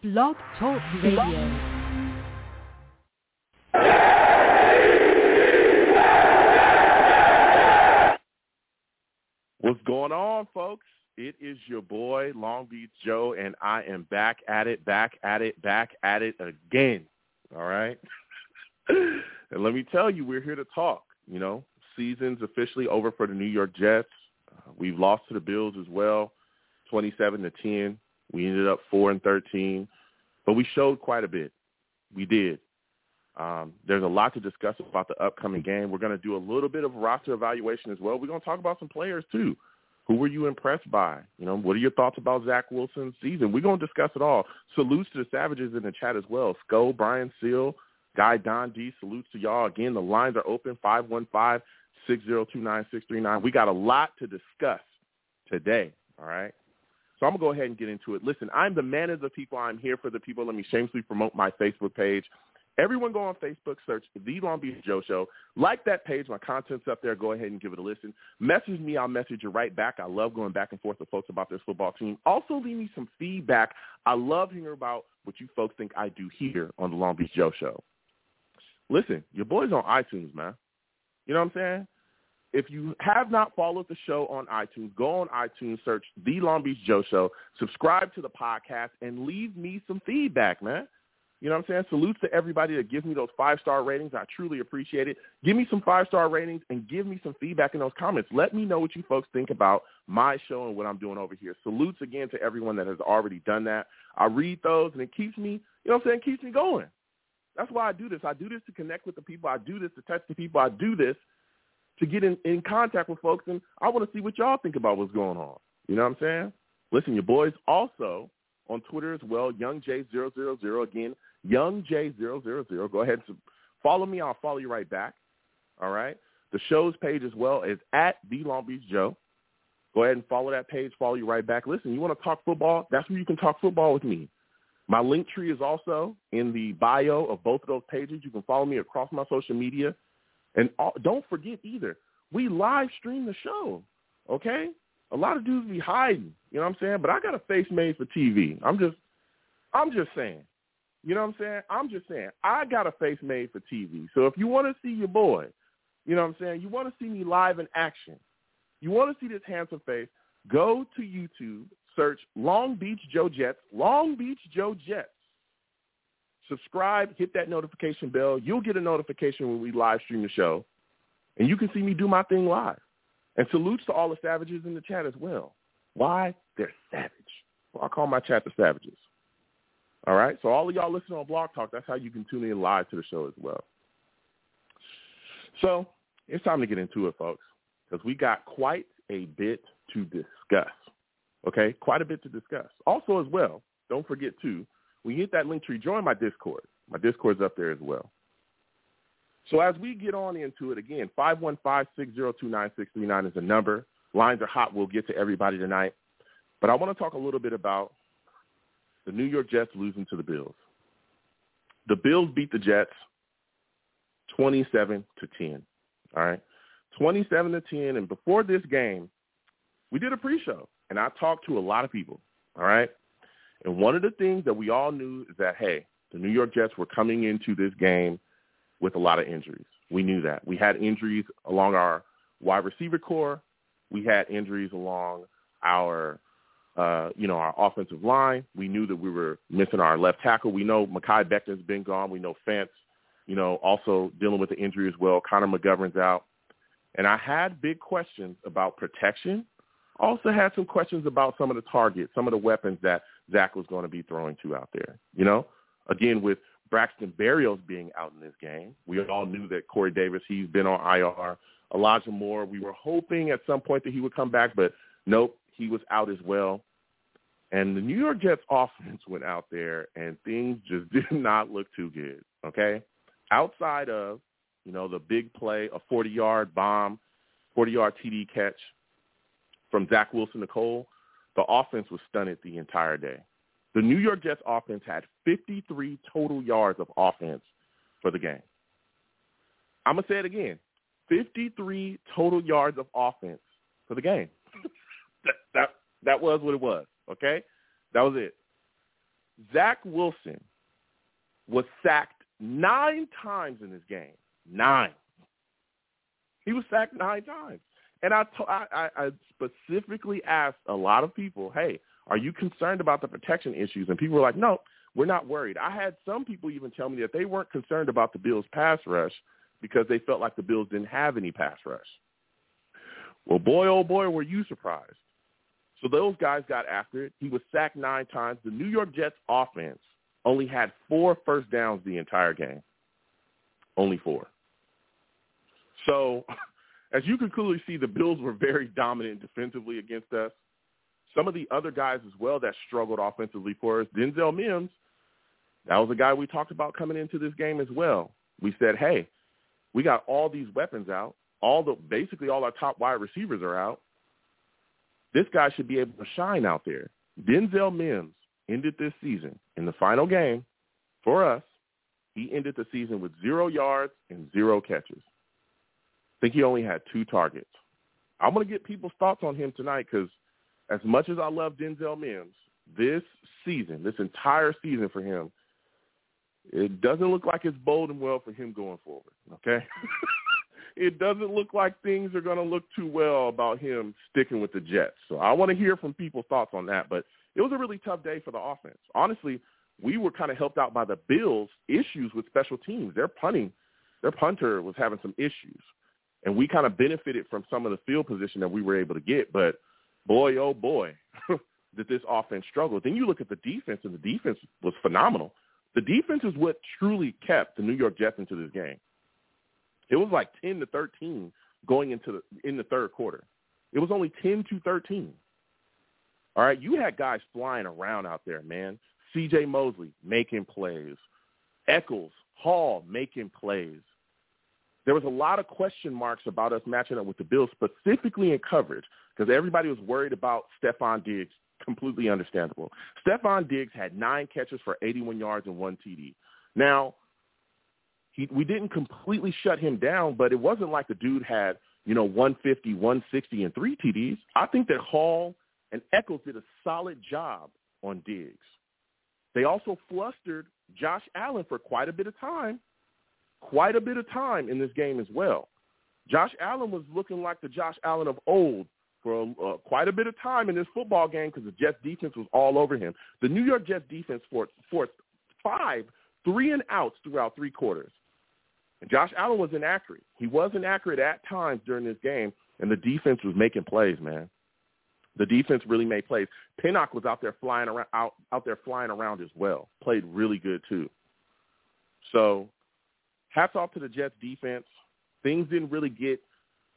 Blog Talk Radio. What's going on, folks? It is your boy, Long Beach Joe, and I am back at it, back at it, back at it again. All right? and let me tell you, we're here to talk. You know, season's officially over for the New York Jets. Uh, we've lost to the Bills as well, 27 to 10. We ended up 4 and 13, but we showed quite a bit. We did. Um, there's a lot to discuss about the upcoming game. We're going to do a little bit of roster evaluation as well. We're going to talk about some players too. Who were you impressed by? You know, what are your thoughts about Zach Wilson's season? We're going to discuss it all. Salutes to the Savages in the chat as well. Skull, Brian Seal, Guy Don D, salutes to y'all. Again, the lines are open, 515-602-9639. We got a lot to discuss today, all right? So I'm going to go ahead and get into it. Listen, I'm the man of the people. I'm here for the people. Let me shamelessly promote my Facebook page. Everyone go on Facebook, search The Long Beach Joe Show. Like that page. My content's up there. Go ahead and give it a listen. Message me. I'll message you right back. I love going back and forth with folks about this football team. Also, leave me some feedback. I love hearing about what you folks think I do here on The Long Beach Joe Show. Listen, your boy's on iTunes, man. You know what I'm saying? If you have not followed the show on iTunes, go on iTunes, search The Long Beach Joe Show, subscribe to the podcast, and leave me some feedback, man. You know what I'm saying? Salutes to everybody that gives me those five-star ratings. I truly appreciate it. Give me some five-star ratings and give me some feedback in those comments. Let me know what you folks think about my show and what I'm doing over here. Salutes again to everyone that has already done that. I read those and it keeps me, you know what I'm saying, keeps me going. That's why I do this. I do this to connect with the people. I do this to touch the people. I do this to get in, in contact with folks, and I want to see what y'all think about what's going on. You know what I'm saying? Listen, your boys also on Twitter as well, YoungJ000. Again, YoungJ000. Go ahead and follow me. I'll follow you right back. All right. The show's page as well is at the Long Beach Joe. Go ahead and follow that page. Follow you right back. Listen, you want to talk football? That's where you can talk football with me. My link tree is also in the bio of both of those pages. You can follow me across my social media. And all, don't forget either, we live stream the show, okay? A lot of dudes be hiding, you know what I'm saying? But I got a face made for TV. I'm just, I'm just saying. You know what I'm saying? I'm just saying. I got a face made for TV. So if you want to see your boy, you know what I'm saying? You want to see me live in action. You want to see this handsome face, go to YouTube, search Long Beach Joe Jets, Long Beach Joe Jets. Subscribe, hit that notification bell. You'll get a notification when we live stream the show. And you can see me do my thing live. And salutes to all the savages in the chat as well. Why? They're savage. Well, I call my chat the savages. All right? So all of y'all listening on Blog Talk, that's how you can tune in live to the show as well. So it's time to get into it, folks, because we got quite a bit to discuss. Okay? Quite a bit to discuss. Also as well, don't forget, too, when you hit that link tree, join my Discord. My Discord's up there as well. So as we get on into it again, 515-602-9639 is the number. Lines are hot. We'll get to everybody tonight. But I want to talk a little bit about the New York Jets losing to the Bills. The Bills beat the Jets 27 to 10. All right. 27 to 10. And before this game, we did a pre-show and I talked to a lot of people. All right. And one of the things that we all knew is that, hey, the New York Jets were coming into this game with a lot of injuries. We knew that. We had injuries along our wide receiver corps. We had injuries along our, uh, you know, our offensive line. We knew that we were missing our left tackle. We know Mekhi Becton's been gone. We know Fant's, you know, also dealing with the injury as well. Connor McGovern's out. And I had big questions about protection. Also had some questions about some of the targets, some of the weapons that Zach was going to be throwing to out there. You know, again, with Braxton Berrios being out in this game. We all knew that Corey Davis, he's been on IR. Elijah Moore, we were hoping at some point that he would come back, but nope, he was out as well. And the New York Jets offense went out there and things just did not look too good, okay? Outside of, you know, the big play, a 40-yard bomb, 40-yard TD catch from Zach Wilson to Cole, the offense was stunted the entire day. The New York Jets offense had 53 total yards of offense for the game. I'm going to say it again. 53 total yards of offense for the game. that, that, that was what it was, okay? That was it. Zach Wilson was sacked nine times in this game. Nine. He was sacked nine times. And I, to, I, I specifically asked a lot of people, hey, are you concerned about the protection issues? And people were like, no, we're not worried. I had some people even tell me that they weren't concerned about the Bills' pass rush because they felt like the Bills didn't have any pass rush. Well, boy, oh boy, were you surprised. So those guys got after it. He was sacked nine times. The New York Jets offense only had four first downs the entire game. Only four. So as you can clearly see, the Bills were very dominant defensively against us. Some of the other guys as well that struggled offensively for us, Denzel Mims, that was a guy we talked about coming into this game as well. We said, hey, we got all these weapons out. All the basically all our top wide receivers are out. This guy should be able to shine out there. Denzel Mims ended this season in the final game for us. He ended the season with zero yards and zero catches. I think he only had two targets. I'm going to get people's thoughts on him tonight because as much as I love Denzel Mims, this season, this entire season for him, it doesn't look like it's boding well for him going forward. Okay, it doesn't look like things are going to look too well about him sticking with the Jets. So I want to hear from people's thoughts on that. But it was a really tough day for the offense. Honestly, we were kind of helped out by the Bills' issues with special teams. Their punting, their punter was having some issues, and we kind of benefited from some of the field position that we were able to get. But boy, oh boy, did this offense struggle. Then you look at the defense, and the defense was phenomenal. The defense is what truly kept the New York Jets into this game. It was like 10 to 13 going into the in the third quarter. It was only 10 to 13. All right, you had guys flying around out there, man. C.J. Mosley making plays, Echols, Hall making plays. There was a lot of question marks about us matching up with the Bills, specifically in coverage, because everybody was worried about Stefon Diggs completely understandable. Stefon Diggs had nine catches for 81 yards and one TD. Now, he, we didn't completely shut him down, but it wasn't like the dude had, you know, 150, 160, and three TDs. I think that Hall and Echols did a solid job on Diggs. They also flustered Josh Allen for quite a bit of time, quite a bit of time in this game as well. Josh Allen was looking like the Josh Allen of old for uh, quite a bit of time in this football game because the Jets defense was all over him. The New York Jets defense forced, forced five three and outs throughout three quarters. And Josh Allen was inaccurate. He was inaccurate at times during this game, and the defense was making plays, man. The defense really made plays. Pinnock was out there flying around out, out there flying around as well. Played really good too. So hats off to the Jets defense. Things didn't really get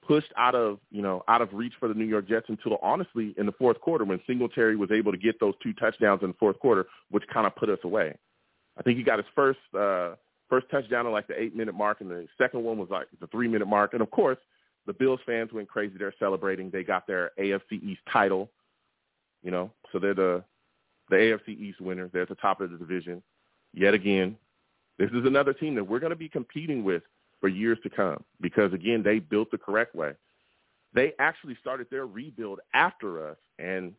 pushed out of you know out of reach for the New York Jets until honestly in the fourth quarter when Singletary was able to get those two touchdowns in the fourth quarter, which kind of put us away. I think he got his first uh, first touchdown at like the eight minute mark, and the second one was like the three minute mark. And of course, the Bills fans went crazy. They're celebrating. They got their AFC East title. You know, so they're the the AFC East winners. They're at the top of the division. Yet again, this is another team that we're going to be competing with for years to come because, again, they built the correct way. They actually started their rebuild after us, and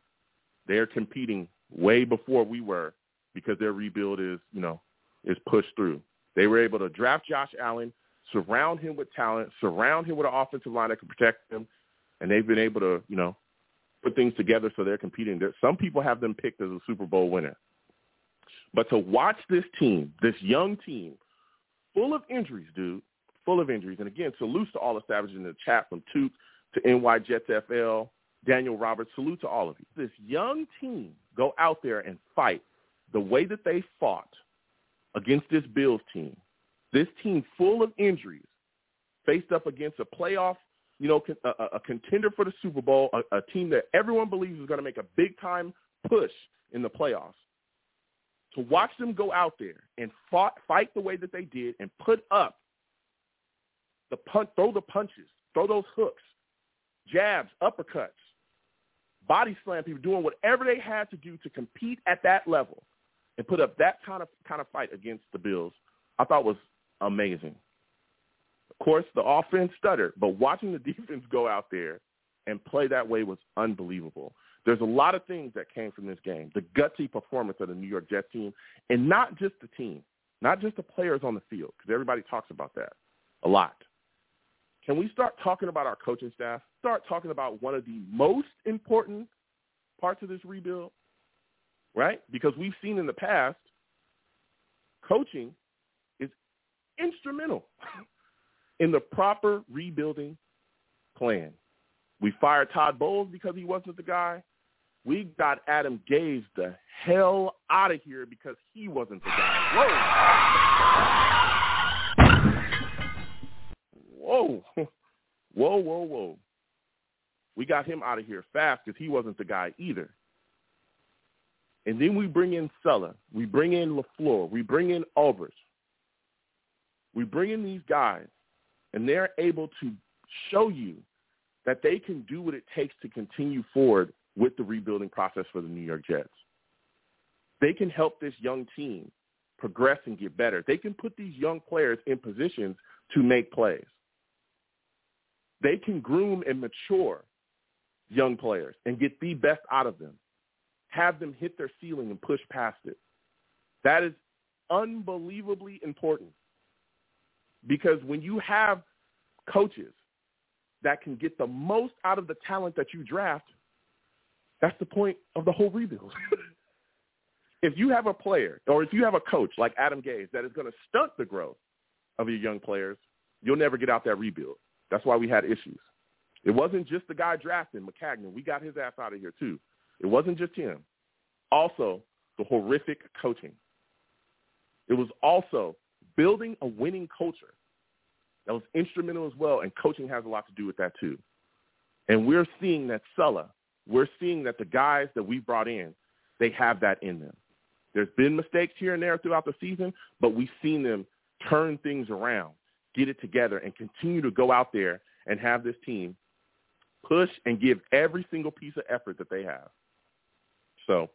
they're competing way before we were because their rebuild is, you know, is pushed through. They were able to draft Josh Allen, surround him with talent, surround him with an offensive line that can protect him, and they've been able to, you know, put things together so they're competing. Some people have them picked as a Super Bowl winner. But to watch this team, this young team, full of injuries, dude, full of injuries. And again, salutes to all the established in the chat from Toot to NY Jets FL, Daniel Roberts. Salute to all of you. This young team go out there and fight the way that they fought against this Bills team. This team full of injuries faced up against a playoff, you know, a, a contender for the Super Bowl, a, a team that everyone believes is going to make a big time push in the playoffs. To watch them go out there and fought, fight the way that they did and put up the punch, throw the punches, throw those hooks, jabs, uppercuts, body slam people, doing whatever they had to do to compete at that level and put up that kind of kind of fight against the Bills, I thought was amazing. Of course, the offense stuttered, but watching the defense go out there and play that way was unbelievable. There's a lot of things that came from this game. The gutsy performance of the New York Jets team, and not just the team, not just the players on the field, because everybody talks about that a lot. Can we start talking about our coaching staff? Start talking about one of the most important parts of this rebuild, right? Because we've seen in the past, coaching is instrumental in the proper rebuilding plan. We fired Todd Bowles because he wasn't the guy. We got Adam Gase the hell out of here because he wasn't the guy. Whoa. Whoa. Whoa, whoa, whoa. We got him out of here fast because he wasn't the guy either. And then we bring in Saleh. We bring in LaFleur. We bring in Ulbrich. We bring in these guys, and they're able to show you that they can do what it takes to continue forward with the rebuilding process for the New York Jets. They can help this young team progress and get better. They can put these young players in positions to make plays. They can groom and mature young players and get the best out of them. Have them hit their ceiling and push past it. That is unbelievably important because when you have coaches that can get the most out of the talent that you draft, that's the point of the whole rebuild. if you have a player or if you have a coach like Adam Gase that is going to stunt the growth of your young players, you'll never get out that rebuild. That's why we had issues. It wasn't just the guy drafting Maccagnan. We got his ass out of here too. It wasn't just him. Also, the horrific coaching. It was also building a winning culture that was instrumental as well, and coaching has a lot to do with that too. And we're seeing that Saleh, we're seeing that the guys that we brought in, they have that in them. There's been mistakes here and there throughout the season, but we've seen them turn things around, get it together, and continue to go out there and have this team push and give every single piece of effort that they have. So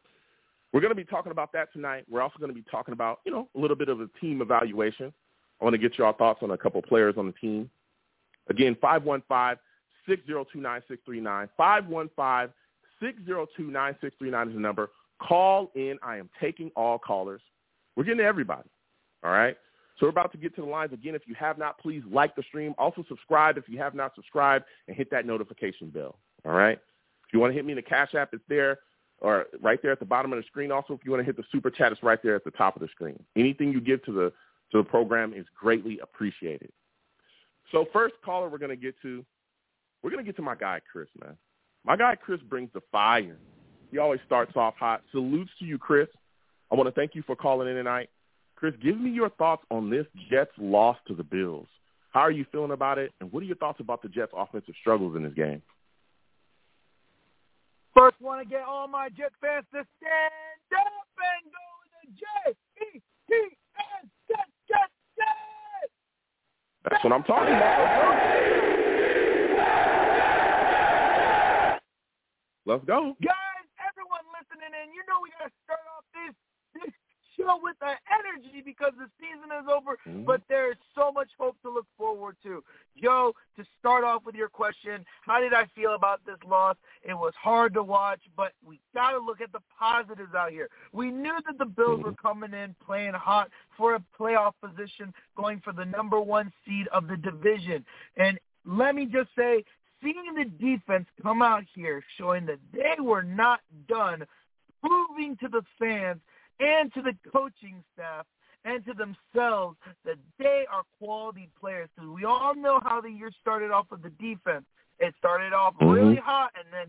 we're going to be talking about that tonight. We're also going to be talking about, you know, a little bit of a team evaluation. I want to get your thoughts on a couple players on the team. Again, 515-602-9639. 515-602-9639 is the number. Call in. I am taking all callers. We're getting to everybody. All right? So we're about to get to the lines again. If you have not, please like the stream. Also subscribe if you have not subscribed and hit that notification bell. All right? If you want to hit me in the Cash App, it's there or right there at the bottom of the screen. Also, if you want to hit the super chat, it's right there at the top of the screen. Anything you give to the to the program is greatly appreciated. So first caller we're going to get to, we're going to get to my guy Chris, man. My guy Chris brings the fire. He always starts off hot. Salutes to you, Chris. I want to thank you for calling in tonight. Chris, give me your thoughts on this Jets loss to the Bills. How are you feeling about it, and what are your thoughts about the Jets' offensive struggles in this game? First, want to get all my Jet fans to stand up and go to J E T S Jet Jet Jet. That's what I'm talking about. Let's go. Guys, everyone listening in, you know we got to start off this this show with the energy because the season is over, mm-hmm. but there's so much hope to look forward to. Yo, to start off with your question, how did I feel about this loss? It was hard to watch, but we got to look at the positives out here. We knew that the Bills were coming in playing hot for a playoff position, going for the number one seed of the division. And let me just say, seeing the defense come out here showing that they were not done proving to the fans and to the coaching staff and to themselves that they are quality players. Because we all know how the year started off with the defense. It started off mm-hmm. really hot, and then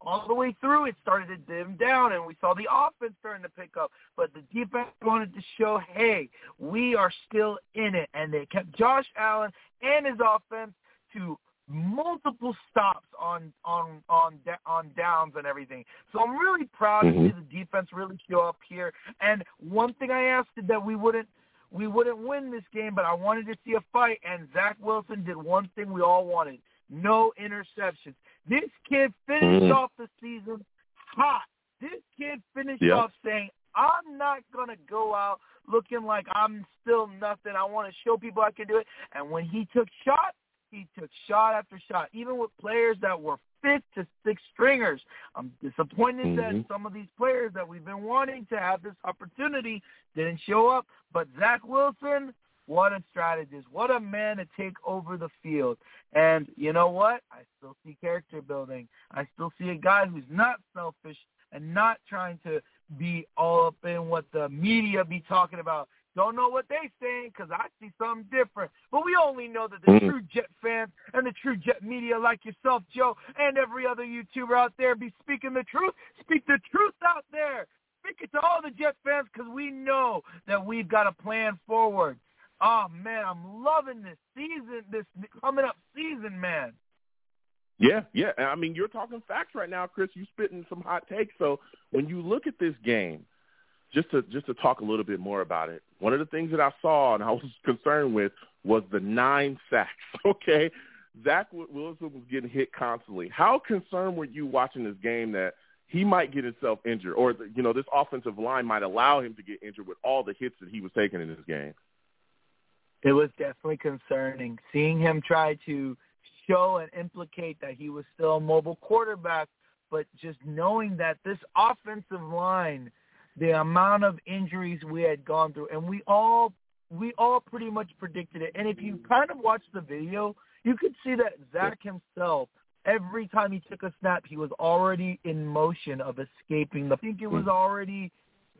all the way through it started to dim down, and we saw the offense starting to pick up. But the defense wanted to show, hey, we are still in it, and they kept Josh Allen and his offense to multiple stops on on on on downs and everything. So I'm really proud mm-hmm. to see the defense really show up here. And one thing I asked that we wouldn't we wouldn't win this game, but I wanted to see a fight. And Zach Wilson did one thing we all wanted: no interceptions. This kid finished mm-hmm. off the season hot. This kid finished yep. off saying, "I'm not gonna go out." looking like I'm still nothing. I want to show people I can do it. And when he took shots, he took shot after shot, even with players that were fifth to sixth stringers. I'm disappointed Mhm. that some of these players that we've been wanting to have this opportunity didn't show up. But Zach Wilson, what a strategist. What a man to take over the field. And you know what? I still see character building. I still see a guy who's not selfish and not trying to be all up in what the media be talking about. Don't know what they saying because I see something different. But we only know that the Mhm. true Jet fans and the true Jet media like yourself, Joe, and every other YouTuber out there be speaking the truth. Speak the truth out there. Speak it to all the Jet fans because we know that we've got a plan forward. Oh, man, I'm loving this season, this coming up season, man. Yeah, yeah. I mean, you're talking facts right now, Chris. You're spitting some hot takes. So when you look at this game, just to just to talk a little bit more about it, one of the things that I saw and I was concerned with was the nine sacks. Okay, Zach Wilson was getting hit constantly. How concerned were you watching this game that he might get himself injured, or you know this offensive line might allow him to get injured with all the hits that he was taking in this game? It was definitely concerning seeing him try to show and implicate that he was still a mobile quarterback, but just knowing that this offensive line, the amount of injuries we had gone through, and we all we all pretty much predicted it. And if you kind of watch the video, you could see that Zach himself, every time he took a snap, he was already in motion of escaping. The, I think it was mm-hmm. already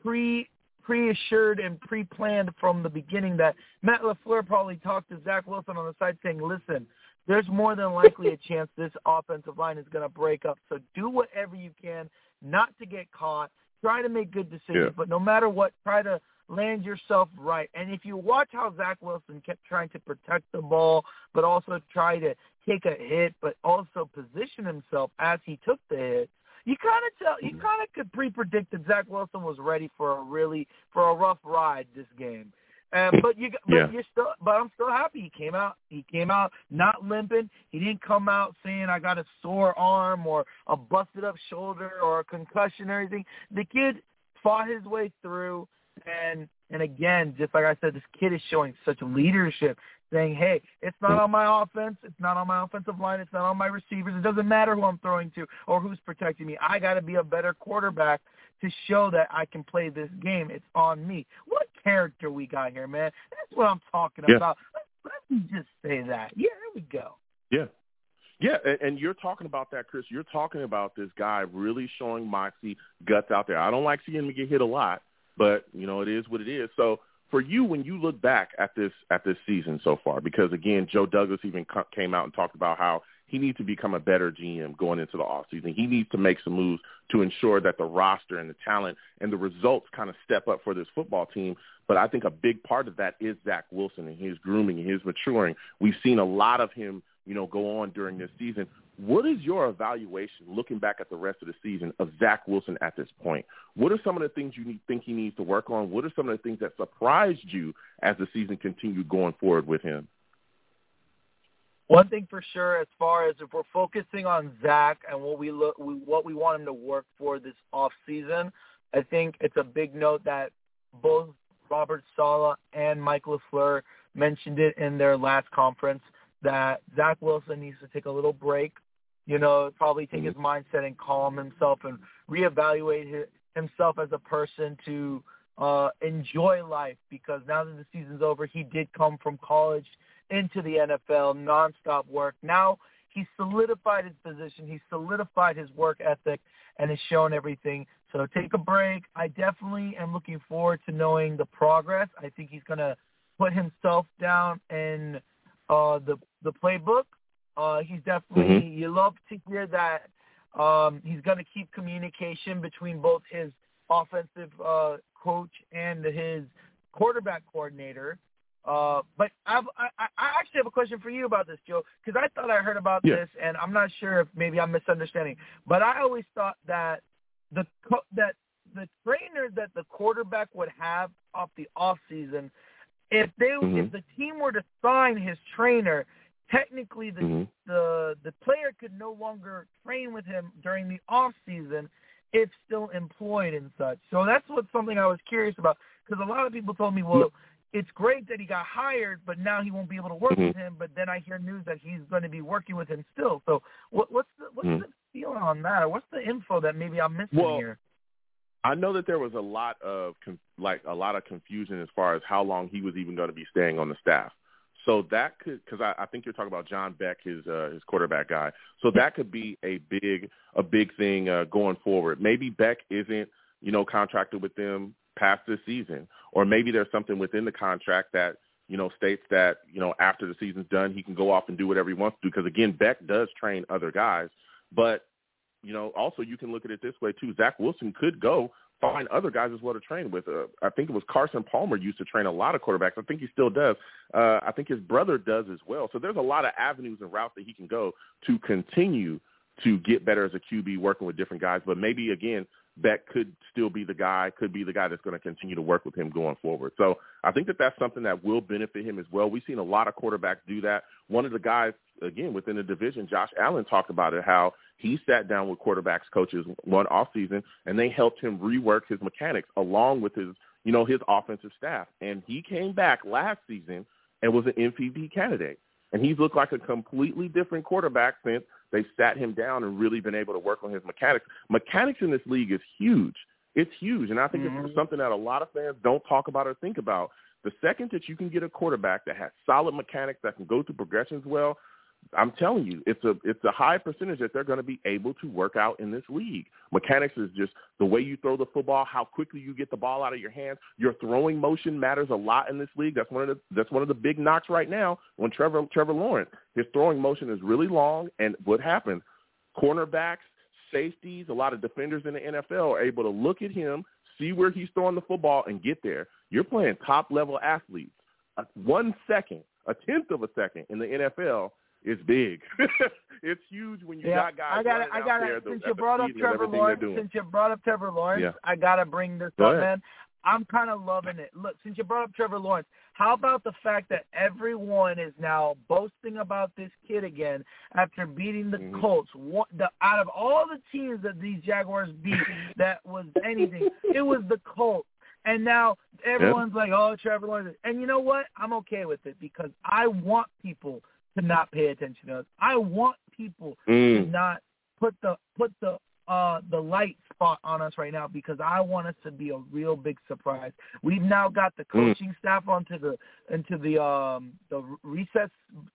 pre pre-assured and pre-planned from the beginning that Matt LaFleur probably talked to Zach Wilson on the side saying, listen, there's more than likely a chance this offensive line is going to break up. So do whatever you can not to get caught. Try to make good decisions, Yeah. but no matter what, try to land yourself right. And if you watch how Zach Wilson kept trying to protect the ball, but also try to take a hit, but also position himself as he took the hit, you kind of tell, you mm-hmm. kind of could pre-predict that Zach Wilson was ready for a really for a rough ride this game. Um, but you, but Yeah. you're still, but I'm still happy he came out. He came out not limping. He didn't come out saying I got a sore arm or a busted up shoulder or a concussion or anything. The kid fought his way through, and and again, just like I said, this kid is showing such leadership, saying, "Hey, it's not on my offense. It's not on my offensive line. It's not on my receivers. It doesn't matter who I'm throwing to or who's protecting me. I got to be a better quarterback." To show that I can play this game, it's on me. What character we got here, man? That's what I'm talking Yeah. about. Let, let me just say that. Yeah, there we go. Yeah. Yeah, and, and you're talking about that, Chris. You're talking about this guy really showing moxie, guts out there. I don't like seeing him get hit a lot, but you know it is what it is. So for you, when you look back at this at this season so far, because again, Joe Douglas even co- came out and talked about how he needs to become a better GM going into the offseason. He needs to make some moves to ensure that the roster and the talent and the results kind of step up for this football team. But I think a big part of that is Zach Wilson and his grooming and his maturing. We've seen a lot of him, you know, go on during this season. What is your evaluation, looking back at the rest of the season, of Zach Wilson at this point? What are some of the things you need, think he needs to work on? What are some of the things that surprised you as the season continued going forward with him? One thing for sure, as far as if we're focusing on Zach and what we look, what we want him to work for this off season, I think it's a big note that both Robert Saleh and Mike LaFleur mentioned it in their last conference that Zach Wilson needs to take a little break, you know, probably take his mindset and calm himself and reevaluate hi- himself as a person to uh, enjoy life because now that the season's over, he did come from college into the NFL, nonstop work. Now he's solidified his position. He's solidified his work ethic and has shown everything. So take a break. I definitely am looking forward to knowing the progress. I think he's going to put himself down in uh, the the playbook. Uh, he's definitely. Mhm. You love to hear that um, he's going to keep communication between both his offensive uh, coach and his quarterback coordinator. Uh, but I've, I, I I actually have a question for you about this, Joe, because I thought I heard about Yeah. this, and I'm not sure if maybe I'm misunderstanding. But I always thought that the co- that the trainer that the quarterback would have off the off season, if they Mhm. if the team were to sign his trainer, technically the Mhm. the the player could no longer train with him during the off season if still employed and such. So that's what something I was curious about because a lot of people told me, well, it's great that he got hired, but now he won't be able to work Mhm. with him. But then I hear news that he's going to be working with him still. So what, what's the what's Mhm. the feeling on that? What's the info that maybe I'm missing well, here? I know that there was a lot of like a lot of confusion as far as how long he was even going to be staying on the staff. So that could, because I, I think you're talking about John Beck, his uh, his quarterback guy. So that could be a big a big thing uh, going forward. Maybe Beck isn't you know contracted with them past this season, or maybe there's something within the contract that you know states that you know after the season's done he can go off and do whatever he wants to. Because again, Beck does train other guys, but you know also you can look at it this way too. Zach Wilson could go find other guys as well to train with. Uh, I think it was Carson Palmer used to train a lot of quarterbacks. I think he still does. Uh, I think his brother does as well. So there's a lot of avenues and routes that he can go to continue to get better as a QB working with different guys. But maybe again, Beck could still be the guy, could be the guy that's going to continue to work with him going forward. So I think that that's something that will benefit him as well. We've seen a lot of quarterbacks do that. One of the guys, again, within the division, Josh Allen talked about it, how he sat down with quarterbacks coaches one off season and they helped him rework his mechanics along with his, you know, his offensive staff. And he came back last season and was an MVP candidate. And he's looked like a completely different quarterback since they've sat him down and really been able to work on his mechanics. Mechanics in this league is huge. It's huge. And I think mm-hmm. it's something that a lot of fans don't talk about or think about. The second that you can get a quarterback that has solid mechanics that can go through progressions well, I'm telling you, it's a it's a high percentage that they're going to be able to work out in this league. Mechanics is just the way you throw the football, how quickly you get the ball out of your hands. Your throwing motion matters a lot in this league. That's one of the that's one of the big knocks right now on Trevor Trevor Lawrence. His throwing motion is really long, and what happens? Cornerbacks, safeties, a lot of defenders in the NFL are able to look at him, see where he's throwing the football, and get there. You're playing top level athletes. One second, a tenth of a second in the NFL it's big. it's huge when you yeah, got guys I gotta, I gotta, there. Since you brought up Trevor Lawrence, since you brought up Trevor Lawrence. I gotta bring this Go up, ahead. man. I'm kind of loving it. Look, since you brought up Trevor Lawrence, how about the fact that everyone is now boasting about this kid again after beating the mm-hmm. Colts? What, the, out of all the teams that these Jaguars beat, that was anything, it was the Colts. And now everyone's yeah. like, "Oh, Trevor Lawrence." And you know what? I'm okay with it because I want people to not pay attention to us. I want people mm. to not put the put the uh the light spot on us right now because I want us to be a real big surprise. We've now got the Mm. coaching mm. staff onto the into the um the Reese's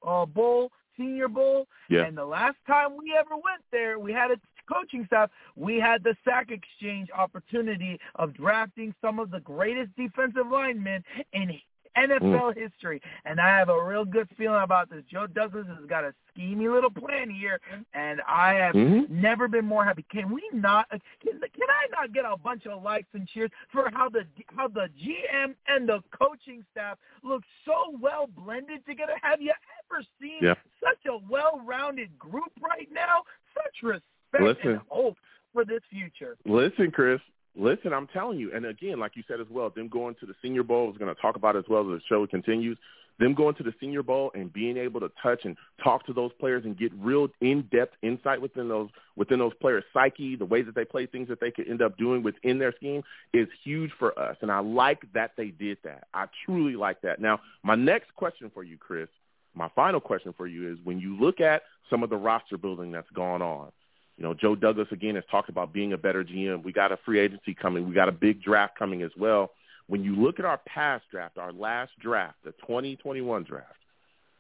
uh bowl, senior bowl. Yeah. And the last time we ever went there, we had a coaching staff, we had the sack exchange opportunity of drafting some of the greatest defensive linemen in NFL mm. history. And I have a real good feeling about this. Joe Douglas has got a schemy little plan here, and I have mm-hmm. never been more happy. Can we not? Can, can I not get a bunch of likes and cheers for how the how the GM and the coaching staff look so well blended together? Have you ever seen yeah. such a well-rounded group right now? Such respect Listen. and hope for this future. Listen, Chris, Listen, I'm telling you, and again, like you said as well, them going to the Senior Bowl is going to talk about as well as the show continues. Them going to the Senior Bowl and being able to touch and talk to those players and get real in-depth insight within those within those players' psyche, the ways that they play, things that they could end up doing within their scheme is huge for us. And I like that they did that. I truly like that. Now, my next question for you, Chris, my final question for you is: when you look at some of the roster building that's gone on you know, Joe Douglas again has talked about being a better GM. We got a free agency coming. We got a big draft coming as well. When you look at our past draft, our last draft, the 2021 draft,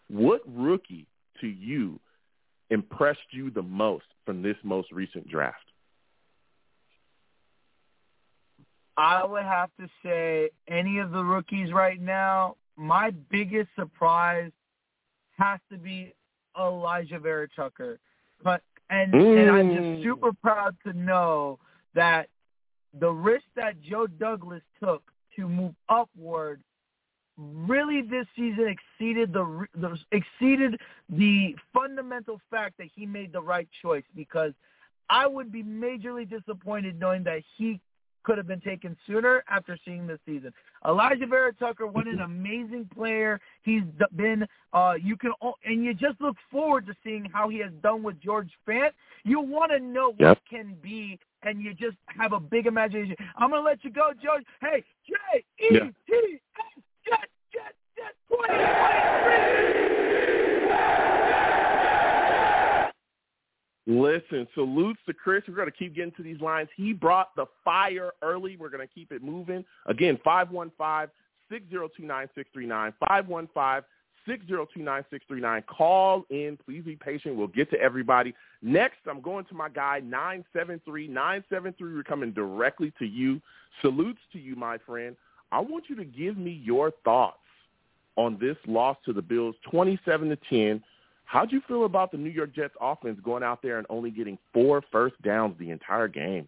what rookie to you impressed you the most from this most recent draft? I would have to say any of the rookies right now, my biggest surprise has to be Alijah Vera Tucker. But and mm. and I'm just super proud to know that the risk that Joe Douglas took to move upward really this season exceeded the, the exceeded the fundamental fact that he made the right choice because I would be majorly disappointed knowing that he could have been taken sooner after seeing this season. Alijah Vera Tucker, what an amazing player he's been. Uh, you can and you just look forward to seeing how he has done with George Fant. You want to know what yep. can be, and you just have a big imagination. I'm gonna let you go, George. Hey, J E T S Jet Jet Jet 2023. Listen, listen, salutes to Chris. We're going to keep getting to these lines. He brought the fire early. We're going to keep it moving. Again, 515 602 9639. 515 602 9639. Call in. Please be patient. We'll get to everybody. Next, I'm going to my guy, 973. 973, we're coming directly to you. Salutes to you, my friend. I want you to give me your thoughts on this loss to the Bills, 27 to 10. How'd you feel about the New York Jets offense going out there and only getting four first downs the entire game?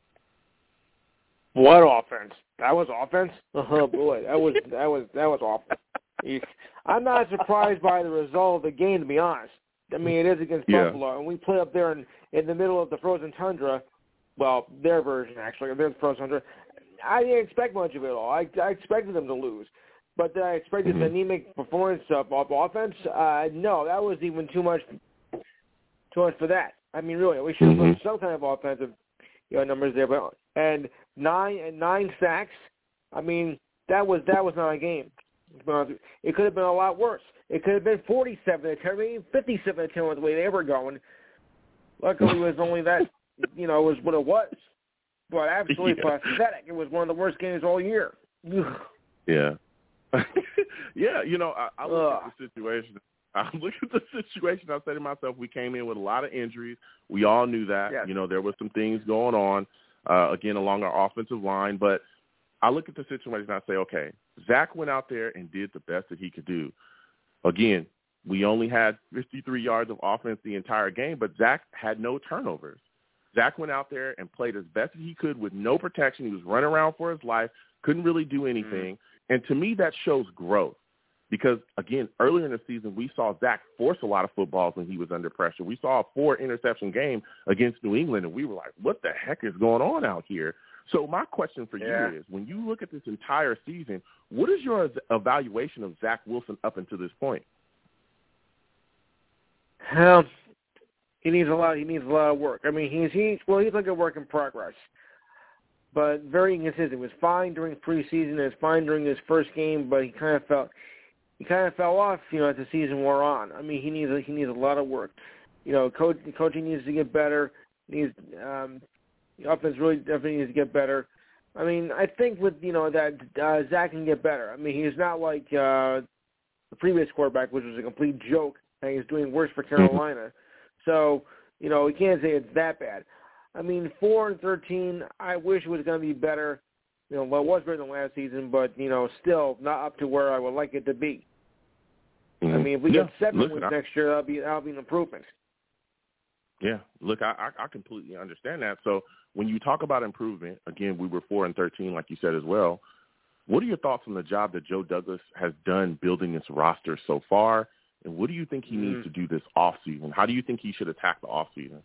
What offense? That was offense. Oh boy, that was that was that was awful. I'm not surprised by the result of the game, to be honest. I mean, it is against Yeah. Buffalo, and we play up there in in the middle of the frozen tundra. Well, their version actually, their frozen tundra. I didn't expect much of it all. I, I expected them to lose, but did I expected Mhm. the anemic performance of, of offense? Uh, no, that was even too much. Too much for that. I mean, really, we should have Mhm. put some kind of offensive you know, numbers there. But and nine and nine sacks. I mean, that was that was not a game. It could have been a lot worse. It could have been 47 to 10, maybe 57 to 10 with the way they were going. Luckily, it was only that, you know, it was what it was. But absolutely Yeah. pathetic. It was one of the worst games all year. Yeah. yeah, you know, I, I look Ugh. at the situation. I look at the situation. I say to myself, we came in with a lot of injuries. We all knew that. Yes. You know, there was some things going on, uh, again, along our offensive line. But I look at the situation and I say, okay, Zach went out there and did the best that he could do. Again, we only had 53 yards of offense the entire game, but Zach had no turnovers. Zach went out there and played as best as he could with no protection. He was running around for his life, couldn't really do anything. And to me, that shows growth. Because again, earlier in the season, we saw Zach force a lot of footballs when he was under pressure. We saw a four interception game against New England, and we were like, "What the heck is going on out here?" So my question for Yeah. you is: When you look at this entire season, what is your evaluation of Zach Wilson up until this point? Well, he needs a lot. He needs a lot of work. I mean, he's he's well, he's like a work in progress, but very inconsistent. He was fine during preseason. It was fine during his first game, but he kind of felt he kind of fell off. You know, as the season wore on. I mean, he needs he needs a lot of work. You know, coach coaching needs to get better. Needs um, the offense really definitely needs to get better. I mean, I think with you know that uh, Zach can get better. I mean, he's not like uh, the previous quarterback, which was a complete joke, and he's doing worse for Carolina. So, you know, we can't say it's that bad. I mean, four and thirteen. I wish it was going to be better. You know, well, it was better than last season, but you know, still not up to where I would like it to be. I mean, if we yeah. get seven Listen, wins I- next year, that'll be that'll be an improvement. Yeah, look, I, I completely understand that. So when you talk about improvement, again, we were four and thirteen, like you said as well. What are your thoughts on the job that Joe Douglas has done building this roster so far? And what do you think he needs Mm. to do this off season? How do you think he should attack the off season?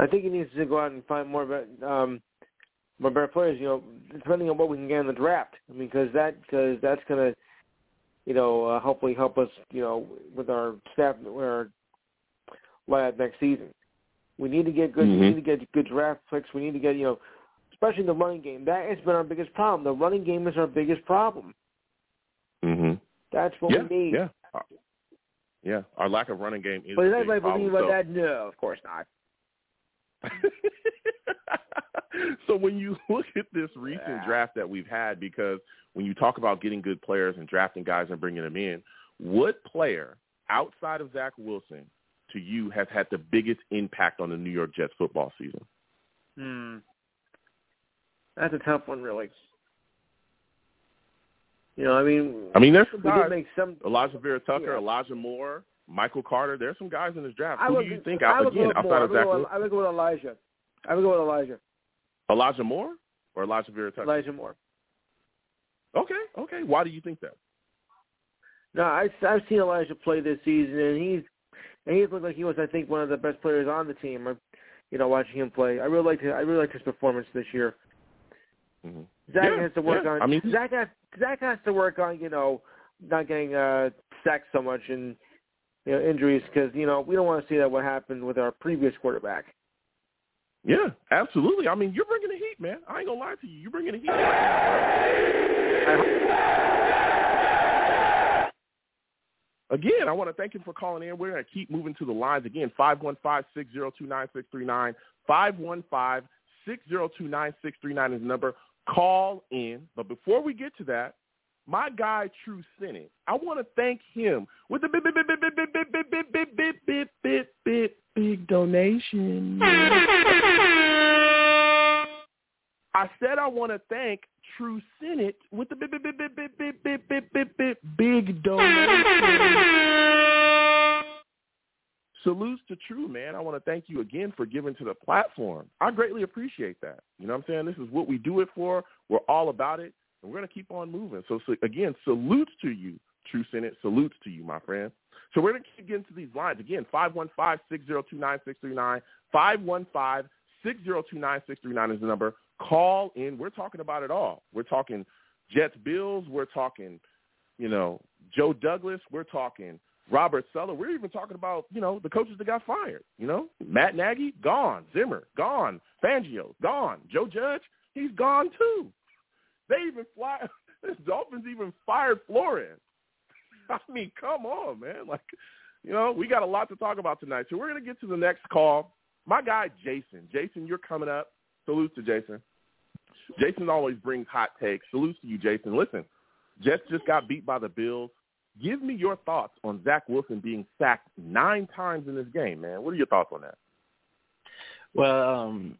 I think he needs to go out and find more bet- um, more better players. You know, depending on what we can get in the draft. I mean, because that because that's gonna, you know, uh, hopefully help us. You know, with our staff, with our lab next season. We need to get good. Mhm. We need to get good draft picks. We need to get you know, especially the running game. That has been our biggest problem. The running game is our biggest problem. Mm-hmm. That's what Yeah, we need. yeah, Uh, yeah. Our lack of running game is. But does anybody problem, believe about so- that? No, of course not. so when you look at this recent Yeah. draft that we've had, because when you talk about getting good players and drafting guys and bringing them in, what player outside of Zach Wilson to you has had the biggest impact on the New York Jets football season? Hmm. That's a tough one, really. You know, I mean, I mean, there's some guys: make some. Alijah Vera Tucker, Yeah. Elijah Moore, Michael Carter. There's some guys in this draft. I Who would, do you think? I out again, outside more. I of Zach go with, I would go with Elijah. I would go with Elijah. Elijah Moore or Alijah Vera Tucker? Elijah Moore. Okay, okay. Why do you think that? No, I, I've seen Elijah play this season, and he's and he's looked like he was, I think, one of the best players on the team. uh, You know, watching him play, I really liked I really liked his performance this year. hmm Zach Yeah, has to work yeah. on. I mean, Zach has Zach has to work on you know not getting uh, sacked so much and you know injuries because you know we don't want to see that what happened with our previous quarterback. Yeah, absolutely. I mean, you're bringing the heat, man. I ain't gonna lie to you. You're bringing the heat again, I want to thank him for calling in. We're going to keep moving to the lines again. Five one five six zero two nine six three nine. Five one five six zero two nine six three nine is the number. Call in. But before we get to that, my guy True Senate. I want to thank him with the big, big, big, big, big, big, big, big, big, big, big, big, big, big donation. I said I want to thank True Senate with the big, big, big, big, big, big, big, big, big, big, big donation. Salutes to True, man. I want to thank you again for giving to the platform. I greatly appreciate that. You know what I'm saying? This is what we do it for. We're all about it, and we're going to keep on moving. So, so again, salutes to you, True Senate. Salutes to you, my friend. So we're going to keep getting to these lines. Again, 515-602-9639, 515-602-9639 is the number. Call in. We're talking about it all. We're talking Jets Bills. We're talking, you know, Joe Douglas. We're talking Robert Saleh. We're even talking about, you know, the coaches that got fired. You know, Matt Nagy, gone. Zimmer, gone. Fangio, gone. Joe Judge, he's gone too. They even fly. Dolphins even fired Flores. I mean, come on, man. Like, you know, we got a lot to talk about tonight. So we're gonna get to the next call. My guy Jason. Jason, you're coming up. Salute to Jason. Jason always brings hot takes. Salutes to you, Jason. Listen, Jets just got beat by the Bills. Give me your thoughts on Zach Wilson being sacked nine times in this game, man. What are your thoughts on that? Well, um,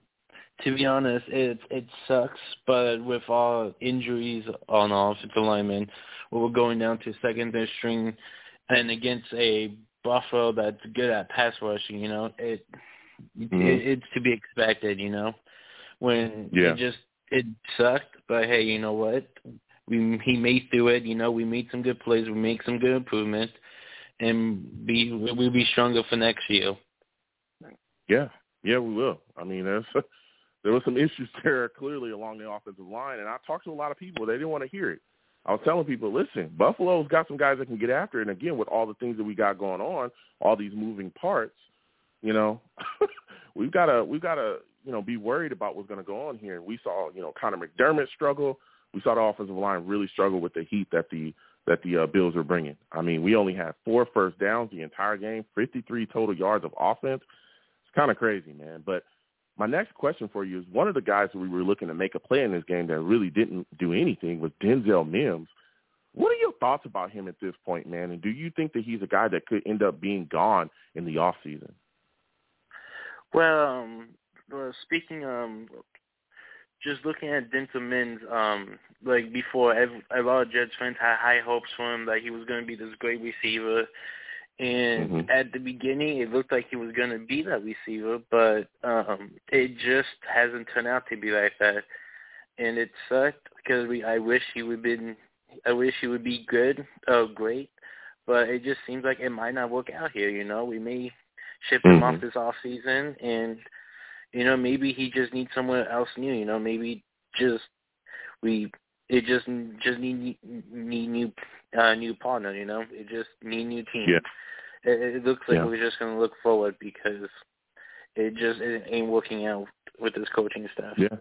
to be honest, it it sucks, but with all injuries on offensive linemen, we're going down to second string, and against a Buffalo that's good at pass rushing, you know, it, mm-hmm. it it's to be expected, you know. When yeah. it just it sucked, but hey, you know what? We he made through it. You know, we made some good plays. We made some good improvements, and be we'll be stronger for next year. Yeah, yeah, we will. I mean, there's there were some issues there clearly along the offensive line, and I talked to a lot of people. They didn't want to hear it. I was telling people, listen, Buffalo's got some guys that can get after it. And again, with all the things that we got going on, all these moving parts, you know, we've got to we've got to you know, be worried about what's going to go on here. We saw, you know, Connor McDermott struggle. We saw the offensive line really struggle with the heat that the that the uh, Bills are bringing. I mean, we only had four first downs the entire game, 53 total yards of offense. It's kind of crazy, man. But my next question for you is one of the guys that we were looking to make a play in this game that really didn't do anything was Denzel Mims. What are your thoughts about him at this point, man? And do you think that he's a guy that could end up being gone in the off season? Well, um, well, speaking um, just looking at Denzel Mims, um, like before, a lot of Jets fans had high hopes for him that he was going to be this great receiver. And mm-hmm. at the beginning, it looked like he was going to be that receiver, but um, it just hasn't turned out to be like that. And it sucked because we I wish he would been I wish he would be good, uh, great, but it just seems like it might not work out here. You know, we may ship him mm-hmm. off this off season, and you know, maybe he just needs someone else new. You know, maybe just we it just just need need new uh, new partner. You know, it just need new team. Yeah. It, it looks like yeah. we're just going to look forward because it just it ain't working out with this coaching staff. Yeah.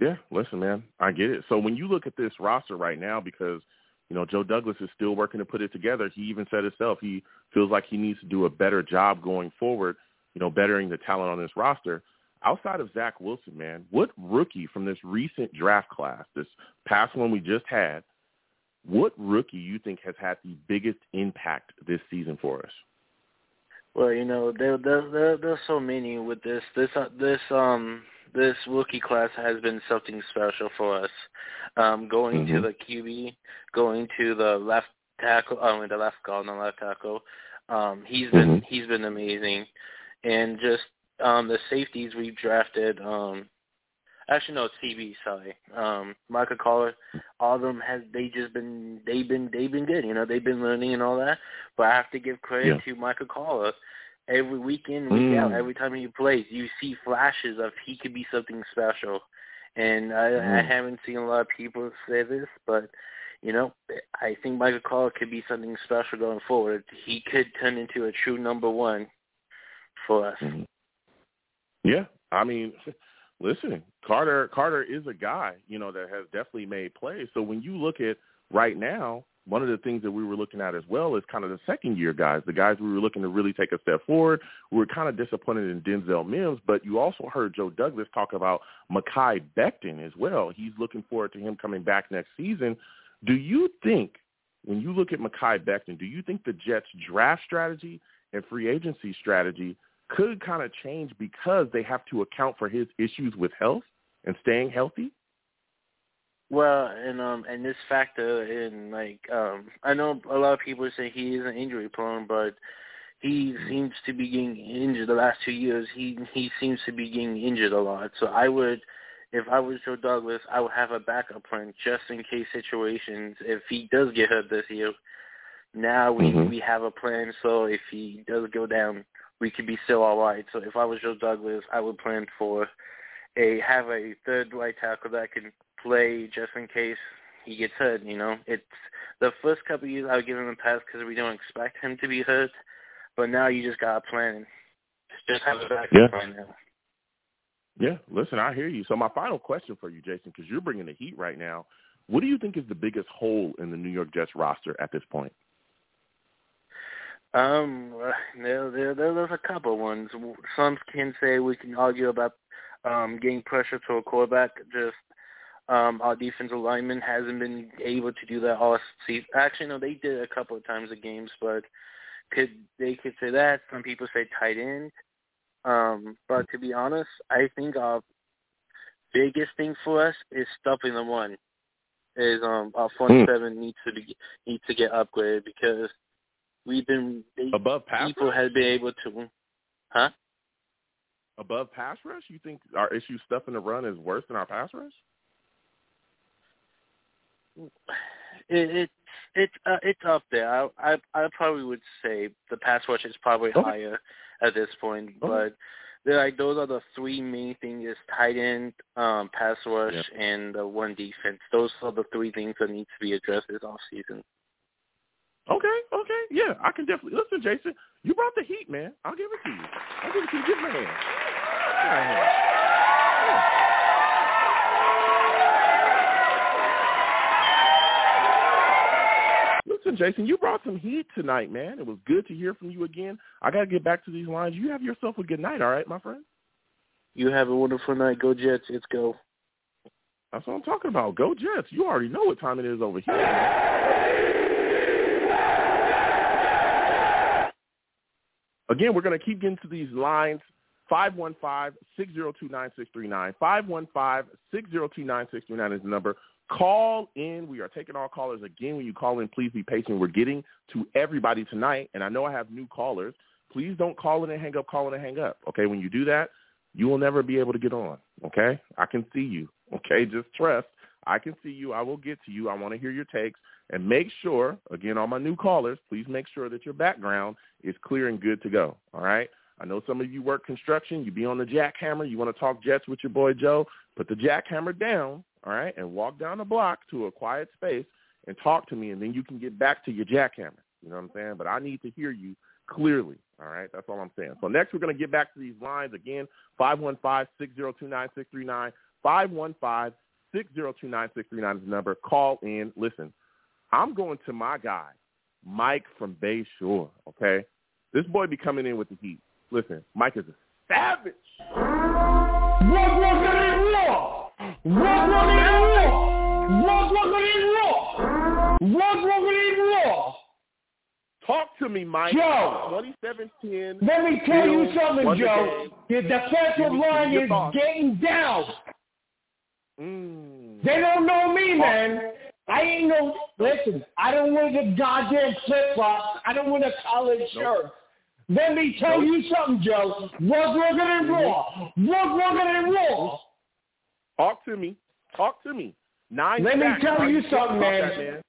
Yeah, listen, man, I get it. So when you look at this roster right now, because you know Joe Douglas is still working to put it together. He even said himself he feels like he needs to do a better job going forward you know, bettering the talent on this roster. Outside of Zach Wilson, man, what rookie from this recent draft class, this past one we just had, what rookie you think has had the biggest impact this season for us? Well, you know, there there there there's so many with this this uh, this um this rookie class has been something special for us. Um, going mm-hmm. to the QB, going to the left tackle, I mean the left guard, not the left tackle. Um, he's been mm-hmm. he's been amazing and just um, the safeties we've drafted. Um, actually, no, CB. Sorry, um, Michael Carter. All of them has they just been they've been they've been good. You know, they've been learning and all that. But I have to give credit yeah. to Michael Carter. Every weekend, week mm. out, every time he plays, you see flashes of he could be something special. And I, mm. I haven't seen a lot of people say this, but you know, I think Michael Carter could be something special going forward. He could turn into a true number one for us. Mm-hmm. Yeah, I mean, listen, Carter Carter is a guy, you know, that has definitely made plays. So when you look at right now, one of the things that we were looking at as well is kind of the second year guys, the guys we were looking to really take a step forward. We were kind of disappointed in Denzel Mims, but you also heard Joe Douglas talk about Mekhi Becton as well. He's looking forward to him coming back next season. Do you think, when you look at Mekhi Becton, do you think the Jets' draft strategy and free agency strategy could kind of change because they have to account for his issues with health and staying healthy? Well, and um, and this factor in like um, I know a lot of people say he is an injury prone, but he seems to be getting injured the last two years. He he seems to be getting injured a lot. So I would, if I was Joe Douglas, I would have a backup plan just in case situations. If he does get hurt this year, now we Mhm. we have a plan. So if he does go down, we could be still all right. So if I was Joe Douglas, I would plan for a have a third right tackle that can play just in case he gets hurt. You know, it's the first couple of years I would give him a pass because we don't expect him to be hurt, but now you just got to plan. Just have a backup Yeah. now. Yeah, listen, I hear you. So my final question for you, Jason, because you're bringing the heat right now. What do you think is the biggest hole in the New York Jets roster at this point? Um, there, there, there, there's a couple ones. Some can say we can argue about um, getting pressure to a quarterback. Just um, our defensive lineman hasn't been able to do that all season. Actually, no, they did a couple of times in games, but could they could say that? Some people say tight end. Um, but to be honest, I think our biggest thing for us is stopping the run. Is um our front Hmm. seven needs to be needs to get upgraded because we've been they, Above pass people rush? have been able to, huh? Above pass rush? You think our issue stuffing the run is worse than our pass rush? It, it it's uh, it's up there. I, I I probably would say the pass rush is probably Okay. higher at this point, Okay. but like those are the three main things: is tight end, um, pass rush, Yep. and uh, one defense. Those are the three things that need to be addressed this off season. Okay, okay, yeah, I can definitely listen, Jason. You brought the heat, man. I'll give it to you. I'll give it to you. Give me a hand. Give a hand. Yeah. Listen, Jason, you brought some heat tonight, man. It was good to hear from you again. I got to get back to these lines. You have yourself a good night, all right, my friend? You have a wonderful night. Go Jets. Let's go. That's what I'm talking about. Go Jets. You already know what time it is over here. man. Again, we're going to keep getting to these lines. 515-602-9639. 515-602-9639 is the number. Call in. We are taking all callers again. When you call in, please be patient. We're getting to everybody tonight, and I know I have new callers. Please don't call in and hang up, call in and hang up. Okay, when you do that, you will never be able to get on. Okay, I can see you. Okay, just trust. I can see you. I will get to you. I want to hear your takes and make sure. Again, all my new callers, please make sure that your background is clear and good to go. All right. I know some of you work construction. You be on the jackhammer. You want to talk Jets with your boy Joe. Put the jackhammer down, all right, and walk down the block to a quiet space and talk to me, and then you can get back to your jackhammer. You know what I'm saying? But I need to hear you clearly. All right, that's all I'm saying. So next, we're going to get back to these lines again. Five one five six zero two nine six three nine. Five one five six zero two nine six three nine is the number. Call in. Listen, I'm going to my guy, Mike from Bay Shore. Okay, this boy be coming in with the heat. Listen, Mike is a savage. What was it in war? What was it in war? What was it in war? What was it in? Talk to me, Mike. Joe. 2710. Let me tell you something, Joe. The defensive line give me your is getting down. Mm. They don't know me, man. I ain't no. Listen, I don't wear the goddamn flip flops. I don't wear the collared shirt. Let me tell you something, Joe. What's working in Raw? What's working in Raw? Talk to me. Talk to me. Nine Let me tell you something, that, man.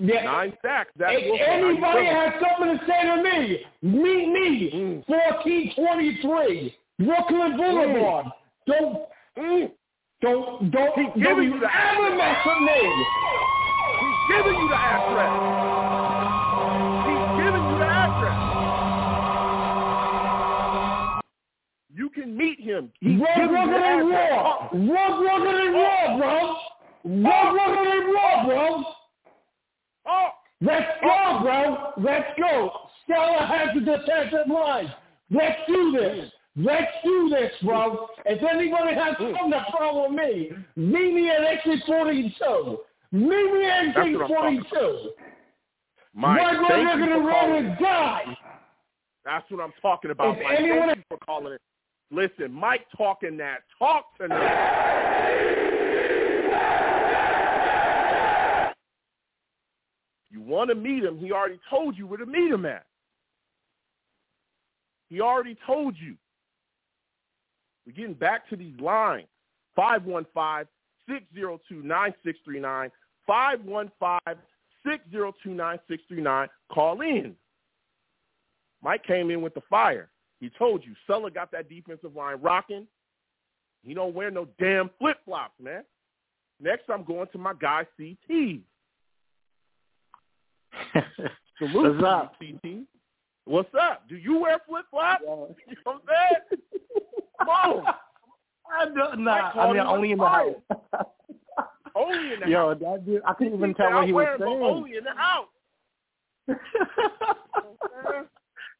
Yeah. Nine sacks. That's If anybody has something to say to me, meet me, Mm. 1423, Brooklyn Boulevard. Don't, Mm. Don't, don't, He's don't giving you you the ever mess with me. He's giving you the address. He's giving you the address. You can meet him. He's What's giving you the address. Raw? What's working in Raw, bro? What's working in Raw, bro? Let's go, bro. Let's go. Stella has the defensive line. Let's do this. Let's do this, bro. Mm. If anybody has mm. something to follow me, meet me at exit 42. Meet me at exit 42. Mike, My thank brother you gonna for run calling. and die. That's what I'm talking about, If Mike. anyone- Thank you for calling it. Listen, Mike talking that talk tonight. You want to meet him, he already told you where to meet him at. He already told you. We're getting back to these lines. 515-602-9639. 515-602-9639. Call in. Mike came in with the fire. He told you Sulla got that defensive line rocking. He don't wear no damn flip-flops, man. Next, I'm going to my guy, CT. Salute What's up? CT. What's up? Do you wear flip-flops? You know what I'm saying? Come. I don't, nah, I mean only in the house. Only in the Yo, house. that dude, I couldn't even He tell what he was saying. Only in the house.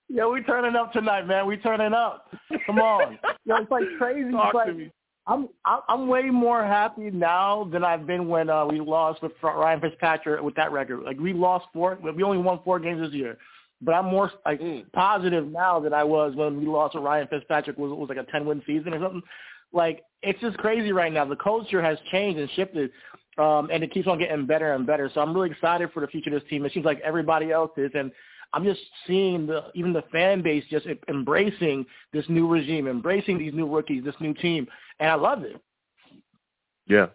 Yo, we turning up tonight, man. We turning up. Come on. Yo, it's like crazy. Talk like, to me. I'm I'm I'm way more happy now than I've been when uh, we lost with Ryan Fitzpatrick with that record. Like we lost four, we only won four games this year, but I'm more like Mm. positive now than I was when we lost with Ryan Fitzpatrick. Was was like a ten win season or something. Like it's just crazy right now. The culture has changed and shifted, um, and it keeps on getting better and better. So I'm really excited for the future of this team. It seems like everybody else is, and I'm just seeing the even the fan base just embracing this new regime, embracing these new rookies, this new team, and I love it. Yeah,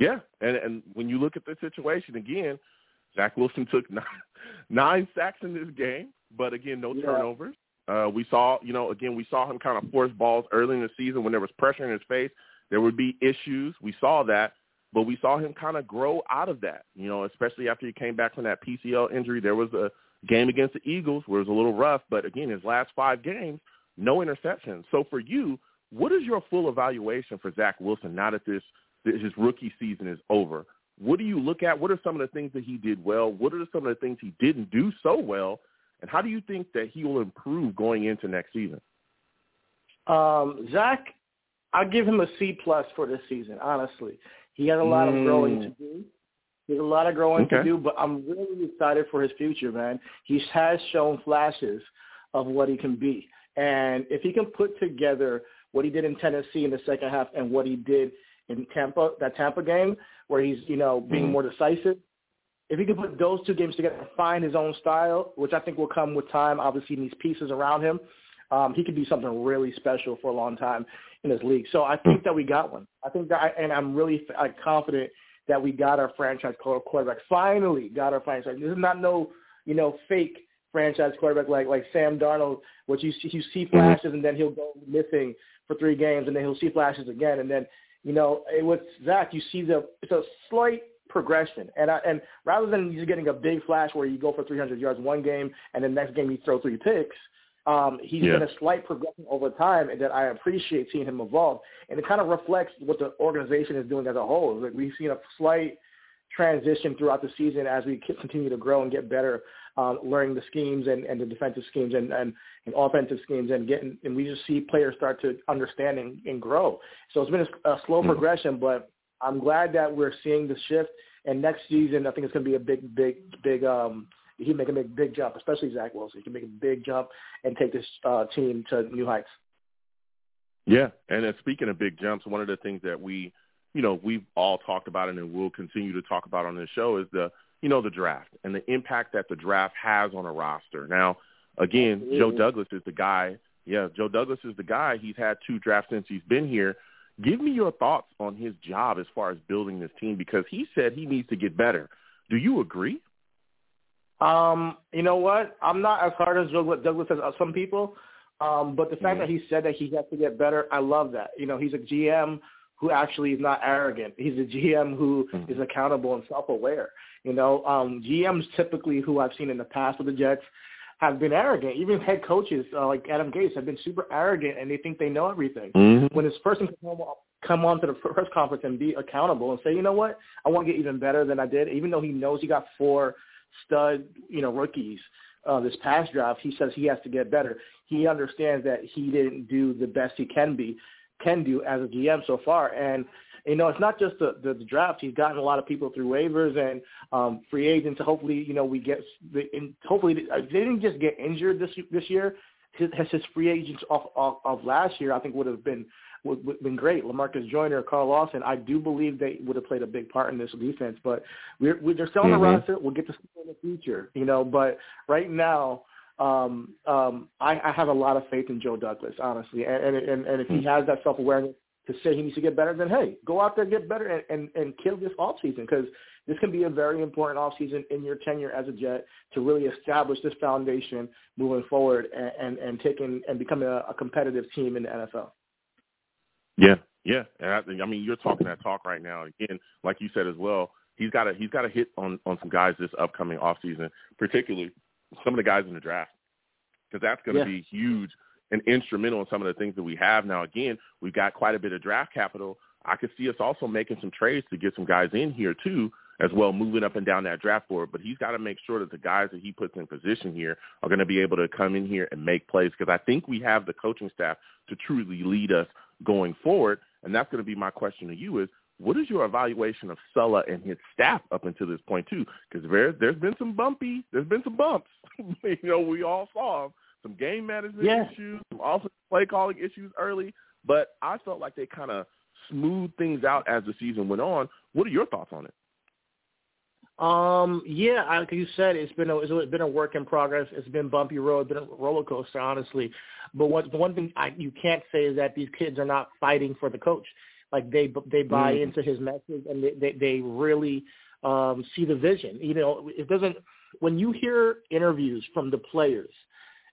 yeah, and and when you look at the situation again, Zach Wilson took nine, nine sacks in this game, but again, no Yeah. turnovers. Uh, we saw, you know, again, we saw him kind of force balls early in the season when there was pressure in his face. There would be issues. We saw that, but we saw him kind of grow out of that. You know, especially after he came back from that PCL injury. There was a game against the Eagles where it was a little rough, but again, his last five games, no interceptions. So for you, what is your full evaluation for Zach Wilson now that this that his rookie season is over? What do you look at? What are some of the things that he did well? What are some of the things he didn't do so well? And how do you think that he will improve going into next season? Um, Zach, I'll give him a C plus for this season. Honestly, he has a lot of growing Mm. to do. He has a lot of growing to do, but I'm really excited for his future, man. He has shown flashes of what he can be, and if he can put together what he did in Tennessee in the second half and what he did in Tampa, that Tampa game, where he's you know being Mhm. more decisive. If he can put those two games together and find his own style, which I think will come with time, obviously in these pieces around him, um, he could do something really special for a long time in this league. So I think that we got one. I think that, I, and I'm really uh, confident that we got our franchise quarterback. Finally, got our franchise. This is not no, you know, fake franchise quarterback like like Sam Darnold, which you see, you see flashes and then he'll go missing for three games and then he'll see flashes again and then you know it, with Zach you see the it's a slight progression and I, and rather than just getting a big flash where you go for 300 yards one game and then next game you throw three picks um, he's Yeah. been a slight progression over time, and that I appreciate seeing him evolve. And it kind of reflects what the organization is doing as a whole. Like we've seen a slight transition throughout the season as we continue to grow and get better, um, learning the schemes and, and the defensive schemes and, and, and offensive schemes, and getting and we just see players start to understand and, and grow. So it's been a, a slow Mhm. progression, but I'm glad that we're seeing the shift. And next season, I think it's going to be a big, big, big. Um, he can make a big, big jump, especially Zach Wilson. He can make a big jump and take this uh, team to new heights. Yeah, and then speaking of big jumps, one of the things that we, you know, we've all talked about it and we'll continue to talk about on this show is the, you know, the draft and the impact that the draft has on a roster. Now, again, Joe Douglas is the guy. Yeah, Joe Douglas is the guy. He's had two drafts since he's been here. Give me your thoughts on his job as far as building this team because he said he needs to get better. Do you agree? Um, you know what? I'm not as hard as Douglas Douglas as some people, um, but the fact Mhm. that he said that he has to get better, I love that. You know, he's a GM who actually is not arrogant. He's a GM who Mhm. is accountable and self-aware. You know, um, GMs typically who I've seen in the past with the Jets have been arrogant. Even head coaches uh, like Adam Gase have been super arrogant and they think they know everything. Mm-hmm. When this person can come, come on to the press conference and be accountable and say, you know what, I want to get even better than I did, even though he knows he got four stud, you know, rookies uh, this past draft, he says he has to get better. He understands that he didn't do the best he can be, can do as a GM so far, and you know, it's not just the, the, the draft. He's gotten a lot of people through waivers and um, free agents. Hopefully, you know, we get the, and hopefully they didn't just get injured this this year. His, his free agents off, off of last year, I think, would have been would, would have been great. Lamarcus Joyner, Carl Lawson, I do believe they would have played a big part in this defense. But we're, we're they're still on mm-hmm. the roster. We'll get to see in the future, you know. But right now, um, um, I, I have a lot of faith in Joe Douglas, honestly. And and and, if he mm. has that self awareness to say he needs to get better, then hey, go out there, and get better, and and, and kill this off season because this can be a very important off season in your tenure as a Jet to really establish this foundation moving forward and and, and taking and becoming a, a competitive team in the NFL. Yeah, yeah. And I, I mean, you're talking that talk right now. Again, like you said as well, he's got a he's got a hit on on some guys this upcoming off season, particularly some of the guys in the draft, because that's going to yeah. be huge and instrumental in some of the things that we have now. Again, we've got quite a bit of draft capital. I could see us also making some trades to get some guys in here too, as well, moving up and down that draft board. But he's got to make sure that the guys that he puts in position here are going to be able to come in here and make plays because I think we have the coaching staff to truly lead us going forward. And that's going to be my question to you is, what is your evaluation of Saleh and his staff up until this point too? Because there, there's been some bumpy, there's been some bumps. you know, we all saw some game management yeah. issues, some also play calling issues early. But I felt like they kind of smoothed things out as the season went on. What are your thoughts on it? Um, yeah, like you said, it's been a it's been a work in progress. It's been bumpy road, been a roller coaster, honestly. But what the one thing I, you can't say is that these kids are not fighting for the coach. Like they they buy mm. into his message and they they, they really um, see the vision. You know, it doesn't. When you hear interviews from the players,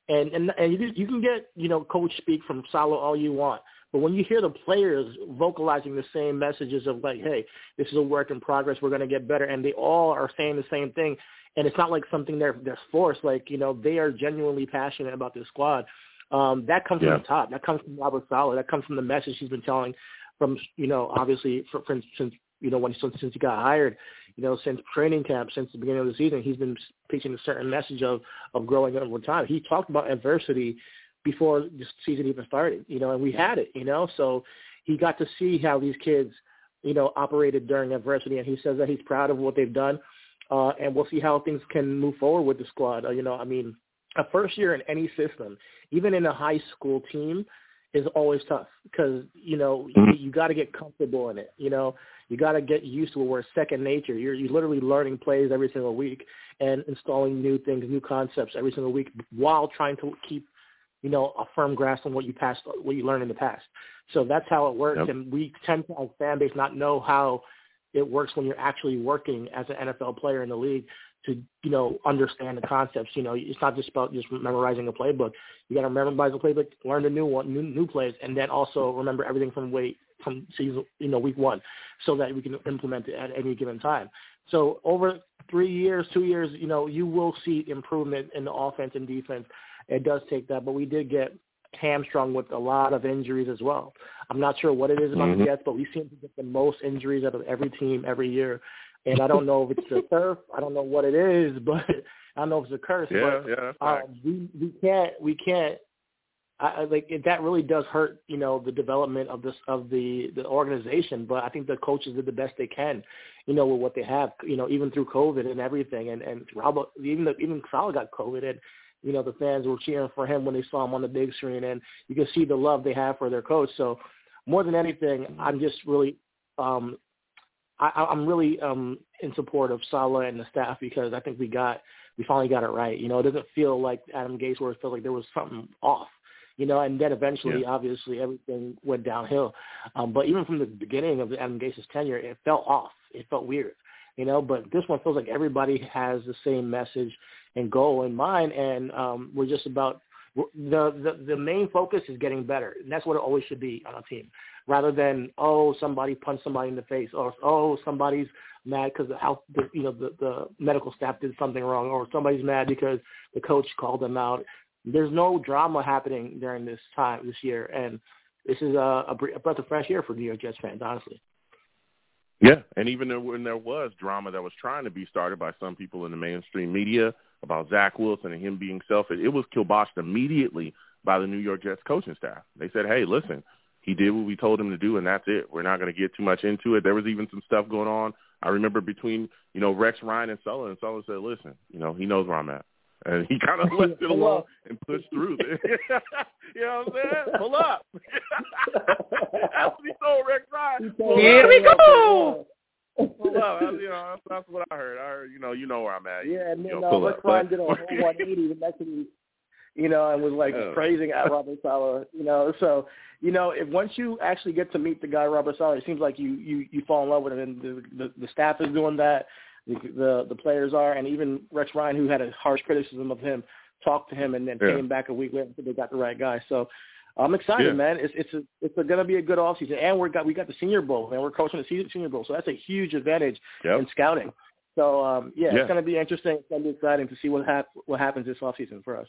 and and, and you, you can get you know coach speak from Saleh all you want, but when you hear the players vocalizing the same messages of like, hey, this is a work in progress, we're going to get better, and they all are saying the same thing, and it's not like something they're, they're forced. Like, you know, they are genuinely passionate about this squad. Um, that comes yeah. from the top. That comes from Robert Saleh. That comes from the message he's been telling from, you know, obviously for, for since, you know, when since, since he got hired, you know, since training camp, since the beginning of the season, he's been preaching a certain message of, of growing over time. He talked about adversity before the season even started, you know, and we had it, you know, so he got to see how these kids, you know, operated during adversity, and he says that he's proud of what they've done, uh, and we'll see how things can move forward with the squad. Uh, you know, I mean, a first year in any system, even in a high school team, is always tough because you know you, mm-hmm. you got to get comfortable in it. You know, you got to get used to it where it's second nature. You're you're literally learning plays every single week and installing new things, new concepts every single week while trying to keep you know, a firm grasp on what you passed, what you learned in the past. So that's how it works. Yep. And we tend to, as fan base, not know how it works when you're actually working as an NFL player in the league to, you know, understand the concepts. You know, it's not just about just memorizing a playbook. You got to memorize the playbook, learn the new one, new, new plays, and then also remember everything from way from season, you know, week one, so that we can implement it at any given time. So over three years, two years, you know, you will see improvement in the offense and defense it does take that, but we did get hamstrung with a lot of injuries as well. I'm not sure what it is about mm-hmm. the Jets, but we seem to get the most injuries out of every team every year. And I don't know if it's the turf. I don't know what it is, but I don't know if it's a curse. Yeah, but, yeah. Um, we we can't we can't. I, like it, that really does hurt, you know, the development of this of the the organization. But I think the coaches did the best they can, you know, with what they have, you know, even through COVID and everything. And and Robert, even the, even Saleh got COVID, and you know, the fans were cheering for him when they saw him on the big screen, and you can see the love they have for their coach. So, more than anything, I'm just really, um, I, I'm really um, in support of Saleh and the staff because I think we got, we finally got it right. You know, it doesn't feel like Adam Gase where it felt like there was something off. You know, and then eventually, yeah. obviously, everything went downhill. Um, but even from the beginning of Adam Gase's tenure, it felt off. It felt weird you know. But this one feels like everybody has the same message and goal in mind, and um, we're just about the, the the main focus is getting better, and that's what it always should be on a team, rather than oh somebody punched somebody in the face or oh somebody's mad because the health the, you know the the medical staff did something wrong or somebody's mad because the coach called them out. There's no drama happening during this time this year, and this is a, a breath of fresh air for New York Jets fans, honestly. Yeah, and even when there was drama that was trying to be started by some people in the mainstream media about Zach Wilson and him being selfish, it was kiboshed immediately by the New York Jets coaching staff. They said, "Hey, listen, he did what we told him to do, and that's it. We're not going to get too much into it." There was even some stuff going on. I remember between you know Rex Ryan and Sullivan. And Sullivan said, "Listen, you know he knows where I'm at." And he kind of left it alone and pushed through. you know what I'm saying? Pull up. that's what he told Rex Ryan. Here we go. Pull up. That's, you know, that's, that's what I heard. I heard, you know, you know where I'm at. Yeah, and you know, uh, pull Rex up. Ryan did a whole 180 the next week, you know, and was like Yeah. praising at Robert Saleh, you know. So, you know, if once you actually get to meet the guy Robert Saleh, it seems like you you you fall in love with him, and the the, the staff is doing that, the, the the players are, and even Rex Ryan, who had a harsh criticism of him, talked to him and then Yeah. came back a week later and said they got the right guy. So. I'm excited, Yeah. man. It's it's a, it's going to be a good offseason, and we got we got the Senior Bowl, and we're coaching the Se- Senior Bowl, so that's a huge advantage Yep. in scouting. So um, yeah, Yeah. it's going to be interesting. It's going to be exciting to see what hap- what happens this offseason for us.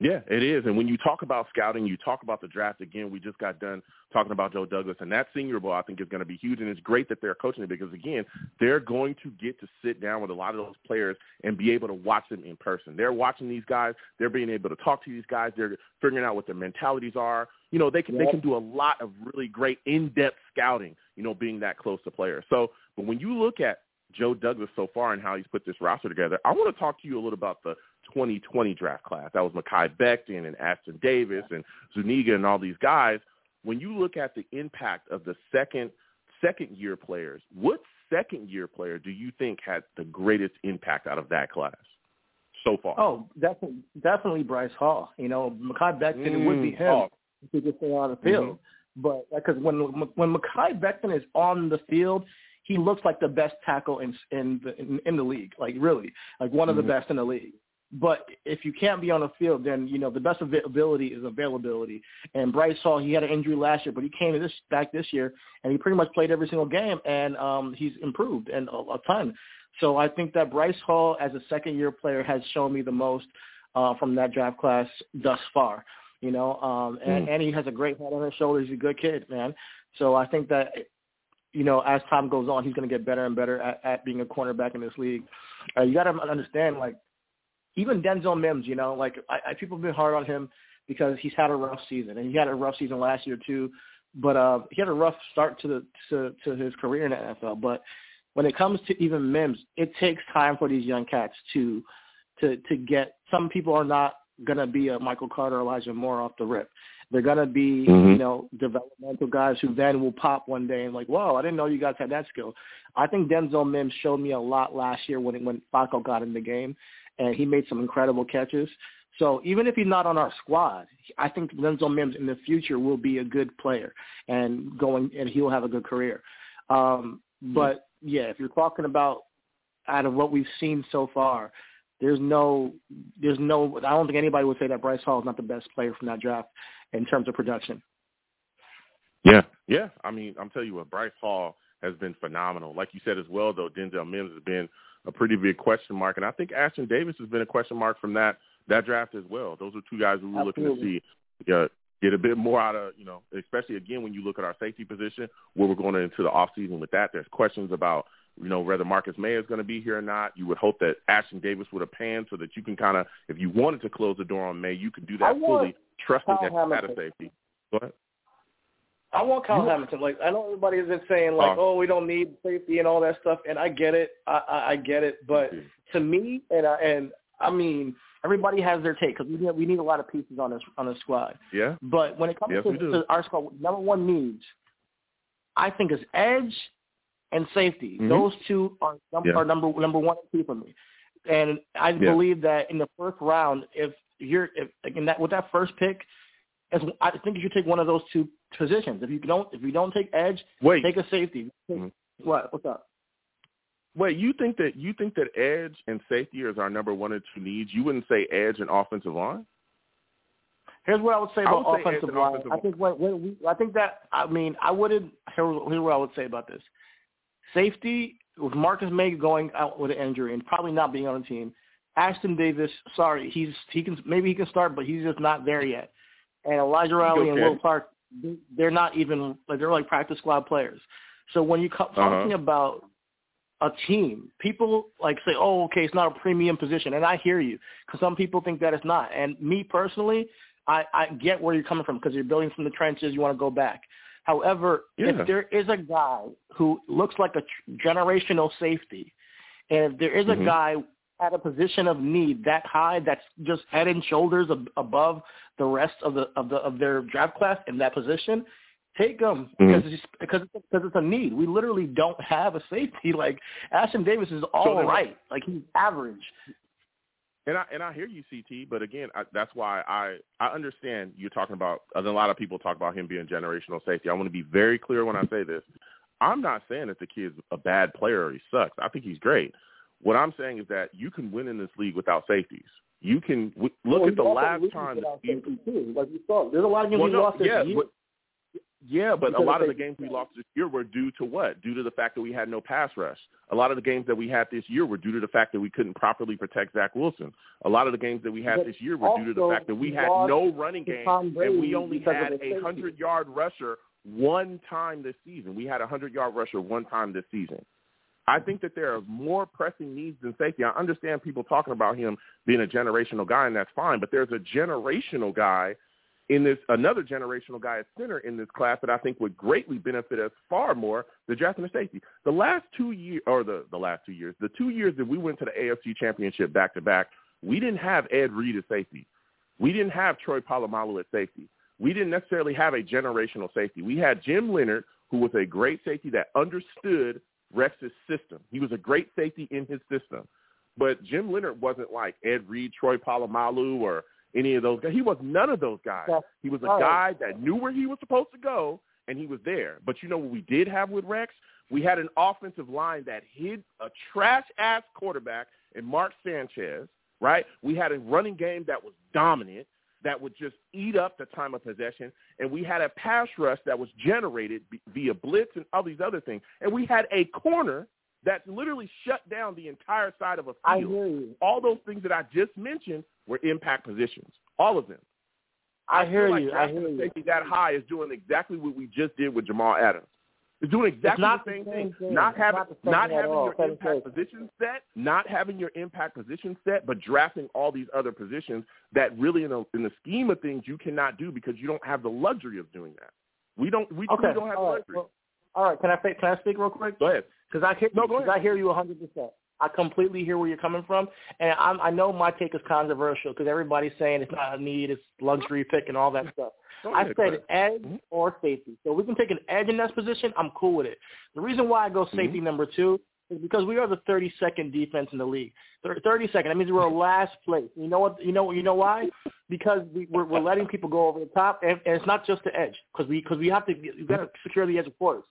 Yeah, it is. And when you talk about scouting, you talk about the draft again. We just got done talking about Joe Douglas, and that Senior Bowl I think is going to be huge. And it's great that they're coaching it because again, they're going to get to sit down with a lot of those players and be able to watch them in person. They're watching these guys. They're being able to talk to these guys. They're figuring out what their mentalities are. You know, they can they can do a lot of really great in-depth scouting. You know, being that close to players. So, but when you look at Joe Douglas so far and how he's put this roster together, I want to talk to you a little about the 2020 draft class. That was Mekhi Becton and Ashtyn Davis and Zuniga and all these guys. When you look at the impact of the second second year players, what second year player do you think had the greatest impact out of that class so far? Oh, definitely, definitely Bryce Hall. You know, Mekhi Becton it would be Mm, him Hall. if he could stay on the field. But because when when Mekhi Becton is on the field, he looks like the best tackle in in the in, in the league. Like really, like one of Mhm. the best in the league. But if you can't be on the field, then you know the best availability is availability. And Bryce Hall, he had an injury last year, but he came this back this year, and he pretty much played every single game, and um, he's improved and a, a ton. So I think that Bryce Hall, as a second year player, has shown me the most uh, from that draft class thus far. You know, um, and, Mm. and he has a great head on his shoulders. He's a good kid, man. So I think that you know, as time goes on, he's going to get better and better at, at being a cornerback in this league. Uh, you got to understand, like, even Denzel Mims, you know, like I, I people have been hard on him because he's had a rough season, and he had a rough season last year too. But uh, he had a rough start to the to, to his career in the NFL. But when it comes to even Mims, it takes time for these young cats to to to get. Some people are not gonna be a Michael Carter, Elijah Moore off the rip. They're gonna be, Mhm. you know, developmental guys who then will pop one day and like, whoa, I didn't know you guys had that skill. I think Denzel Mims showed me a lot last year when when Flacco got in the game, and he made some incredible catches. So even if he's not on our squad, I think Denzel Mims in the future will be a good player and going and he'll have a good career. Um, but yeah, if you're talking about out of what we've seen so far, there's no, there's no. I don't think anybody would say that Bryce Hall is not the best player from that draft in terms of production. Yeah, yeah. I mean, I'm telling you what, Bryce Hall has been phenomenal. Like you said as well, though, Denzel Mims has been a pretty big question mark, and I think Ashtyn Davis has been a question mark from that that draft as well. Those are two guys we were looking to Absolutely. see uh, get a bit more out of, you know, especially again when you look at our safety position, where we're going into the off season with that. There's questions about you know whether Marcus Maye is going to be here or not. You would hope that Ashtyn Davis would have panned so that you can kind of, if you wanted to close the door on Maye, you could do that fully, trusting Kyle that you had a safety. Go ahead. I want Kyle Hamilton. Like I know everybody has been saying like, Oh. oh, we don't need safety and all that stuff, and I get it. I, I, I get it. But to me, and I, and I mean, everybody has their take because we need we need a lot of pieces on this on this squad. Yeah. But when it comes Yes, to, to our squad, number one needs, I think, is edge and safety. Mhm. Those two are, num- Yeah. are number number one and two for me. And I Yeah. believe that in the first round, if you're if in that with that first pick, I think you should take one of those two positions. If you don't if you don't take edge, Wait, take a safety. Mhm. What? What's up? Wait, you think that you think that edge and safety is our number one and two needs? You wouldn't say edge and offensive line? Here's what I would say about would offensive line. offensive I think when, when we, I think that I mean I wouldn't. Here's, here's what I would say about this: safety with Marcus Maye going out with an injury and probably not being on the team. Ashtyn Davis, sorry, he's he can maybe he can start, but he's just not there yet. And Elijah Riley and. Will Clark, they're not even like they're like practice squad players. So when you come Uh-huh. talking about a team, people like say, "Oh, okay, it's not a premium position," and I hear you because some people think that it's not. And me personally, I, I get where you're coming from because you're building from the trenches. You want to go back. However, Yeah. if there is a guy who looks like a tr- generational safety, and if there is a Mhm. guy at a position of need that high, that's just head and shoulders ab- above the rest of the of the of their draft class in that position, take them Mhm. because it's just, because it's, because it's a need. We literally don't have a safety. Like Ashtyn Davis is all then- right. Like he's average. And I and I hear you, CT, but again, I, that's why I I understand you're talking about. And a lot of people talk about him being generational safety. I want to be very clear when I say this. I'm not saying that the kid's a bad player or he sucks. I think he's great. What I'm saying is that you can win in this league without safeties. You can w- look Well, at the last time. that you- too. Like you saw, there's a lot of games Well, we no, lost this year. but, yeah, but a lot of the games we lost this year were due to what? Due to the fact that we had no pass rush. A lot of the games that we had this year were due to the fact that we couldn't properly protect Zach Wilson. A lot of the games that we had But this year were due to the fact that we we had no running game and we only had a hundred yard rusher one time this season. We had a hundred yard rusher one time this season. I think that there are more pressing needs than safety. I understand people talking about him being a generational guy, and that's fine. But there's a generational guy in this, another generational guy at center in this class that I think would greatly benefit us far more the drafting a safety. The last two years, or the the last two years, the two years that we went to the AFC Championship back to back, we didn't have Ed Reed at safety. We didn't have Troy Polamalu at safety. We didn't necessarily have a generational safety. We had Jim Leonhard, who was a great safety that understood Rex's system. He was a great safety in his system. But Jim Leonhard wasn't like Ed Reed, Troy Polamalu, or any of those guys. He was none of those guys. He was a guy that knew where he was supposed to go, and he was there. But you know what we did have with Rex? We had an offensive line that hid a trash-ass quarterback in Mark Sanchez, right? We had a running game that was dominant, that would just eat up the time of possession, and we had a pass rush that was generated b- via blitz and all these other things. And we had a corner that literally shut down the entire side of a I field. hear you. All those things that I just mentioned were impact positions, all of them. I feel hear like you. I hear you. that high is doing exactly what we just did with Jamal Adams. Doing exactly not the the same same thing. thing. Not having not not having all. your impact position set, not having your impact position set, but drafting all these other positions that really in the in the scheme of things you cannot do because you don't have the luxury of doing that. We don't we Okay. truly don't have the all right. luxury. Well, all right. Can I can I speak real quick? Go ahead. Because I hear No. I hear you 100. percent I completely hear where you're coming from, and I'm, I know my take is controversial because everybody's saying it's not a need, it's luxury pick and all that stuff. I said edge Mhm. or safety. So we can take an edge in that position. I'm cool with it. The reason why I go safety number two is because we are the 32nd defense in the league. 32nd. That means we're last place. You know what? You know you know why? Because we, we're, we're letting people go over the top, and, and it's not just the edge because we because we have to we got to secure the edge of course.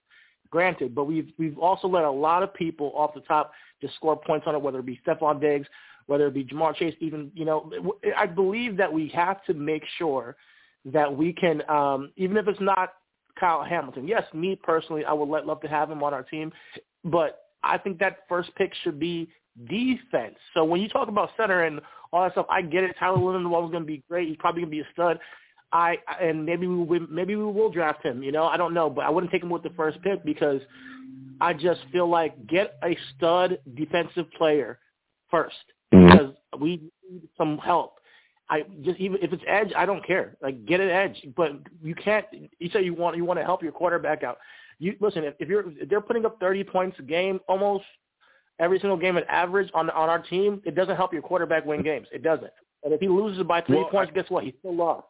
Granted, but we've we've also let a lot of people off the top just score points on it, whether it be Stefon Diggs, whether it be Ja'Marr Chase, even you know, I believe that we have to make sure that we can, um, even if it's not Kyle Hamilton. Yes, me personally, I would let, love to have him on our team, but I think that first pick should be defense. So when you talk about center and all that stuff, I get it. Tyler Linderbaum is going to be great. He's probably going to be a stud. I and maybe we maybe we will draft him. You know, I don't know, but I wouldn't take him with the first pick because I just feel like get a stud defensive player first mm-hmm. because we need some help. I just even if it's edge, I don't care. Like get an edge, but you can't. You say you want you want to help your quarterback out. You listen if, if you're if they're putting up thirty points a game almost every single game at average on on our team, it doesn't help your quarterback win mm-hmm. games. It doesn't. And if he loses by three Well, points, I- guess what? He still lost.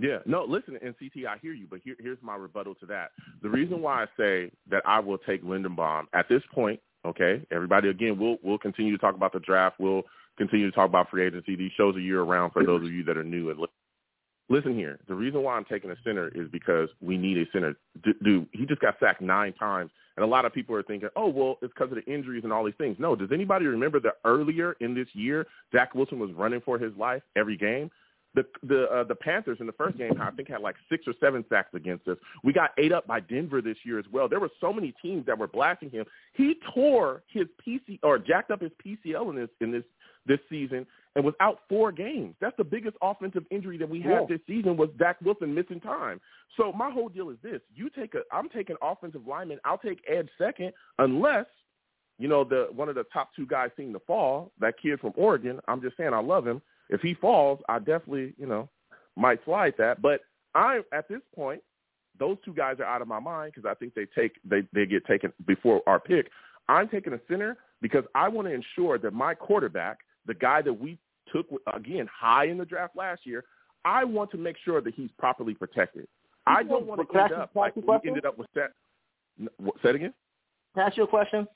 Yeah, no, listen, and CT, I hear you, but here, here's my rebuttal to that. The reason why I say that I will take Linderbaum at this point, okay, everybody, again, we'll we'll continue to talk about the draft. We'll continue to talk about free agency. These shows are year round for those of you that are new. And li- listen here, the reason why I'm taking a center is because we need a center. D- dude, he just got sacked nine times, and a lot of people are thinking, oh, well, it's because of the injuries and all these things. No, does anybody remember that earlier in this year, Zach Wilson was running for his life every game? The the uh, the Panthers in the first game, I think, had like six or seven sacks against us. We got ate up by Denver this year as well. There were so many teams that were blasting him. He tore his PC or jacked up his PCL in this in this this season and was out four games. That's the biggest offensive injury that we had Yeah. this season was Zach Wilson missing time. So my whole deal is this: you take a, I'm taking offensive lineman. I'll take edge second, unless you know the one of the top two guys seem to fall. That kid from Oregon. I'm just saying I love him. If he falls, I definitely you know might slide that. But I at this point, those two guys are out of my mind because I think they take they they get taken before our pick. I'm taking a center because I want to ensure that my quarterback, the guy that we took again high in the draft last year, I want to make sure that he's properly protected. I don't want to end up you like we ended up with that. Say it again. Can I ask you a question?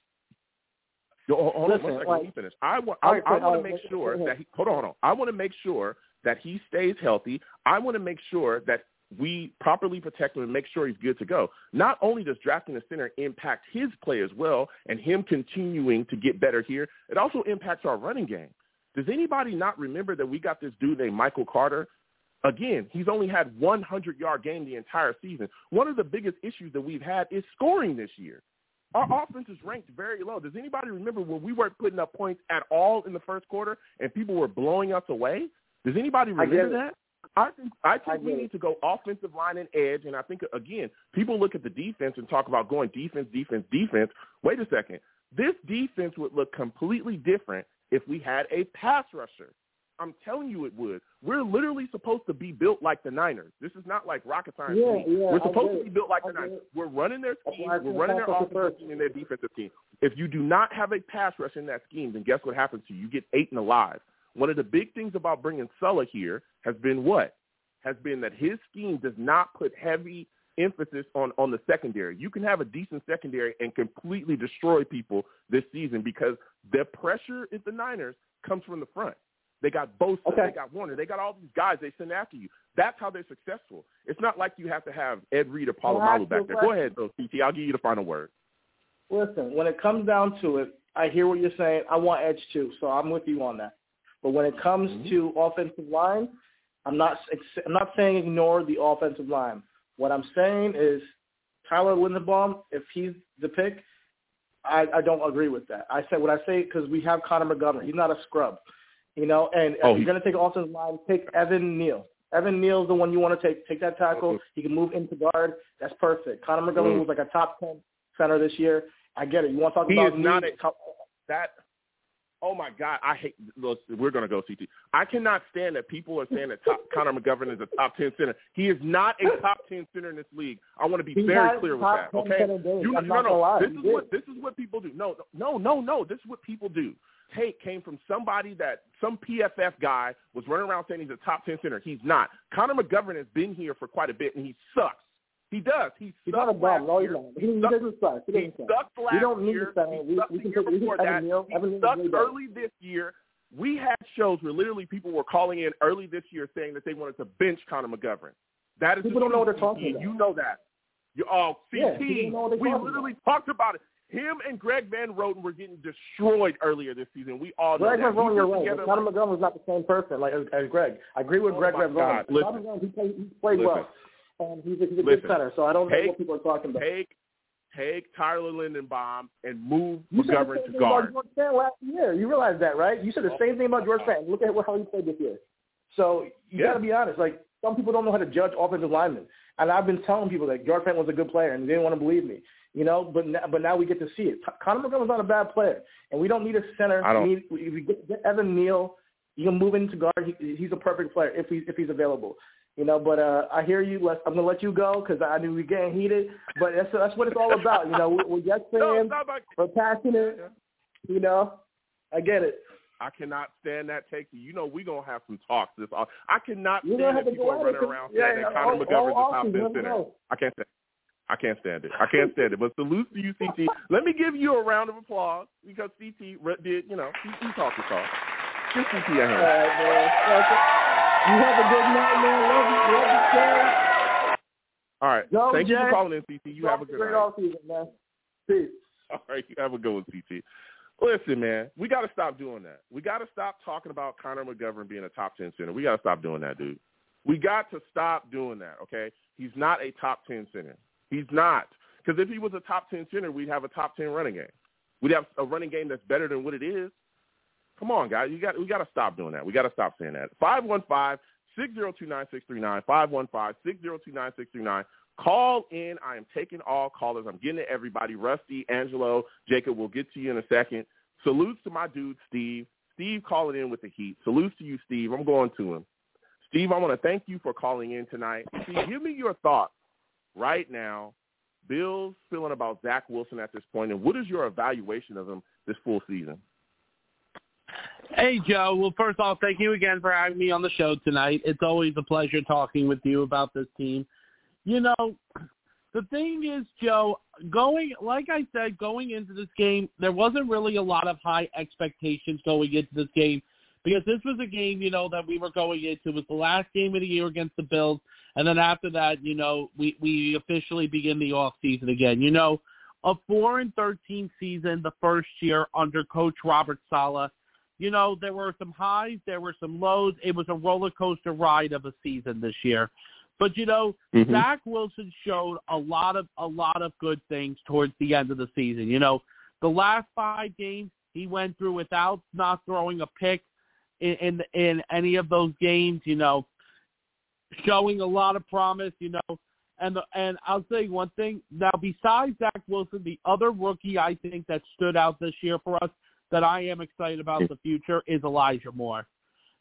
Yo, hold on Listen, one second. like- Let me finish. I want. I, right, I all want to make go- sure ahead. that he. Hold on, hold on. I want to make sure that he stays healthy. I want to make sure that we properly protect him and make sure he's good to go. Not only does drafting a center impact his play as well, and him continuing to get better here, it also impacts our running game. Does anybody not remember that we got this dude named Michael Carter? Again, he's only had 100 yard game the entire season. One of the biggest issues that we've had is scoring this year. Our offense is ranked very low. Does anybody remember when we weren't putting up points at all in the first quarter and people were blowing us away? Does anybody remember that? I think I think I we need to go offensive line and edge, and I think again, people look at the defense and talk about going defense, defense, defense. Wait a second, this defense would look completely different if we had a pass rusher. I'm telling you, it would. We're literally supposed to be built like the Niners. This is not like rocket science. Yeah, yeah, We're supposed to be built like I the Niners. it. We're running their scheme. We're running their offensive team and their defensive team. If you do not have a pass rush in that scheme, then guess what happens to you? You get eight and alive. One of the big things about bringing Saleh here has been what? Has been that his scheme does not put heavy emphasis on on the secondary. You can have a decent secondary and completely destroy people this season because the pressure at the Niners comes from the front. They got Bosa, Okay. they got Warner, they got all these guys they send after you. That's how they're successful. It's not like you have to have Ed Reed or I ask back there. Go ahead, though, CT. I'll give you the final word. Listen, when it comes down to it, I hear what you're saying. I want edge too, so I'm with you on that. But when it comes Mhm. to offensive line, I'm not I'm not saying ignore the offensive line. What I'm saying is Tyler Linderbaum, if he's the pick, I, I don't agree with that. I said what I say because we have Connor McGovern. He's not a scrub, you know. And Oh, if you're going to take offensive line, take Evan Neal. Evan Neal's the one you want to take. Take that tackle. Mhm. He can move into guard. That's perfect. Connor McGovern Mhm. was like a top ten center this year. I get it. You want to talk He about is not a that. Oh my God, I hate. Look, we're gonna go CT. I cannot stand that people are saying that top, Connor McGovern is a top ten center. He is not a top ten center in this league. I want to be He very clear with that. Okay, you no not no. This he is did. what this is what people do. No no no no. This is what people do. Tate came from somebody that some PFF guy was running around saying he's a top ten center. He's not. Connor McGovern has been here for quite a bit and he sucks. He does. He He's not a bum. No, he's not. He, he doesn't suck. He he doesn't suck. sucked last We don't need year. to. He We- sucked we the can year take- before that. Neal. He Evan sucked early this year. We had shows where literally people were calling in early this year saying that they wanted to bench Connor McGovern. That is People don't know what they're talking about. You know that. You, oh, CT, Yeah, people don't know what they're we literally talked about it. Him and Greg Van Roten were getting destroyed earlier this season. We all know Greg that. Van Roten, you're right. like- McGovern was not the same person like as, as Greg. I agree with Oh Greg Van. Roten. Listen. McGovern, he played, he played Listen. well, and he's a, he's a good center. So I don't know what people are talking about. Take, take Tyler Linderbaum and move You said the McGovern same to thing guard. about George Fant last year. You realize that, right? You said the same thing about George Fant. Look at how he played this year. So you Yeah. got to be honest. Like some people don't know how to judge offensive linemen, and I've been telling people that George Fant was a good player, and they didn't want to believe me. You know, but now, but now we get to see it. Connor McGovern's not a bad player, and we don't need a center. I don't- We need, if we get, get Evan Neal, you can move into guard. He, he's a perfect player if he's if he's available. You know, but uh, I hear you. Let's, I'm gonna let you go because I knew we are getting heated. But that's that's what it's all about. You know, we're, we're Jets No, it's fans. not about We're passionate. You know, I get it. I cannot stand that take. You know, we gonna have some talks. This all. I cannot stand gonna that people are running around Yeah, saying yeah, that Connor all- McGovern's all a top offseason, ten let me center. I can't stand. I can't stand it. I can't stand it. But salute to you, CT. Let me give you a round of applause because CT did. You know, he, he talked his talk. Give CT a All hand. right, man. You have a good night, man. Love you. Love you, Jay. All right. Go, Thank you for calling in, CT. You have a good great night. offseason, man. Peace. All right. You have a good one, CT. Listen, man, we got to stop doing that. We got to stop talking about Connor McGovern being a top 10 center. We got to stop doing that, dude. We got to stop doing that, okay? He's not a top 10 center. He's not. Because if he was a top 10 center, we'd have a top 10 running game. We'd have a running game that's better than what it is. Come on, guys. You got we got to stop doing that. We got to stop saying that. Five one five six zero two nine six three nine. Five one five six zero two nine six three nine. Call in. I am taking all callers. I'm getting to everybody. Rusty, Angelo, Jacob, we'll get to you in a second. Salutes to my dude, Steve. Steve calling in with the heat. Salutes to you, Steve. I'm going to him. Steve, I want to thank you for calling in tonight. Steve, give me your thoughts right now. Bill's feeling about Zach Wilson at this point, and what is your evaluation of him this full season? Hey, Joe. Well, first off, thank you again for having me on the show tonight. It's always a pleasure talking with you about this team. You know, the thing is, Joe, going like I said, going into this game, there wasn't really a lot of high expectations going into this game because this was a game, you know, that we were going into. It was the last game of the year against the Bills, and then after that, you know, we we officially begin the off season again. You know, a four and thirteen season the first year under Coach Robert Saleh. you know, there were some highs, there were some lows. It was a roller coaster ride of a season this year. But you know, mm-hmm. Zach Wilson showed a lot of a lot of good things towards the end of the season. You know, the last five games he went through without not throwing a pick in in, in any of those games. You know, showing a lot of promise. You know, and the, and I'll say one thing. Now, besides Zach Wilson, the other rookie I think that stood out this year for us that I am excited about the future is Elijah Moore.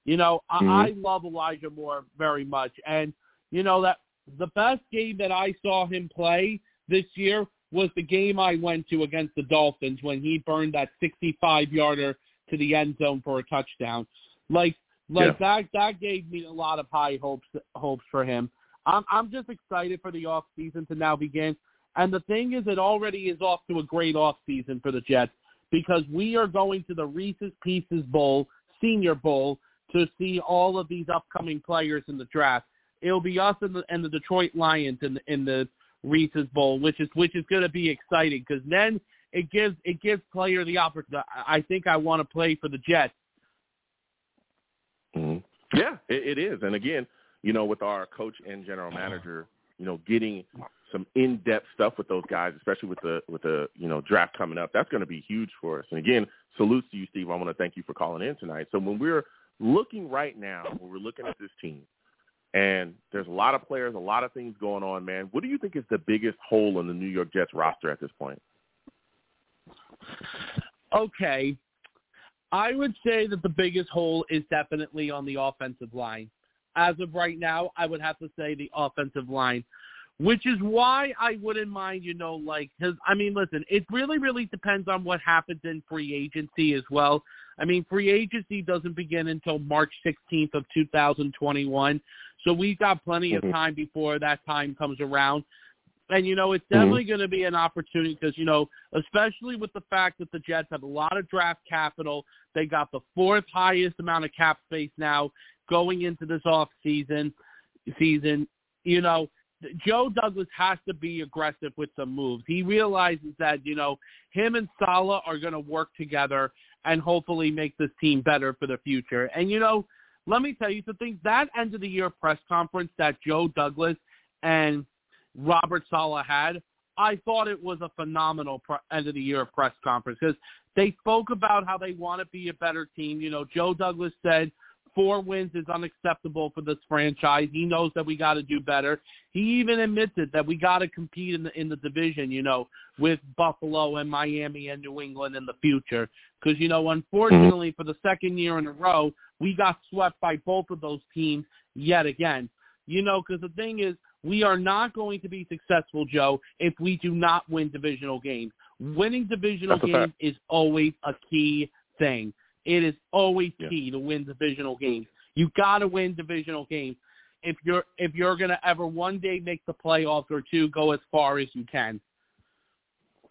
You know, mm-hmm. I, I love Elijah Moore very much, and you know that the best game that I saw him play this year was the game I went to against the Dolphins when he burned that 65 yarder to the end zone for a touchdown. Like like yeah. that that gave me a lot of high hopes hopes for him. I'm I'm just excited for the off season to now begin. And the thing is, it already is off to a great off season for the Jets because we are going to the Reese's Pieces Bowl, Senior Bowl, to see all of these upcoming players in the draft. It'll be us and the, and the Detroit Lions in the, in the Reese's Bowl, which is which is going to be exciting because then it gives it gives player the opportunity. I think I want to play for the Jets. Mm-hmm. Yeah, it, it is, and again, you know, with our coach and general manager, you know, getting some in-depth stuff with those guys, especially with the with the you know draft coming up. That's going to be huge for us. And again, salutes to you, Steve. I want to thank you for calling in tonight. So when we're looking right now, when we're looking at this team, and there's a lot of players, a lot of things going on, man. What do you think is the biggest hole in the New York Jets roster at this point? Okay, I would say that the biggest hole is definitely on the offensive line. As of right now, I would have to say the offensive line which is why I wouldn't mind, you know, like, cause, I mean, listen, it really, really depends on what happens in free agency as well. I mean, free agency doesn't begin until March 16th of 2021. So we've got plenty mm-hmm. of time before that time comes around. And, you know, it's mm-hmm. definitely mm-hmm. going to be an opportunity because, you know, especially with the fact that the Jets have a lot of draft capital. They got the fourth highest amount of cap space now going into this off season. Season, you know, Joe Douglas has to be aggressive with some moves. He realizes that, you know, him and Saleh are going to work together and hopefully make this team better for the future. And, you know, let me tell you something. That end of the year press conference that Joe Douglas and Robert Saleh had, I thought it was a phenomenal end of the year press conference because they spoke about how they want to be a better team. You know, Joe Douglas said – four wins is unacceptable for this franchise. He knows that we got to do better. He even admitted that we got to compete in the in the division, you know, with Buffalo and Miami and New England in the future. Because you know, unfortunately, for the second year in a row, we got swept by both of those teams yet again. You know, because the thing is, we are not going to be successful, Joe, if we do not win divisional games. Winning divisional games is always a key thing. It is always key yeah. to win divisional games. You got to win divisional games if you're if you're going to ever one day make the playoffs or two, go as far as you can.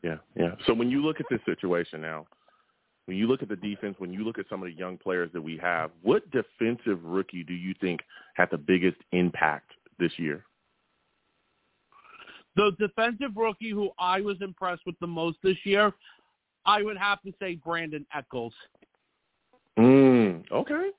Yeah, yeah. So when you look at this situation now, when you look at the defense, when you look at some of the young players that we have, what defensive rookie do you think had the biggest impact this year? The defensive rookie who I was impressed with the most this year, I would have to say Brandin Echols. Mm, okay.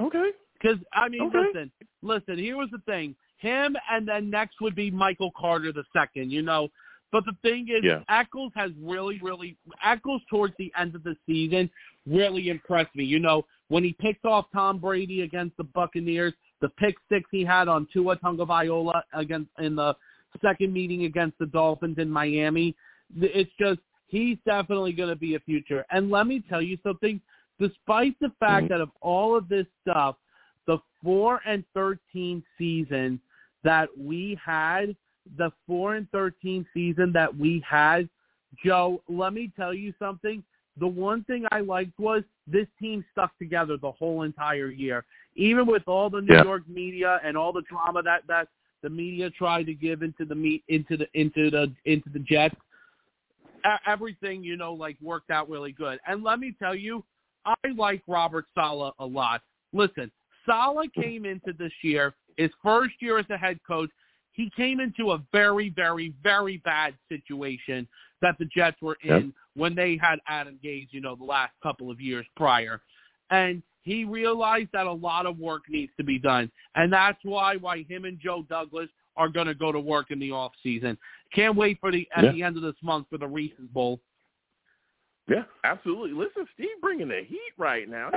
Okay. Because I mean, Okay. listen, listen. Here was the thing: him, and then next would be Michael Carter the second. You know, but the thing is, Yeah. Echols has really, really Eccles towards the end of the season really impressed me. You know, when he picked off Tom Brady against the Buccaneers, the pick six he had on Tua Tagovailoa against in the second meeting against the Dolphins in Miami. It's just he's definitely going to be a future. And let me tell you something. Despite the fact Mhm. that of all of this stuff, the four and thirteen season that we had, the four and thirteen season that we had, Joe, let me tell you something. The one thing I liked was this team stuck together the whole entire year, even with all the New Yeah. York media and all the drama that that the media tried to give into the meet into the into the into the Jets. Everything you know, like worked out really good. And let me tell you, I like Robert Saleh a lot. Listen, Saleh came into this year, his first year as a head coach. He came into a very, very, very bad situation that the Jets were in Yep. when they had Adam Gase, you know, the last couple of years prior. And he realized that a lot of work needs to be done. And that's why why him and Joe Douglas are going to go to work in the off season. Can't wait for the at Yeah. the end of this month for the Reese's Bowl. Yeah, absolutely. Listen, Steve bringing the heat right now.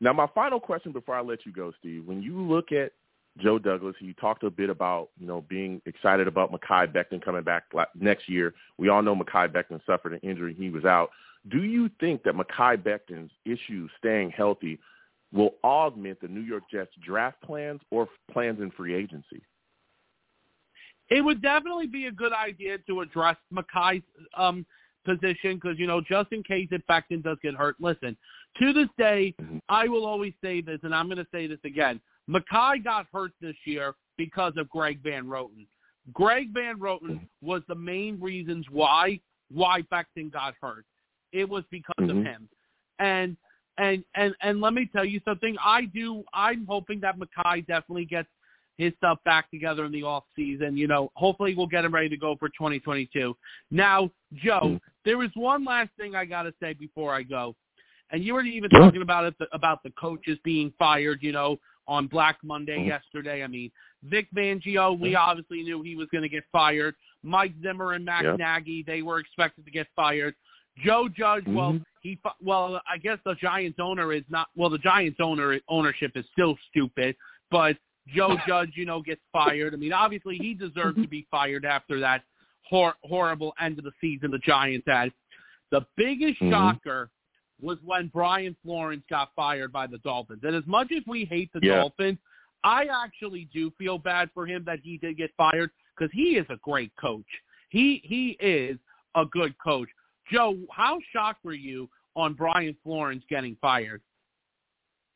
Now, my final question before I let you go, Steve, when you look at Joe Douglas, you talked a bit about, you know, being excited about Mekhi Becton coming back next year. We all know Mekhi Becton suffered an injury. He was out. Do you think that Mekhi Becton's issues staying healthy will augment the New York Jets draft plans or plans in free agency? It would definitely be a good idea to address Mekhi's um, position because, you know, just in case if Becton does get hurt. Listen, to this day, Mhm. I will always say this, and I'm going to say this again. Mekhi got hurt this year because of Greg Van Roten. Greg Van Roten was the main reasons why why Becton got hurt. It was because of Mhm. him. And and and and let me tell you something. I do. I'm hoping that Mekhi definitely gets his stuff back together in the off season. You know, hopefully we'll get him ready to go for 2022. Now, Joe, Mhm. there is one last thing I got to say before I go, and you were even Sure. talking about it about the coaches being fired. You know, on Black Monday Mhm. yesterday. I mean, Vic Fangio, we obviously knew he was going to get fired. Mike Zimmer and Matt. Nagy, they were expected to get fired. Joe Judge, well, Mhm. he well, I guess the Giants owner is not. Well, the Giants owner ownership is still stupid, but Joe Judge, you know, gets fired. I mean, obviously he deserved to be fired after that hor- horrible end of the season the Giants had. The biggest Mhm. shocker was when Brian Florence got fired by the Dolphins. And as much as we hate the Yeah. Dolphins, I actually do feel bad for him that he did get fired because he is a great coach. He he is a good coach. Joe, how shocked were you on Brian Florence getting fired?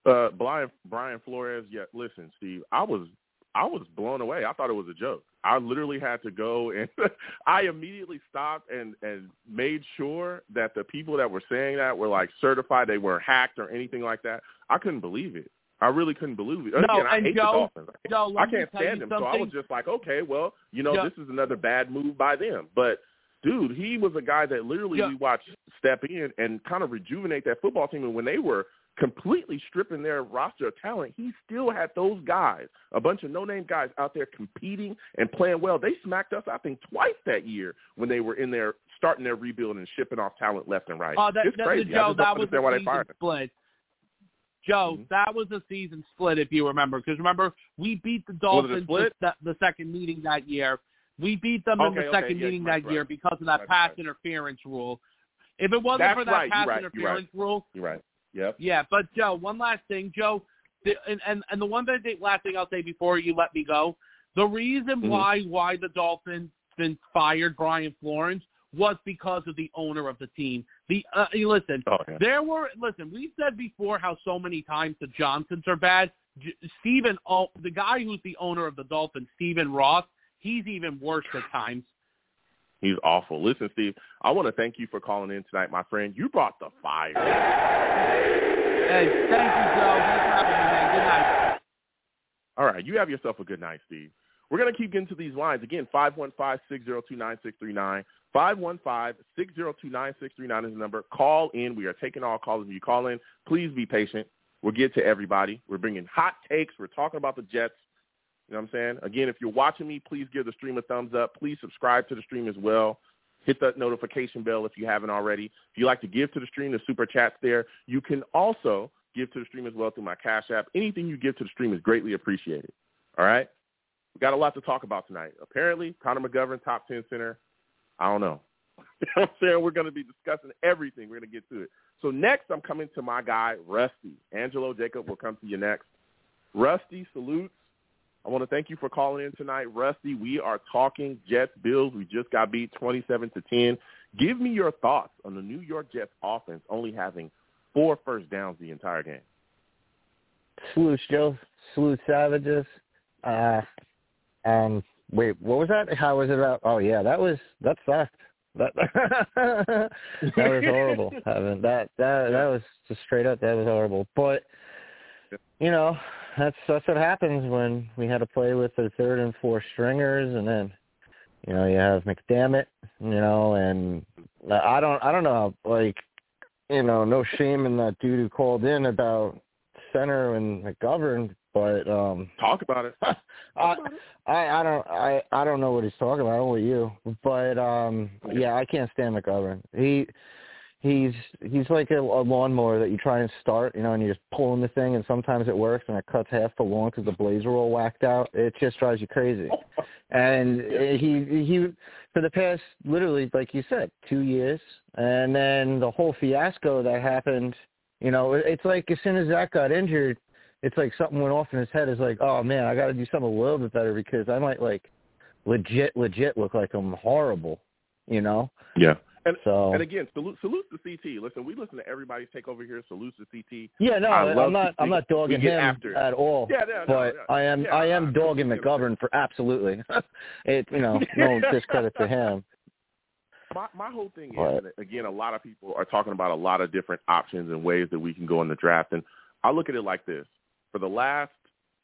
Uh, Brian Brian Flores. Yeah, listen, Steve. I was I was blown away. I thought it was a joke. I literally had to go and I immediately stopped and and made sure that the people that were saying that were like certified. They weren't hacked or anything like that. I couldn't believe it. I really couldn't believe it. No, Again, I hate Joe- the Dolphins. Joe, let I me can't stand him. So I was just like, okay, well, you know, Yeah. this is another bad move by them. But dude, he was a guy that literally Yeah. we watched step in and kind of rejuvenate that football team. And when they were completely stripping their roster of talent, he still had those guys, a bunch of no-name guys out there competing and playing well. They smacked us, I think, twice that year when they were in there starting their rebuild and shipping off talent left and right. Oh, that, it's that, crazy. I Joe, just don't that was understand a why they season fired him. split. Joe, Mhm. that was a season split, if you remember. Because remember, we beat the Was it a Dolphins split? the, the second meeting that year. We beat them in the okay, second yeah, meeting right, that year because of that Right, pass right. interference rule. If it wasn't That's for that right, pass you're right, interference rule, You're right. Yep. yeah. But Joe, one last thing, Joe, the, and, and and the one thing, last thing I'll say before you let me go, the reason Mhm. why why the Dolphins fired Brian Florence was because of the owner of the team. The uh, you listen, Oh, yeah. there were listen. We said before how so many times the Johnsons are bad. J- Stephen, oh, the guy who's the owner of the Dolphins, Stephen Ross, he's even worse at times. He's awful. Listen, Steve, I want to thank you for calling in tonight, my friend. You brought the fire. Hey, thank you, Joe. Thanks for having me, man. Good night. All right, you have yourself a good night, Steve. we're going to keep getting to these lines. Again, 515-602-9639. 515-602-9639 is the number. Call in. We are taking all calls. If you call in, please be patient. We'll get to everybody. We're bringing hot takes. We're talking about the Jets. You know what I'm saying? Again, if you're watching me, please give the stream a thumbs up. Please subscribe to the stream as well. Hit that notification bell if you haven't already. If you like to give to the stream, the super chat's there. You can also give to the stream as well through my Cash App. Anything you give to the stream is greatly appreciated. All right? We got a lot to talk about tonight. Apparently, Connor McGovern, top 10 center. I don't know. you know what I'm saying? We're going to be discussing everything. We're going to get to it. So next, I'm coming to my guy, Rusty. Angelo Jacob will come to you next. Rusty, salutes. I want to thank you for calling in tonight. Rusty, we are talking Jets Bills. We just got beat 27 to 10. Give me your thoughts on the New York Jets offense only having four first downs the entire game. Salute, Joe. Salute, Savages. Uh, um, wait, what was that? How was it about? Oh yeah, that was that sucked. That that was horrible. Having that that that was just straight up. That was horrible. But you know, that's that's what happens when we had to play with the third and fourth stringers, and then you know you have McDammit, you know, and I don't I don't know like you know no shame in that dude who called in about center and McGovern, but um talk about it. I, I I don't I I don't know what he's talking about. I don't know you, but um yeah, I can't stand McGovern. He he's he's like a, a lawnmower that you try and start, you know, and you're just pulling the thing, and sometimes it works, and it cuts half the lawn because the blades are all whacked out. It just drives you crazy. And he he for the past literally, like you said, two years, and then the whole fiasco that happened. You know, it's like as soon as Zach got injured, it's like something went off in his head. It's like, oh man, I got to do something a little bit better because I might like legit, legit look like I'm horrible. You know? Yeah. And, so and again, salute salute to CT. Listen, we listen to everybody's take over here. Salute to CT. Yeah, no, I I'm not. I'm not dogging him after. at all. Yeah, yeah, but no, yeah. I am. Yeah, I am dogging McGovern for absolutely. it, you know, no discredit to him. My my whole thing is that, again, a lot of people are talking about a lot of different options and ways that we can go in the draft, and I look at it like this: for the last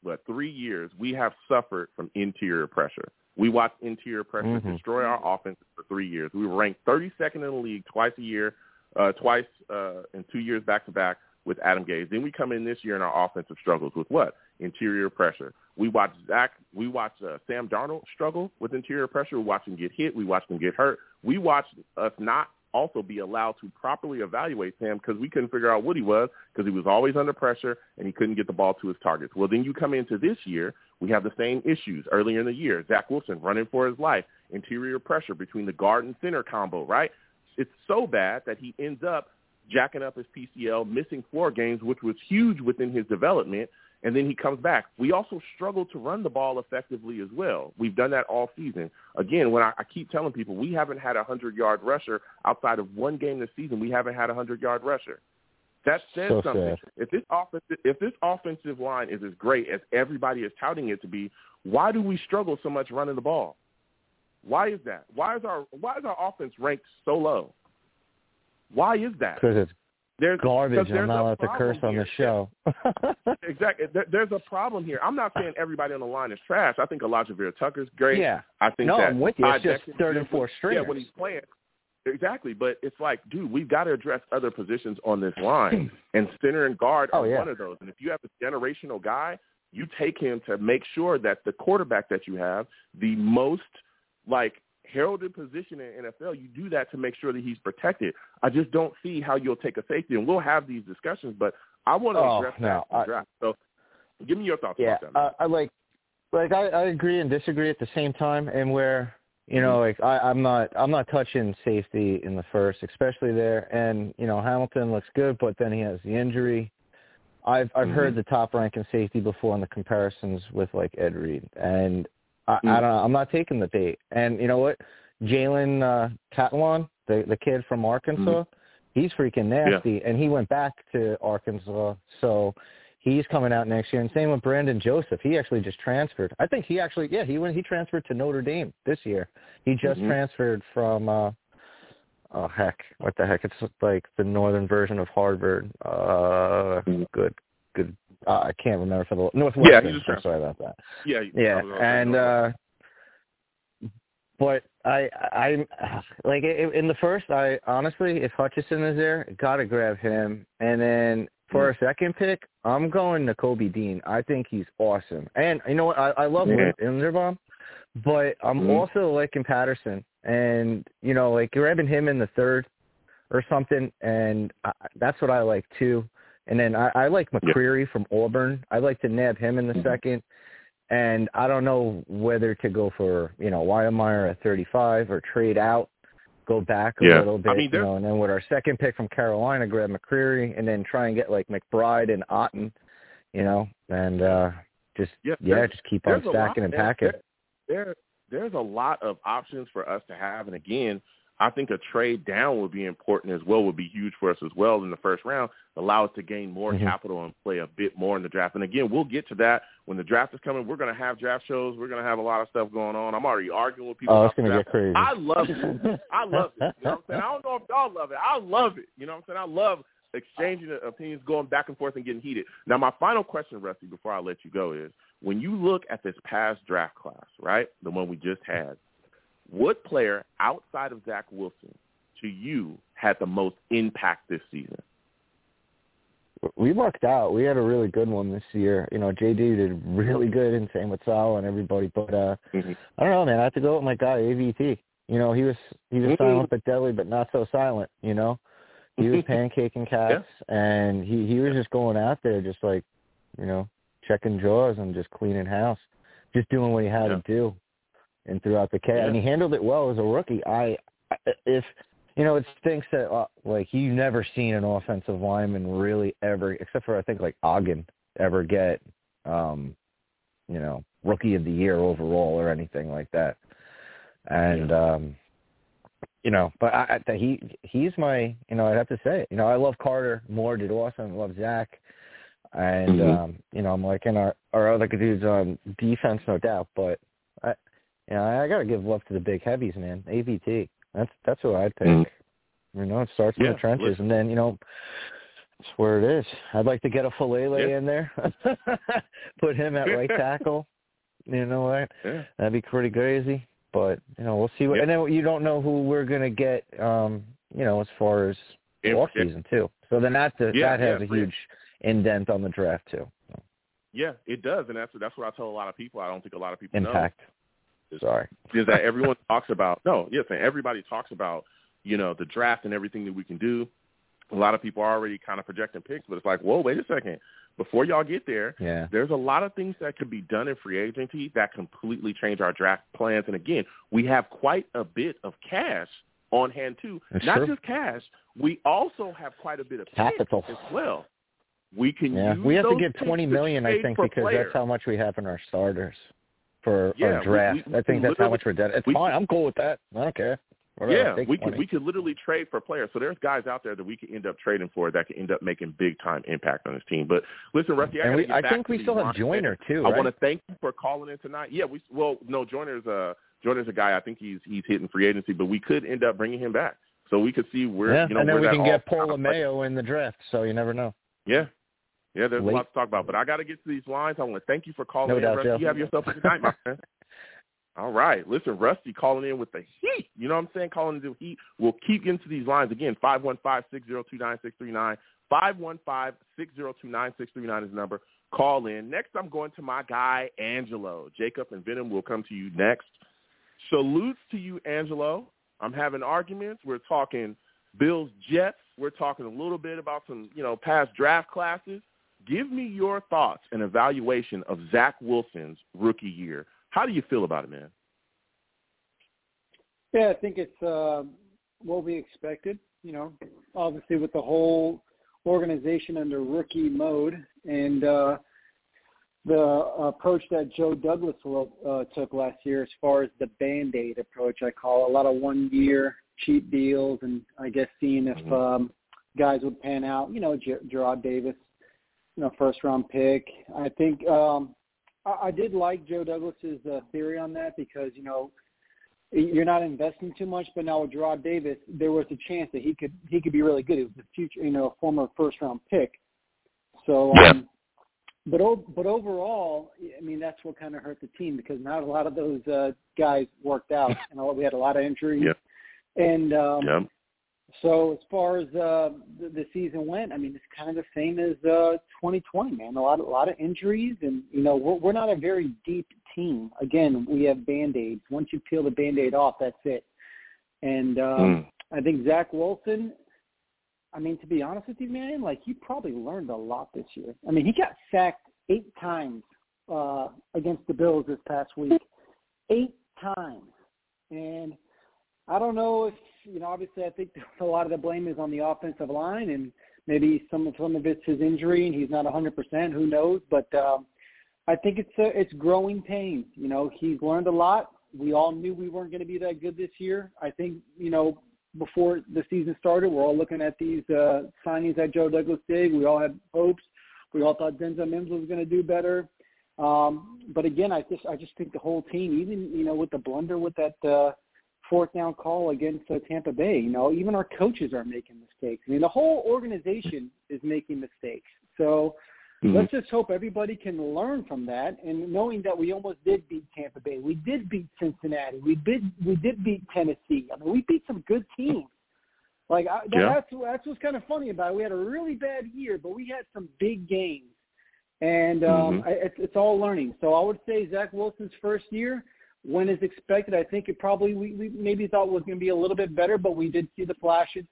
what three years, we have suffered from interior pressure. We watched interior pressure Mhm. destroy our offense for three years. We were ranked 32nd in the league twice a year, uh, twice uh, in two years back to back with Adam Gase. Then we come in this year and our offensive struggles with what? Interior pressure. We watched Zach. We watched uh, Sam Darnold struggle with interior pressure. We watched him get hit. We watched him get hurt. We watched us not also be allowed to properly evaluate Sam because we couldn't figure out what he was because he was always under pressure and he couldn't get the ball to his targets. Well, then you come into this year, we have the same issues earlier in the year. Zach Wilson running for his life, interior pressure between the guard and center combo, right? It's so bad that he ends up jacking up his PCL, missing four games, which was huge within his development, and then he comes back. We also struggle to run the ball effectively as well. We've done that all season. Again, when I, I keep telling people we haven't had a hundred yard rusher outside of one game this season, we haven't had a hundred yard rusher. That says So something. sad. If this offensive if this offensive line is as great as everybody is touting it to be, why do we struggle so much running the ball? Why is that? Why is our why is our offense ranked so low? Why is that? Because it's There's garbage. I'm not allowed to curse on the show. Exactly. There, there's a problem here. I'm not saying everybody on the line is trash. I think Alijah Vera Tucker's great. yeah. I think No, that I'm with you. It's just third and fourth Yeah, when he's playing. Exactly, but it's like, dude, we've got to address other positions on this line, and center and guard Oh, are yeah. one of those. And if you have a generational guy, you take him to make sure that the quarterback that you have, the most like heralded position in NFL, you do that to make sure that he's protected. I just don't see how you'll take a safety, and we'll have these discussions. But I want to Oh, address no, that in the I- draft. So, give me your thoughts Yeah, about that. uh, I like, like I, I agree and disagree at the same time, and where you know, like I, I'm not, I'm not touching safety in the first, especially there. And you know, Hamilton looks good, but then he has the injury. I've I've Mhm. heard the top ranking safety before in the comparisons with like Ed Reed, and I, Mm. I don't, know, I'm not taking the bait. And you know what, Jalen uh, Catalon, the the kid from Arkansas, he's freaking nasty, and he went back to Arkansas, so he's coming out next year. And same with Brandon Joseph. He actually just transferred. I think he actually, yeah, he went. He transferred to Notre Dame this year. He just Mhm. transferred from. uh Oh heck, what the heck? It's like the northern version of Harvard. Uh, Mhm. good, good. Uh, I can't remember for the Northwestern. Yeah, he's a sorry about that. Yeah, Yeah, and uh but I I like in the first I honestly if Hutchinson is there, gotta grab him. And then for a second pick, I'm going to Kobe Dean. I think he's awesome. And you know what? I, I love Yeah. Linderbaum, but I'm Mhm. also liking Patterson. And you know, like grabbing him in the third or something, and I, that's what I like too. And then I, I like McCreary from Auburn. I'd like to nab him in the Mhm. second. And I don't know whether to go for, you know, Wymeyer at 35 or trade out, go back a Yeah. little bit, I mean, you know, and then with our second pick from Carolina, grab McCreary and then try and get like McBride and Otton, you know, and uh just Yeah, yeah, just keep on there's a lot- stacking and packing. There, there, there's a lot of options for us to have, and again, I think a trade down would be important as well. Would be huge for us as well in the first round. Allow us to gain more Mhm. capital and play a bit more in the draft. And again, we'll get to that when the draft is coming. We're going to have draft shows. We're going to have a lot of stuff going on. I'm already arguing with people. Oh, it's gonna get crazy. I love it. I love it. You know what I'm saying? I don't know if y'all love it. I love it. You know what I'm saying? I love exchanging opinions, going back and forth and getting heated. Now, my final question, Rusty, before I let you go is, when you look at this past draft class, right, the one we just had, what player outside of Zach Wilson to you had the most impact this season? we lucked out. We had a really good one this year. You know, JD did really good, and same with Sal and everybody. But uh Mhm. I don't know, man. I have to go with my guy AVT. You know, he was he was Mhm. silent but deadly, but not so silent. You know, he was pancaking cats, and he he was just going out there, just like, you know, checking jaws and just cleaning house, just doing what he had Yeah. to do, and throughout the cat, and he handled it well as a rookie. I I- if you know, it stinks that uh, like you've never seen an offensive lineman really ever, except for I think like Ogden, ever get, um, you know, rookie of the year overall or anything like that. And um, you know, but I, I he he's my you know I'd have to say it. You know, I love Carter Moore did awesome. Love Zach. And Mhm. um, you know, I'm liking our our other dudes on defense, no doubt. But I, you know, I gotta give love to the big heavies, man. AVT. That's that's who I'd pick. Mhm. You know, it starts in the trenches, listen. and then you know, it's where it is. I'd like to get a Faalele Yeah. in there, put him at right tackle. You know what? Yeah. That'd be pretty crazy. But you know, we'll see what. Yep. And then you don't know who we're gonna get. Um, you know, as far as Yeah, off season too. So then that that Yeah, has yeah, a yeah. huge indent on the draft too. Yeah, it does, and that's that's what I tell a lot of people. I don't think a lot of people Impact. Sorry. is that everyone talks about. No, yes, and everybody talks about you know the draft and everything that we can do. A lot of people are already kind of projecting picks, but it's like, whoa, wait a second. Before y'all get there, Yeah. there's a lot of things that could be done in free agency that completely change our draft plans. And again, we have quite a bit of cash on hand too. That's Not true. just cash, we also have quite a bit of picks Capital. as well. We can Yeah, use we have to give twenty to I think, because players. that's how much we have in our starters for Yeah, our draft. we- I think that's how much we're dead. It's we- fine. I'm cool with that. I don't care. Whatever, yeah, we could we could literally trade for players. So there's guys out there that we could end up trading for that could end up making big time impact on this team. But listen, Rusty, I, we, I think we still have. Joyner too. I right? want to thank you for calling in tonight. Yeah, we well no Joyner's uh Joyner's a guy I think he's he's hitting free agency, but we could end up bringing him back. So we could see where yeah, you know and then where we can get Paul Mayo in the draft. So you never know. Yeah. Yeah, there's Late. a lot to talk about, but I got to get to these lines. I want to thank you for calling No in, doubt, Rusty. You have yourself a good night, my friend. All right. Listen, Rusty calling in with the heat. You know what I'm saying? Calling in the heat. We'll keep getting to these lines. Again, 515-602-9639. 515-602-9639 is the number. Call in. Next, I'm going to my guy, Angelo. Jacob and Venom will come to you next. Salutes to you, Angelo. I'm having arguments. We're talking Bills Jets. We're talking a little bit about some, you know, past draft classes. Give me your thoughts and evaluation of Zach Wilson's rookie year. How do you feel about it, man? Yeah, I think it's uh, what we expected. You know, obviously with the whole organization under rookie mode and uh, the approach that Joe Douglas uh, took last year, as far as the band aid approach, I call it, a lot of one year cheap deals, and I guess seeing if um, guys would pan out. You know, Ger- Jarrad Davis, you know, first round pick. I think um, I, I did like Joe Douglas's uh, theory on that because you know you're not investing too much, but now with Jarrad Davis, there was a chance that he could he could be really good. It was the future, you know, a former first round pick. So um, but but overall, I mean that's what kind of hurt the team because not a lot of those uh, guys worked out. and we had a lot of injuries, Yep. and um, Yep. So as far as uh, the, the season went, I mean it's kind of the same as uh, 2020, man. A lot a lot of injuries, and you know we're, we're not a very deep team. Again, we have band aids. Once you peel the band aid off, that's it. And um, Mm. I think Zach Wilson. I mean, to be honest with you, man, like he probably learned a lot this year. I mean, he got sacked eight times uh, against the Bills this past week. Eight times, and I don't know if you know. Obviously, I think a lot of the blame is on the offensive line, and maybe some of some of it's his injury, and he's not 100. percent Who knows? But um, I think it's a, it's growing pains. You know, he's learned a lot. We all knew we weren't going to be that good this year. I think you know before the season started, we're all looking at these uh, signings that Joe Douglas did. We all had hopes. We all thought Denzel Mims was going to do better. Um, but again, I just I just think the whole team, even you know with the blunder with that uh, fourth down call against uh, Tampa Bay, you know even our coaches are making mistakes. I mean the whole organization is making mistakes. So Mhm. let's just hope everybody can learn from that. And knowing that we almost did beat Tampa Bay, we did beat Cincinnati, we did we did beat Tennessee. I mean we beat some good teams. Like I, that, Yeah. that's that's what's kind of funny about it. We had a really bad year, but we had some big games, and um, Mhm. I, it's, it's all learning. So I would say Zach Wilson's first year went as expected. I think it probably we, we maybe thought was going to be a little bit better, but we did see the flashes.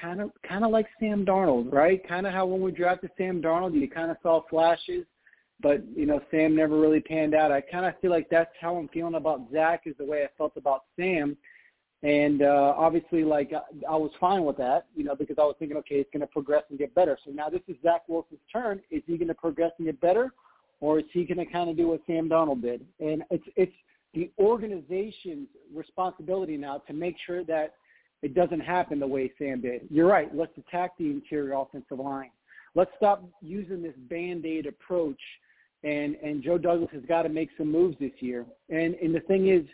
Kind of kind of like Sam Darnold, right? Kind of how when we drafted Sam Darnold, you kind of saw flashes, but you know Sam never really panned out. I kind of feel like that's how I'm feeling about Zach is the way I felt about Sam. And uh, obviously, like I, I was fine with that, you know, because I was thinking, okay, it's going to progress and get better. So now this is Zach Wilson's turn. Is he going to progress and get better, or is he going to kind of do what Sam Darnold did? And it's it's the organization's responsibility now to make sure that it doesn't happen the way Sam did. You're right. Let's attack the interior offensive line. Let's stop using this band-aid approach. And and Joe Douglas has got to make some moves this year. And and the thing is,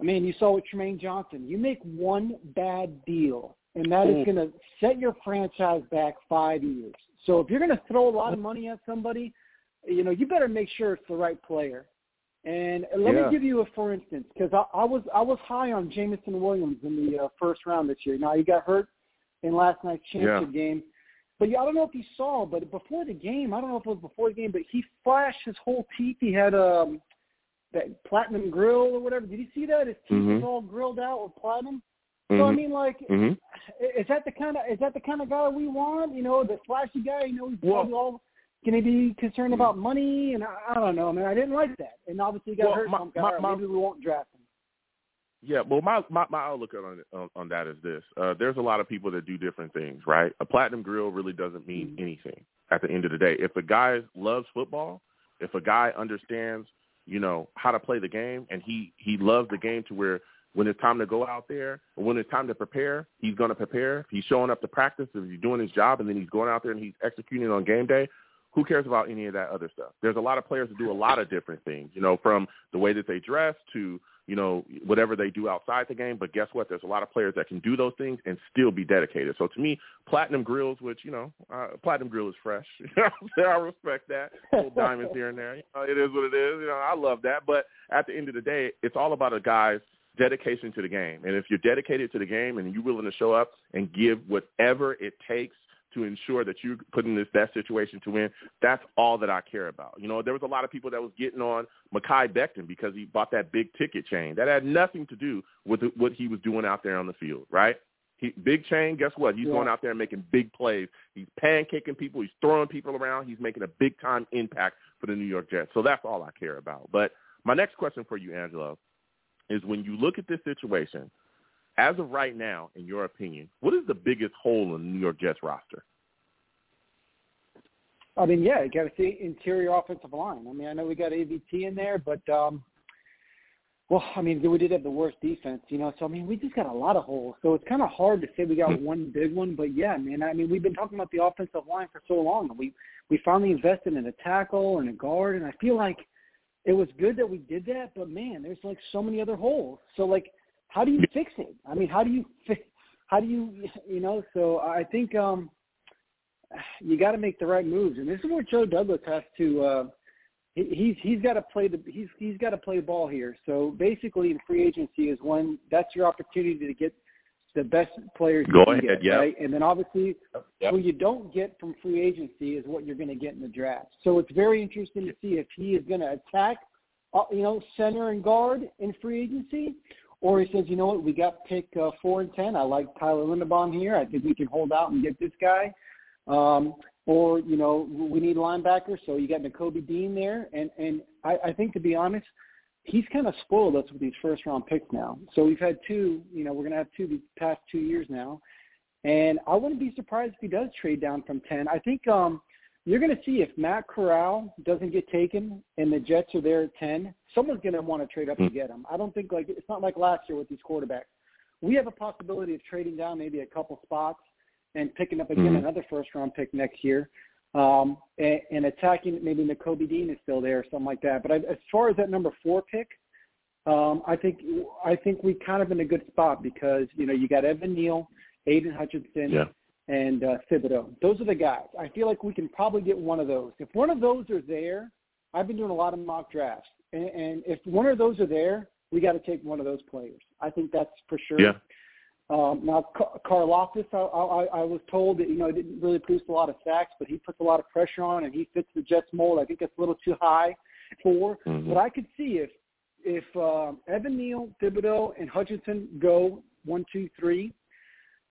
I mean, you saw with Trumaine Johnson. You make one bad deal, and that is Mm. going to set your franchise back five years. So if you're going to throw a lot of money at somebody, you know, you better make sure it's the right player. And let Yeah. me give you a for instance, because I, I was I was high on Jameson Williams in the uh, first round this year. Now he got hurt in last night's championship game, but yeah, I don't know if you saw, but before the game, I don't know if it was before the game, but he flashed his whole teeth. He had um that platinum grill or whatever. Did you see that? His teeth was Mhm. all grilled out with platinum. So I Mhm. mean, like, Mhm. is that the kind of is that the kind of guy we want? You know, the flashy guy. You know, he's Well- all going to be concerned about money, and I, I don't know, man. I didn't like that, and obviously he got Well, hurt. my- so my- right, my- maybe we won't draft him. Yeah, well, my my, my outlook on, on on that is this: uh, there's a lot of people that do different things, right? A platinum grill really doesn't mean Mm-hmm. anything at the end of the day. If a guy loves football, if a guy understands, you know, how to play the game, and he he loves the game to where when it's time to go out there or when it's time to prepare, he's going to prepare. If he's showing up to practice, if he's doing his job, and then he's going out there and he's executing on game day, who cares about any of that other stuff? There's a lot of players that do a lot of different things, you know, from the way that they dress to you know, whatever they do outside the game. But guess what? There's a lot of players that can do those things and still be dedicated. So to me, platinum grills, which, you know, uh, platinum grill is fresh. You know I'm? I respect that. Little diamonds here and there. You know, it is what it is. You know, I love that. But at the end of the day, it's all about a guy's dedication to the game. And if you're dedicated to the game and you're willing to show up and give whatever it takes to ensure that you put in this best situation to win. That's all that I care about. You know, there was a lot of people that was getting on Mekhi Becton because he bought that big ticket chain. That had nothing to do with what he was doing out there on the field, right? He, big chain, guess what? He's Yeah. going out there and making big plays. He's pancaking people. He's throwing people around. He's making a big time impact for the New York Jets. So that's all I care about. But my next question for you, Angelo, is when you look at this situation, as of right now, in your opinion, what is the biggest hole in the New York Jets roster? I mean, yeah, you got to see interior offensive line. I mean, I know we got AVT in there, but um, well, I mean, we did have the worst defense, you know. So I mean, we just got a lot of holes. So it's kind of hard to say we got one big one, but yeah, man. I mean, we've been talking about the offensive line for so long. We we finally invested in a tackle and a guard, and I feel like it was good that we did that. But man, there's like so many other holes. So like, how do you fix it? I mean, how do you fi- how do you you know? So I think um you got to make the right moves, and this is where Joe Douglas has to. Uh, he's he's got to play the he's he's got to play ball here. So basically, in free agency is when that's your opportunity to get the best players. Go ahead, get, yeah. Right? And then obviously, Yep. what you don't get from free agency is what you're going to get in the draft. So it's very interesting to see if he is going to attack, uh, you know, center and guard in free agency, or he says, you know what, we got pick uh, four and ten. I like Tyler Linderbaum here. I think we can hold out and get this guy. Um, or you know, we need linebackers, so you got Nakobe Dean there, and and I, I think to be honest, he's kind of spoiled us with these first round picks now. So we've had two, you know, we're going to have two these past two years now. And I wouldn't be surprised if he does trade down from 10. I think um, you're going to see if Matt Corral doesn't get taken and the Jets are there at 10, someone's going to want to trade up to get him. I don't think like it's not like last year with these quarterbacks. We have a possibility of trading down maybe a couple spots and picking up again Mhm. another first round pick next year. Um, and, and attacking maybe Nakobe Dean is still there or something like that. But I, as far as that number four pick, um, I think I think we kind of in a good spot because you know you got Evan Neal, Aidan Hutchinson, Yeah. And uh, Thibodeaux. Those are the guys. I feel like we can probably get one of those. If one of those are there, I've been doing a lot of mock drafts, and, and if one of those are there, we got to take one of those players. I think that's for sure. Yeah. Um, now, Karlaftis, I, I, I was told that you know he didn't really produce a lot of sacks, but he puts a lot of pressure on, and he fits the Jets mold. I think that's a little too high for. Mhm. But I could see if if um, Evan Neal, Thibodeaux, and Hutchinson go one, two, three,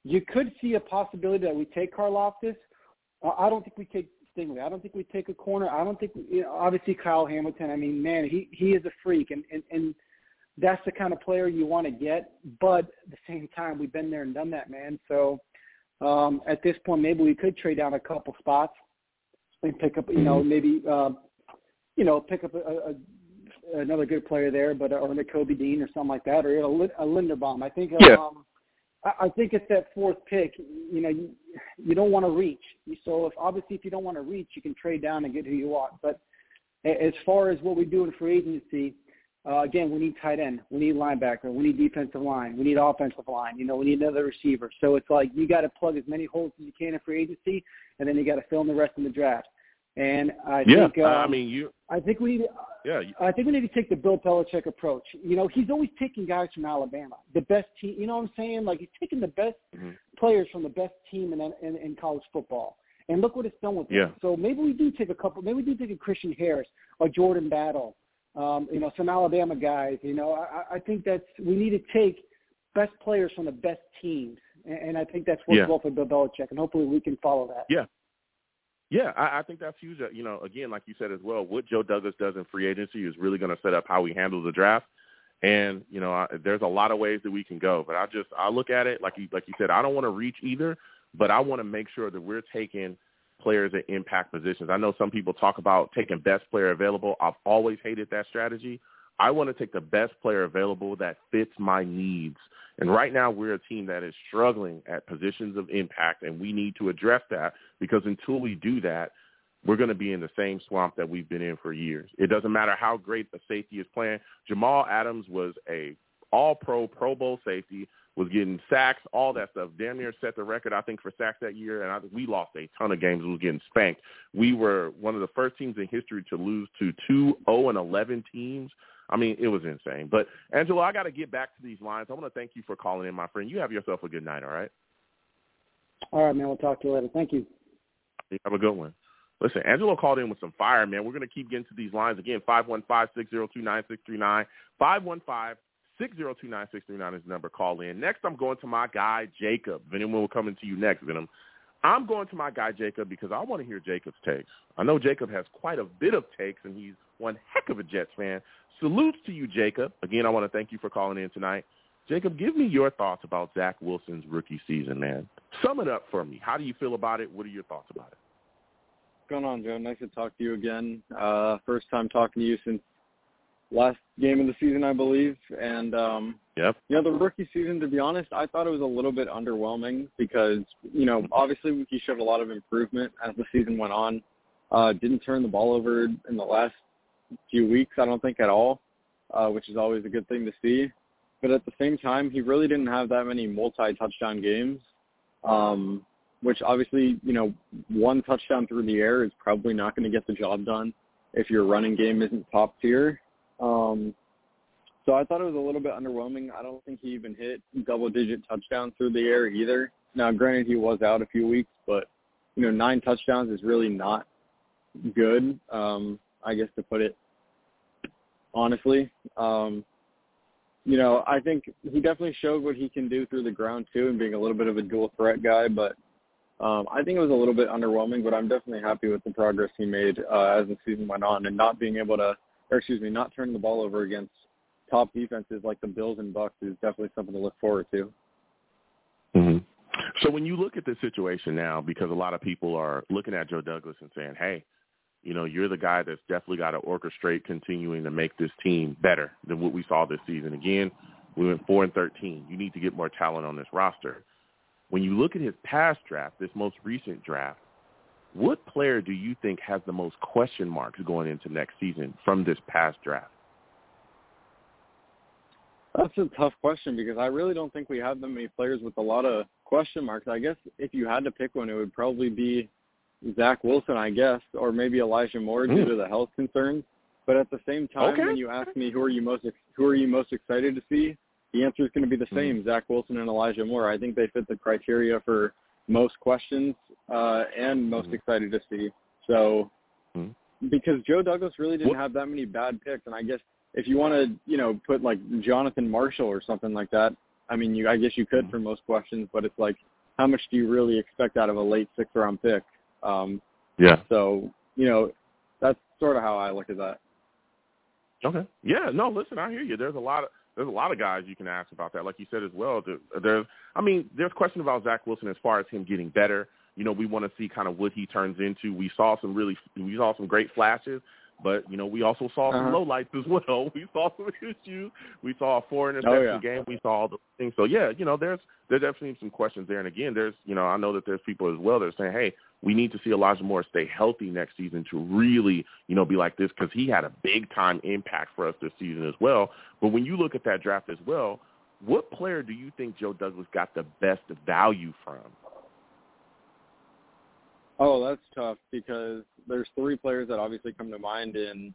you could see a possibility that we take Karlaftis. Uh, I don't think we take Stingley. I don't think we take a corner. I don't think you know, obviously Kyle Hamilton. I mean, man, he he is a freak, and and and that's the kind of player you want to get. But at the same time, we've been there and done that, man. So um, at this point, maybe we could trade down a couple spots and pick up, you know, maybe uh, you know pick up a, a another good player there, but or Nakobe Dean or something like that, or Lin- a Linderbaum. I think Yeah. um, I, think it's that fourth pick. You know, you, you don't want to reach. So if obviously if you don't want to reach, you can trade down and get who you want. But as far as what we do in free agency, uh, again, we need tight end, we need linebacker, we need defensive line, we need offensive line. You know, we need another receiver. So it's like you got to plug as many holes as you can in free agency, and then you got to fill in the rest in the draft. And I yeah. think um, I mean, you. I think we need Yeah. I think we need to take the Bill Belichick approach. You know, he's always taking guys from Alabama, the best team. You know what I'm saying? Like he's taking the best Mhm. players from the best team in, in in college football. And look what it's done with Yeah. them. So maybe we do take a couple. Maybe we do take a Christian Harris or Jordan Battle. Um, you know, some Alabama guys. You know, I, I think that's we need to take best players from the best teams, and, and I think that's worked Yeah. well for Bill Belichick. And hopefully we can follow that. Yeah. Yeah, I, I think that's huge. Uh, You know, again, like you said as well, what Joe Douglas does in free agency is really going to set up how we handle the draft. And you know, I, there's a lot of ways that we can go, but I just I look at it like you like you said. I don't want to reach either, but I want to make sure that we're taking players at impact positions. I know some people talk about taking best player available. I've always hated that strategy. I want to take the best player available that fits my needs. And right now we're a team that is struggling at positions of impact and we need to address that because until we do that, we're going to be in the same swamp that we've been in for years. It doesn't matter how great the safety is playing. Jamal Adams was a all-pro, Pro Bowl safety, was getting sacks, all that stuff. Damn near set the record, I think, for sacks that year. And I we lost a ton of games. We was getting spanked. We were one of the first teams in history to lose to two 0 and 11 teams. I mean, it was insane. But Angelo, I got to get back to these lines. I want to thank you for calling in, my friend. You have yourself a good night. All right. All right, man. We'll talk to you later. Thank you. You Have a good one. Listen, Angelo called in with some fire, man. We're going to keep getting to these lines again. Five one five six zero two nine six three nine. Five one five six zero two nine six three nine is the number. Call in. Next, I'm going to my guy Jacob. Venom will come into you next, Venom. I'm going to my guy Jacob because I want to hear Jacob's takes. I know Jacob has quite a bit of takes, and he's one heck of a Jets fan. Salutes to you, Jacob. Again, I want to thank you for calling in tonight. Jacob, give me your thoughts about Zach Wilson's rookie season, man. Sum it up for me. How do you feel about it? What are your thoughts about it? What's going on, Joe? Nice to talk to you again. Uh, first time talking to you since last game of the season, I believe. And um, Yep. you know, the rookie season, to be honest, I thought it was a little bit underwhelming because you know, obviously he showed a lot of improvement as the season went on. Uh, didn't turn the ball over in the last few weeks, I don't think at all, uh, which is always a good thing to see. But at the same time, he really didn't have that many multi-touchdown games. Um, which obviously, you know, one touchdown through the air is probably not going to get the job done if your running game isn't top tier. Um, so I thought it was a little bit underwhelming. I don't think he even hit double-digit touchdowns through the air either. Now, granted, he was out a few weeks, but you know, nine touchdowns is really not good. Um, I guess to put it honestly. Um, you know, I think he definitely showed what he can do through the ground too, and being a little bit of a dual threat guy. But um, I think it was a little bit underwhelming. But I'm definitely happy with the progress he made uh, as the season went on, and not being able to, or excuse me, not turning the ball over against top defenses like the Bills and Bucks is definitely something to look forward to. Mm-hmm. So when you look at this situation now, because a lot of people are looking at Joe Douglas and saying, "Hey, you know, you're the guy that's definitely got to orchestrate continuing to make this team better than what we saw this season. Again, we went four and thirteen. You need to get more talent on this roster. When you look at his past draft, this most recent draft, what player do you think has the most question marks going into next season from this past draft? That's a tough question because I really don't think we have that many players with a lot of question marks. I guess if you had to pick one, it would probably be Zach Wilson, I guess, or maybe Elijah Moore due hmm. to the health concerns. But at the same time, Okay. when you ask me who are you most who are you most excited to see, the answer is going to be the hmm. same: Zach Wilson and Elijah Moore. I think they fit the criteria for most questions uh, and most hmm. excited to see. So, because Joe Douglas really didn't have that many bad picks, and I guess if you want to, you know, put like Jonathan Marshall or something like that, I mean, you I guess you could for most questions, but it's like, how much do you really expect out of a late sixth round pick? Um, Yeah. so, you know, that's sort of how I look at that. Okay. Yeah. No. Listen, I hear you. There's a lot of there's a lot of guys you can ask about that. Like you said as well. there- There's, I mean, there's question about Zach Wilson as far as him getting better. You know, we want to see kind of what he turns into. We saw some really, we saw some great flashes, but you know, we also saw some Uh-huh. lowlights as well. We saw some issues. We saw a four interception Oh, yeah. game. We saw all the things. So yeah, you know, there's there's definitely some questions there. And again, there's you know, I know that there's people as well that are saying, hey, we need to see Elijah Moore stay healthy next season to really, you know, be like this because he had a big time impact for us this season as well. But when you look at that draft as well, what player do you think Joe Douglas got the best value from? Oh, that's tough because there's three players that obviously come to mind in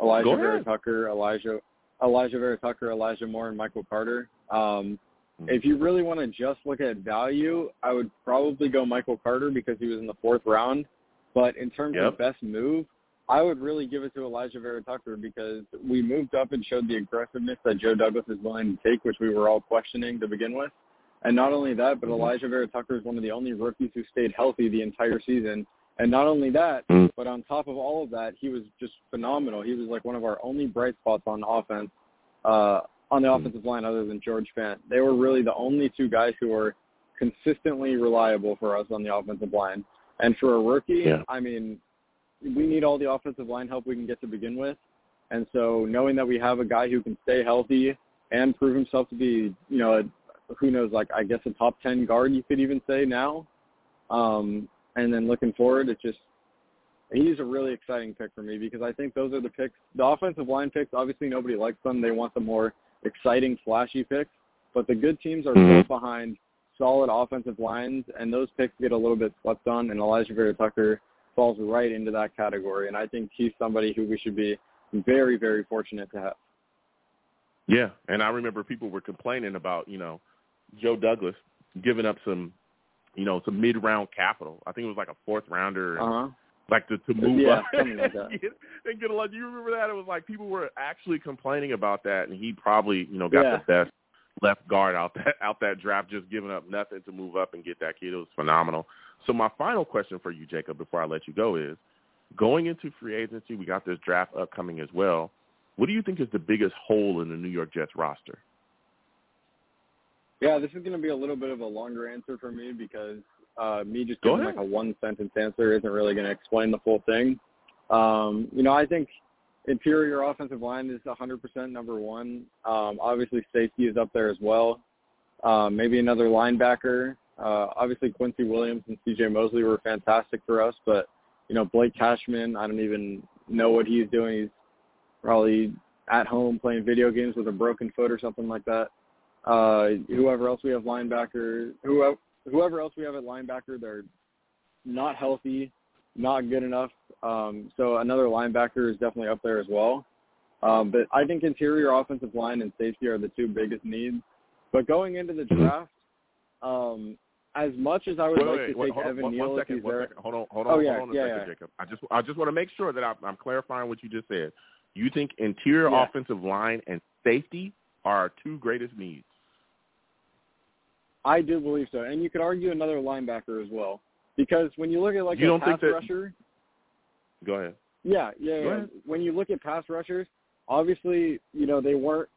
Alijah Vera. Tucker, Alijah Alijah Vera Tucker, Elijah Moore, and Michael Carter. Um, Hmm. if you really want to just look at value, I would probably go Michael Carter because he was in the fourth round. But in terms Yep. of best move, I would really give it to Alijah Vera Tucker because we moved up and showed the aggressiveness that Joe Douglas is willing to take, which we were all questioning to begin with. And not only that, but mm-hmm. Alijah Vera Tucker is one of the only rookies who stayed healthy the entire season. And not only that, mm-hmm. but on top of all of that, he was just phenomenal. He was like one of our only bright spots on offense, uh, on the mm-hmm. offensive line other than George Fant. They were really the only two guys who were consistently reliable for us on the offensive line. And for a rookie, Yeah. I mean, we need all the offensive line help we can get to begin with. And so knowing that we have a guy who can stay healthy and prove himself to be, you know, a, who knows, like I guess a top 10 guard you could even say now. Um, and then looking forward, it's just he's a really exciting pick for me because I think those are the picks. The offensive line picks, obviously nobody likes them. They want the more exciting, flashy picks. But the good teams are built behind solid offensive lines, and those picks get a little bit slept on. And Alijah Vera Tucker falls right into that category. And I think he's somebody who we should be very, very fortunate to have. Yeah, and I remember people were complaining about you know Joe Douglas giving up some you know some mid round capital. I think it was like a fourth rounder, Uh huh. like to to move Yeah, up like and get a lot. Do you remember that? It was like people were actually complaining about that, and he probably you know got Yeah. the best left guard out that out that draft, just giving up nothing to move up and get that kid. It was phenomenal. So my final question for you, Jacob, before I let you go is, going into free agency, we got this draft upcoming as well. What do you think is the biggest hole in the New York Jets roster? Yeah, this is going to be a little bit of a longer answer for me because uh, me just giving like a one sentence answer isn't really going to explain the full thing. Um, you know, I think interior offensive line is 100% number one. Um, obviously, safety is up there as well. Um, maybe another linebacker. Uh, obviously, Quincy Williams and C.J. Mosley were fantastic for us, but you know, Blake Cashman, I don't even know what he's doing. He's probably at home playing video games with a broken foot or something like that. Uh, whoever else we have linebacker, whoever, whoever else we have at linebacker, they're not healthy, not good enough. Um, so another linebacker is definitely up there as well. Um, but I think interior offensive line and safety are the two biggest needs. But going into the Mm-hmm. draft, um, as much as I would Wait, like wait, to wait, take on, Evan one- Neal one second, he's there. Hold on, hold Oh, on, yeah, hold on a second, yeah. Jacob. I just I just want to make sure that I'm, I'm clarifying what you just said. You think interior Yeah. offensive line and safety are our two greatest needs? I do believe so, and you could argue another linebacker as well, because when you look at like You a don't pass think that- rusher, Go ahead. yeah, yeah, yeah. ahead. When you look at pass rushers, obviously, you know they weren't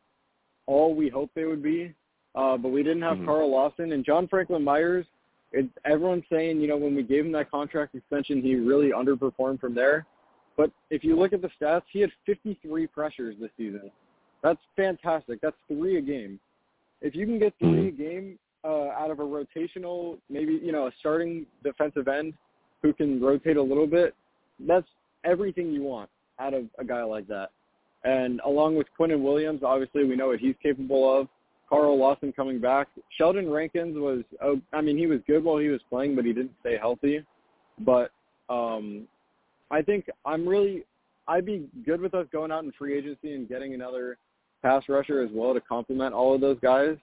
all we hoped they would be, uh, but we didn't have Mhm. Carl Lawson and John Franklin Myers. It, everyone's saying, you know, when we gave him that contract extension, he really underperformed from there. But if you look at the stats, he had 53 pressures this season. That's fantastic. That's three a game. If you can get three a game uh, out of a rotational, maybe you know, a starting defensive end who can rotate a little bit, that's everything you want out of a guy like that. And along with Quinnen Williams, obviously we know what he's capable of. Carl Lawson coming back. Sheldon Rankins was, oh, I mean, he was good while he was playing, but he didn't stay healthy. But um, I think I'm really, I'd be good with us going out in free agency and getting another pass rusher as well to complement all of those guys.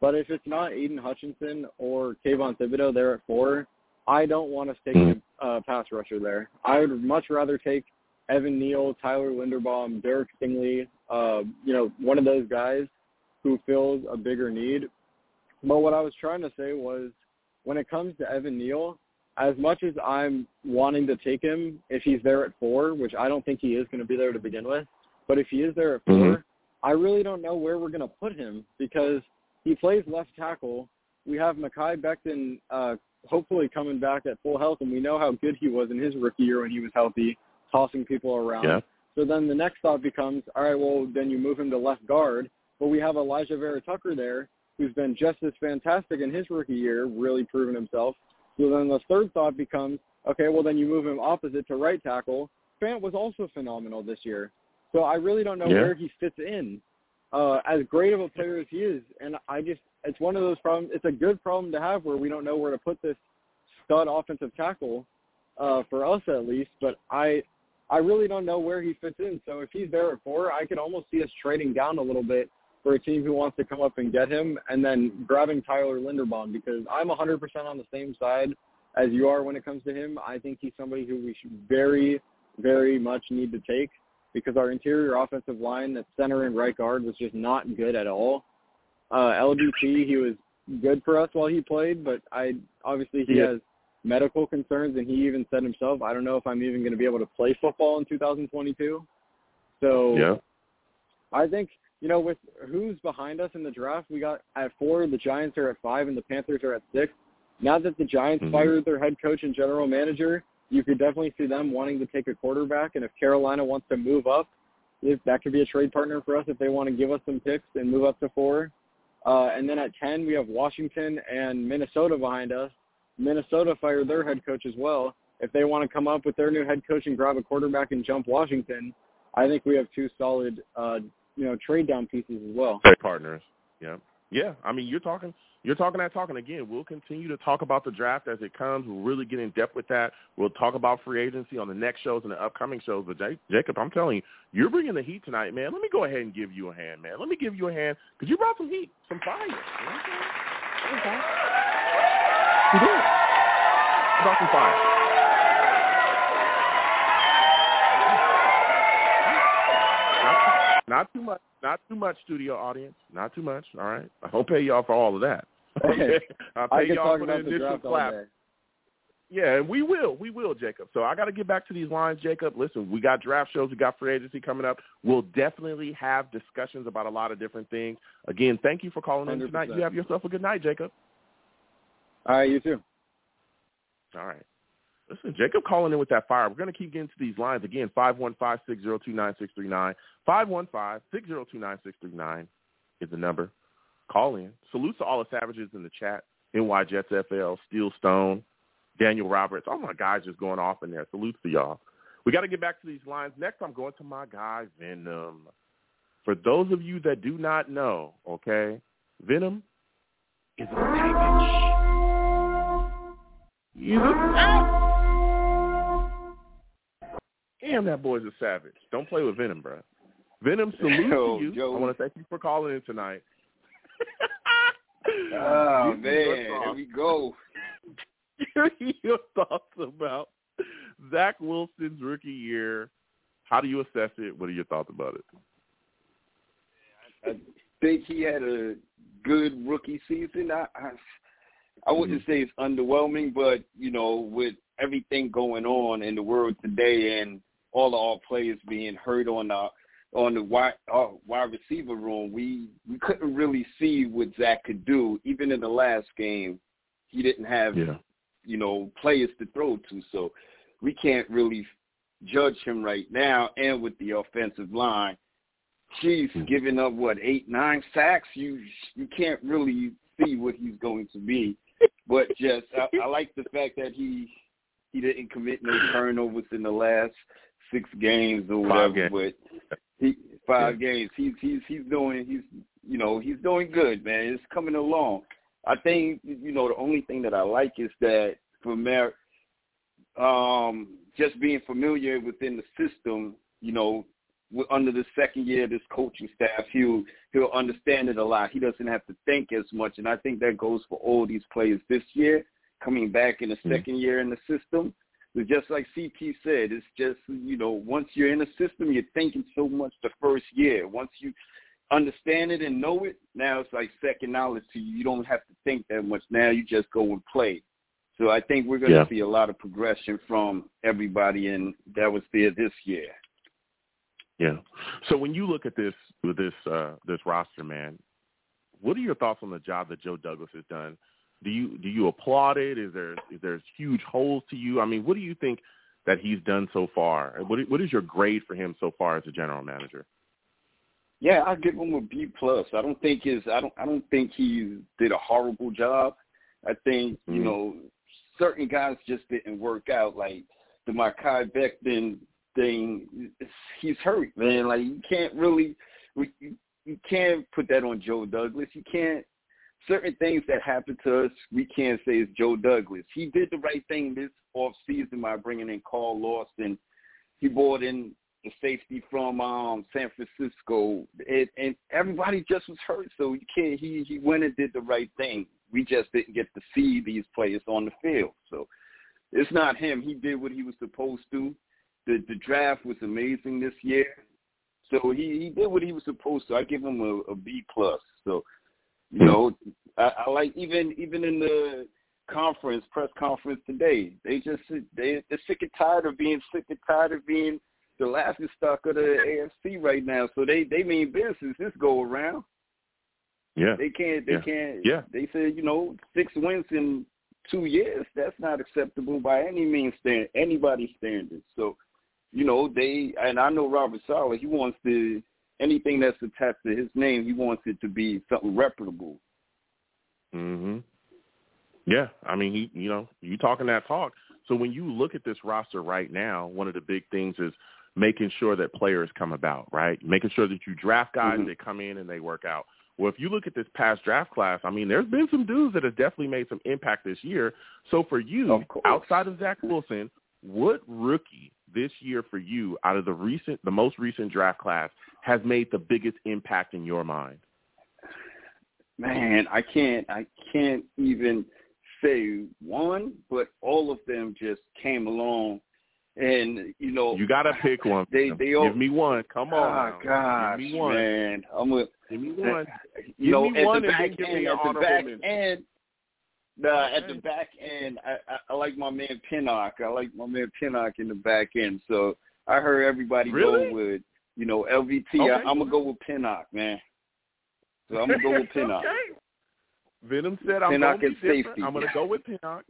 But if it's not Aidan Hutchinson or Kayvon Thibodeaux there at four, I don't want to take a uh, pass rusher there. I would much rather take Evan Neal, Tyler Linderbaum, Derek Stingley, uh, you know, one of those guys who fills a bigger need. But what I was trying to say was when it comes to Evan Neal, as much as I'm wanting to take him if he's there at four, which I don't think he is going to be there to begin with, but if he is there at 4 Mhm. I really don't know where we're going to put him because he plays left tackle. We have Mekhi Becton uh, hopefully coming back at full health, and we know how good he was in his rookie year when he was healthy, tossing people around. Yeah. So then the next thought becomes, all right, well, then you move him to left guard, but we have Alijah Vera Tucker there, who's been just as fantastic in his rookie year, really proven himself. So then the third thought becomes, okay, well, then you move him opposite to right tackle. Fant was also phenomenal this year. So I really don't know Yeah. where he fits in. Uh, as great of a player as he is, and I just, it's one of those problems. It's a good problem to have where we don't know where to put this stud offensive tackle, uh, for us at least. But I, I really don't know where he fits in. So if he's there at four, I could almost see us trading down a little bit for a team who wants to come up and get him, and then grabbing Tyler Linderbaum because I'm 100% on the same side as you are when it comes to him. I think he's somebody who we should very, very much need to take because our interior offensive line, that center and right guard, was just not good at all. Uh, LDT, he was good for us while he played, but I obviously he Yeah. has medical concerns, and he even said himself, I don't know if I'm even going to be able to play football in 2022. So Yeah. I think you know with who's behind us in the draft, we got at four, the Giants are at five, and the Panthers are at six. Now that the Giants Mhm. fired their head coach and general manager, you could definitely see them wanting to take a quarterback. And if Carolina wants to move up, if that could be a trade partner for us if they want to give us some picks and move up to four. Uh, and then at ten, we have Washington and Minnesota behind us. Minnesota fired their head coach as well. If they want to come up with their new head coach and grab a quarterback and jump Washington, I think we have two solid, uh, you know, trade down pieces as well. Great partners. Yeah. Yeah. I mean, you're talking. You're talking that talking again. We'll continue to talk about the draft as it comes. We'll really get in depth with that. We'll talk about free agency on the next shows and the upcoming shows. But Jake, Jacob, I'm telling you, you're bringing the heat tonight, man. Let me go ahead and give you a hand, man. Let me give you a hand because you brought some heat, some fire. You know what I'm? Okay. You did. You brought some fire. Not, not too much. Not too much, studio audience. Not too much. All right. I'll pay y'all for all of that. Okay. I'll pay y'all for the initial clap. Yeah, and we will. We will, Jacob. So I got to get back to these lines, Jacob. Listen, we got draft shows. We got free agency coming up. We'll definitely have discussions about a lot of different things. Again, thank you for calling in tonight. You have yourself a good night, Jacob. All right, you too. All right. Listen, Jacob calling in with that fire. We're going to keep getting to these lines. Again, 515-602-9639. 515-602-9639 is the number. Call in. Salutes to all the savages in the chat. NY Jets FL, Steel Stone, Daniel Roberts. All my guys just going off in there. Salutes to y'all. We got to get back to these lines. Next, I'm going to my guy, Venom. For those of you that do not know, okay, Venom is a package. He's a savage. Damn, that boy's a savage. Don't play with Venom, bro. Venom, salute Yo, to you. Joe. I want to thank you for calling in tonight. Oh Give me your man, here we go. Give me your thoughts about Zach Wilson's rookie year. How do you assess it? What are your thoughts about it? I think he had a good rookie season. I I, I wouldn't mm-hmm. say it's underwhelming, but you know, with everything going on in the world today and all of our players being hurt on the on the wide uh, wide receiver room, we we couldn't really see what Zach could do. Even in the last game, he didn't have Yeah. you know players to throw to, so we can't really judge him right now. And with the offensive line, she's giving up what eight nine sacks. You you can't really see what he's going to be. But just I, I like the fact that he he didn't commit no turnovers in the last six games or whatever. games. But he five games. He's he's he's doing he's you know he's doing good, man. It's coming along. I think you know the only thing that I like is that for Mer, um, just being familiar within the system, you know, under the second year of this coaching staff, he'll he'll understand it a lot. He doesn't have to think as much, and I think that goes for all these players this year coming back in the second year in the system. But just like CP said, it's just you know once you're in the system, you're thinking so much the first year. Once you understand it and know it, now it's like second knowledge to you. You don't have to think that much. Now you just go and play. So I think we're going to Yeah. see a lot of progression from everybody, and that was there this year. Yeah. So when you look at this this uh, this roster, man, what are your thoughts on the job that Joe Douglas has done? Do you do you applaud it? Is there is there huge holes to you? I mean, what do you think that he's done so far? What what is your grade for him so far as a general manager? Yeah, I give him a B plus. I don't think his I don't I don't think he did a horrible job. I think you Mhm. know certain guys just didn't work out. Like the Mekhi Becton thing, he's hurt, man. Like you can't really you, you can't put that on Joe Douglas. You can't certain things that happen to us. We can't say it's Joe Douglas. He did the right thing this off season by bringing in Carl Lawson. He brought in the safety from um San Francisco, and, and everybody just was hurt. So you can't. He he went and did the right thing. We just didn't get to see these players on the field. So it's not him. He did what he was supposed to. The the draft was amazing this year. So he he did what he was supposed to. I give him a, a B plus. So you know, I, I like even even in the conference press conference today. They just they they're sick and tired of being sick and tired of being the laughing stock of the AFC right now. So they they mean business this go around. Yeah. They can't they Yeah. can't Yeah. they said, you know, six wins in two years, that's not acceptable by any means stand anybody's standards. So, you know, they and I know Robert Saleh, he wants to anything that's attached to his name, he wants it to be something reputable. Mhm. Yeah, I mean, he, you know, you talking that talk. So when you look at this roster right now, one of the big things is making sure that players come about, right? Making sure that you draft guys Mhm. that come in and they work out. Well, if you look at this past draft class, I mean, there's been some dudes that have definitely made some impact this year. So for you, Of outside of Zach Wilson, what rookie this year for you out of the recent, the most recent draft class has made the biggest impact in your mind? Man, I can't I can't even say one, but all of them just came along and you know You got to pick one. They they all Give me one. Come on. Oh gosh, Give me one. man. I'm a Give me eh, one. you Give know, me at one the and back me end, at the back mention. end, nah, at the back end, I, I, I like my man Pinnock. I like my man Pinnock in the back end. So I heard everybody Really? go with, you know, LVT. Okay. I, I'm gonna go with Pinnock, man. So I'm gonna go with Pinnock. okay. Venom said I'm Pinnock going to be different. safety. I'm to go with Pinnock.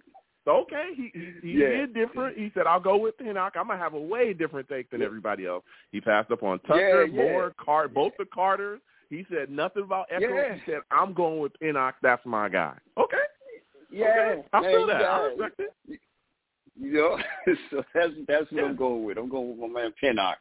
So, okay, he he, he Yeah. did different. He said I'll go with Pinnock. I'm gonna have a way different take than everybody else. He passed up on Tucker, Yeah, yeah. Moore, Cart, both the Carters. He said nothing about Echols. He said I'm going with Pinnock. That's my guy. Okay, Yeah, okay. I feel that. I respect it. You know, so that's that's what Yeah. I'm going with. I'm going with my man Pinnock.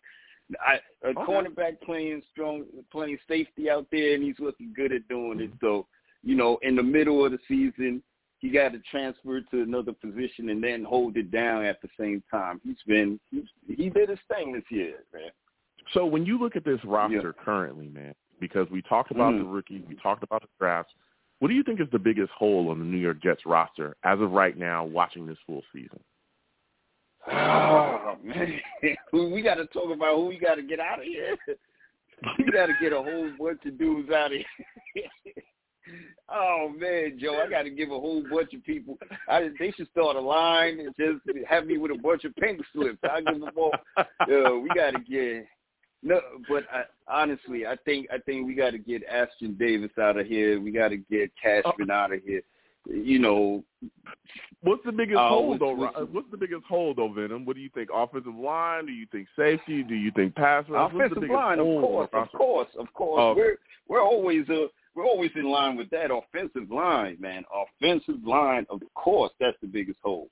I, a Okay. cornerback playing strong, playing safety out there, and he's looking good at doing it. Mm-hmm. So, you know, in the middle of the season, he got to transfer to another position and then hold it down at the same time. He's been he's, he did his thing this year, man. So when you look at this roster Yeah. currently, man, because we talked about Mhm. the rookies, we talked about the drafts. What do you think is the biggest hole on the New York Jets roster as of right now, watching this full season? Oh man, we got to talk about who we got to get out of here. We got to get a whole bunch of dudes out of here. oh man, Joe, I got to give a whole bunch of people. I, they should start a line and just have me with a bunch of pink slips. I give them all. Uh, we got to get. No, but I, honestly, I think I think we got to get Ashtyn Davis out of here. We got to get Cashman out of here. You know, What's the biggest Uh, hole though? what's- What's the biggest hole though, Venom? What do you think? Offensive line? Do you think safety? Do you think pass rush? Offensive line, of course, of course, of course. Oh. We're we're always uh we're always in line with that offensive line, man. Offensive line, of course, that's the biggest hole.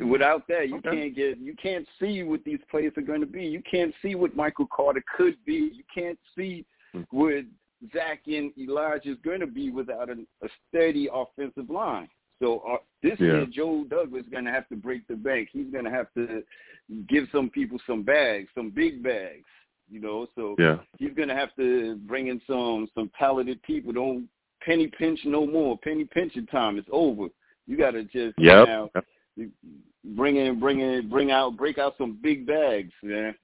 Without that, you Okay. can't get you can't see what these players are going to be. You can't see what Michael Carter could be. You can't see Hmm. what Zach and Elijah is going to be without a, a steady offensive line. So uh, this Yeah. year, Joe Douglas is going to have to break the bank. He's going to have to give some people some bags, some big bags. You know, so Yeah. he's going to have to bring in some some talented people. Don't penny pinch no more. Penny pinching time is over. You got to just Yep. now bring in, bring in, bring out, break out some big bags, man.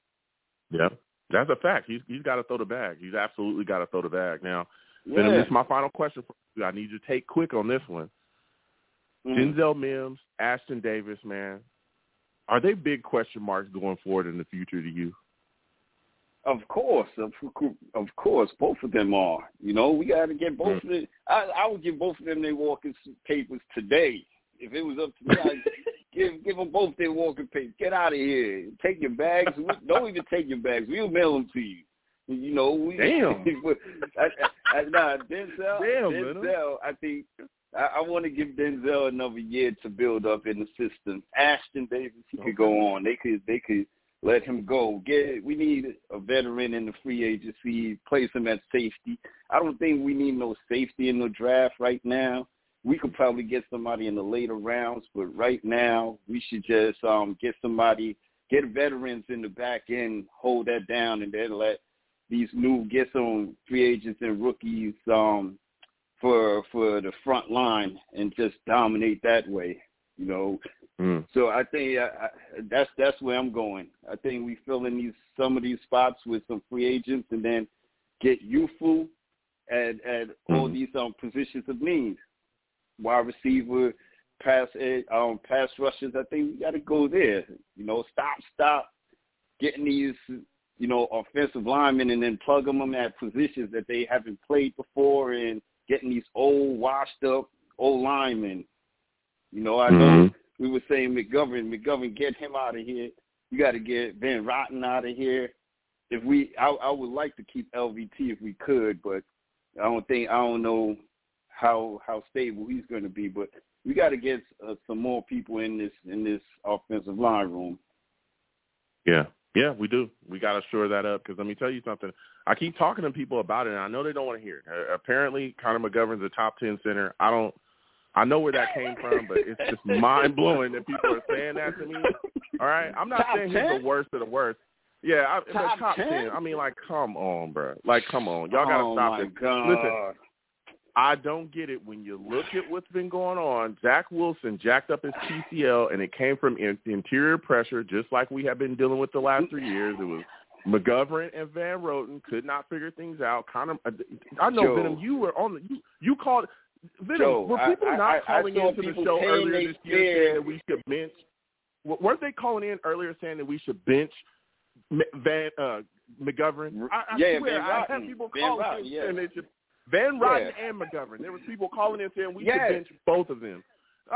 Yeah, that's a fact. He's he's got to throw the bag. He's absolutely got to throw the bag. Now, Yeah. Venom, this is my final question for you. I need you to take quick on this one. Mhm. Denzel Mims, Ashtyn Davis, man, are they big question marks going forward in the future to you? Of course, of of course, both of them are. You know, we got to get both of them. I, I would give both of them their walking papers today. If it was up to me, I'd give give them both their walking papers. Get out of here. Take your bags. We, don't even take your bags. We'll mail them to you. You know, we. Damn. I, I, nah, Denzel. Damn, man. Denzel. I think I, I want to give Denzel another year to build up in the system. Ashtyn Davis, he could go on. They could. They could let him go. Get we need a veteran in the free agency, place him at safety. I don't think we need no safety in the draft right now. We could probably get somebody in the later rounds, but right now we should just um get somebody, get veterans in the back end, hold that down, and then let these new get some free agents and rookies um for for the front line and just dominate that way. You know, Mm. so I think I, I, that's that's where I'm going. I think we fill in these some of these spots with some free agents, and then get youthful at at all Mhm. these um positions of need. Wide receiver, pass um pass rushers. I think we got to go there. You know, stop stop getting these you know offensive linemen and then plug them at positions that they haven't played before, and getting these old washed up old linemen. You know, I know Mhm. we were saying McGovern, McGovern, get him out of here. You got to get Van Roten out of here. If we, I, I would like to keep LVT if we could, but I don't think I don't know how how stable he's going to be. But we got to get uh, some more people in this in this offensive line room. Yeah, yeah, we do. We got to shore that up because let me tell you something. I keep talking to people about it, and I know they don't want to hear it. Uh, apparently, Connor McGovern's a top ten center. I don't. I know where that came from, but it's just mind blowing that people are saying that to me. All right, I'm not Top saying 10? he's the worst of the worst. Yeah, I, but Top top 10? ten. I mean, like, come on, bro. Like, come on, y'all gotta oh stop my it. God. Listen, I don't get it when you look at what's been going on. Zach Wilson jacked up his PCL, and it came from in, interior pressure, just like we have been dealing with the last three years. It was McGovern and Van Roten could not figure things out. Connor, I know Joe. Venom. You were on. The, you you called Venom. Joe, were people I- not I- I calling saw into the show earlier this year saying that we should bench? Weren't they calling in earlier saying that we should bench Van uh, McGovern? I, I Yeah, swear, Van I had people calling Roten, in yeah. saying they should Van Roten Yeah. and McGovern. There was people calling in saying we Yes. should bench both of them.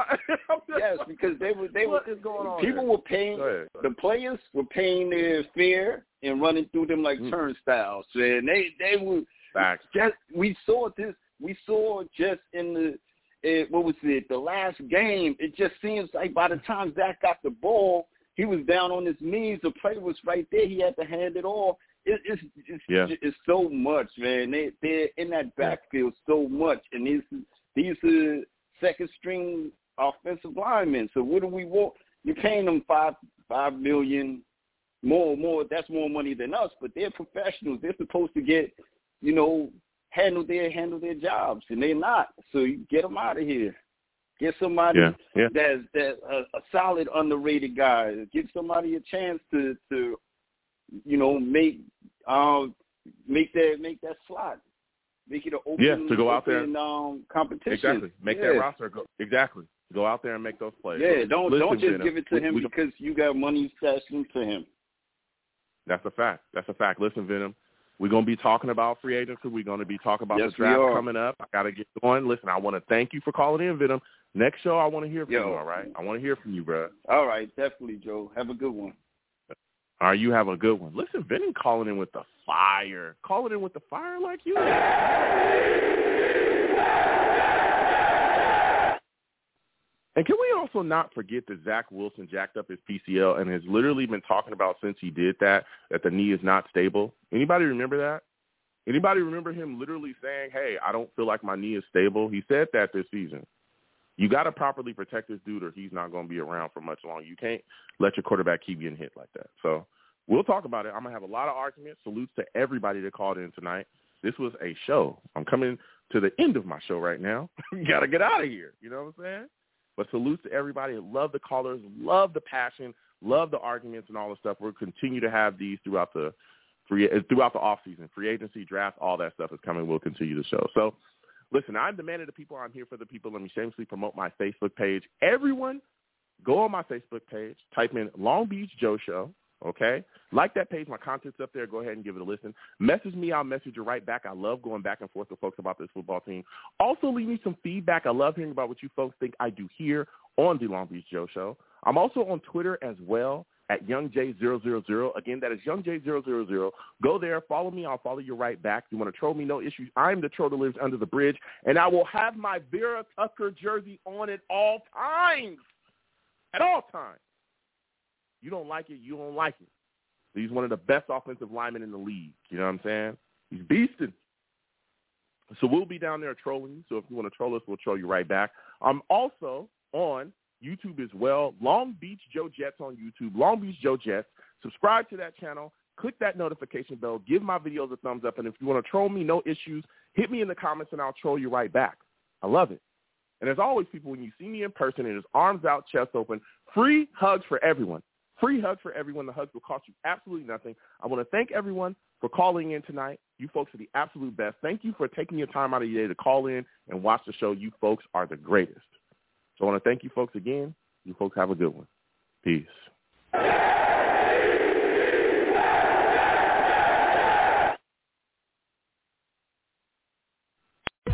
Yes, because they were they what were going on? people there? were paying Go ahead, go the players were paying their fare and running through them like Mm. turnstiles, and they they were Facts. just we saw this we saw just in the uh, what was it the last game. It just seems like by the time Zach got the ball, he was down on his knees. The play was right there. He had to hand it off. It, it's it's, Yeah. it's so much, man. They they're in that backfield so much, and these these are second string offensive linemen. So what do we want? You're paying them five five million more more. That's more money than us, but they're professionals. They're supposed to get you know handle their handle their jobs, and they're not. So you get them out of here. Get somebody Yeah, yeah. that's that a, a solid underrated guy. Give somebody a chance to to you know make um make that make that slot. Make it an open, Yeah, to go out there. open, um, competition. Exactly. Make yeah. that roster go. Exactly. Go out there and make those plays. Yeah, don't Listen, don't just give it to him we- because you got money stashed into him. That's a fact. That's a fact. Listen, Venom, we're going to be talking about free agency. We're going to be talking about Yes, the draft coming up. I got to get going. Listen, I want to thank you for calling in, Venom. Next show, I want to hear from Yo. you, all right? I want to hear from you, bro. All right, definitely, Joe. Have a good one. Right, you have a good one. Listen, Venom calling in with the fire. Calling in with the fire like you. And can we also not forget that Zach Wilson jacked up his PCL and has literally been talking about since he did that that the knee is not stable. Anybody remember that? Anybody remember him literally saying, "Hey, I don't feel like my knee is stable." He said that this season. You got to properly protect this dude, or he's not going to be around for much longer. You can't let your quarterback keep getting hit like that. So we'll talk about it. I'm gonna have a lot of arguments. Salutes to everybody that called in tonight. This was a show. I'm coming to the end of my show right now. got to get out of here. You know what I'm saying? But salutes to everybody. Love the callers. Love the passion. Love the arguments and all the stuff. We'll continue to have these throughout the free throughout the off season, free agency, draft, all that stuff is coming. We'll continue the show. So, listen, I'm the man of the people. I'm here for the people. Let me shamelessly promote my Facebook page. Everyone, go on my Facebook page. Type in Long Beach Joe Show. Okay, like that page. My content's up there. Go ahead and give it a listen. Message me. I'll message you right back. I love going back and forth with folks about this football team. Also, leave me some feedback. I love hearing about what you folks think I do here on the Long Beach Joe Show. I'm also on Twitter as well at YoungJ000. Again, that is YoungJ000. Go there, follow me. I'll follow you right back. You want to troll me, no issues. I'm the troll that lives under the bridge, and I will have my Vera Tucker jersey on at all times. At all times. You don't like it, you don't like it. He's one of the best offensive linemen in the league. You know what I'm saying? He's beasting. So we'll be down there trolling you. So if you want to troll us, we'll troll you right back. I'm also on YouTube as well. Long Beach Joe Jets on YouTube. Long Beach Joe Jets. Subscribe to that channel. Click that notification bell. Give my videos a thumbs up. And if you want to troll me, no issues. Hit me in the comments and I'll troll you right back. I love it. And as always, people, when you see me in person, it is arms out, chest open. Free hugs for everyone. Free hugs for everyone. The hugs will cost you absolutely nothing. I want to thank everyone for calling in tonight. You folks are the absolute best. Thank you for taking your time out of your day to call in and watch the show. You folks are the greatest. So I want to thank you folks again. You folks have a good one. Peace.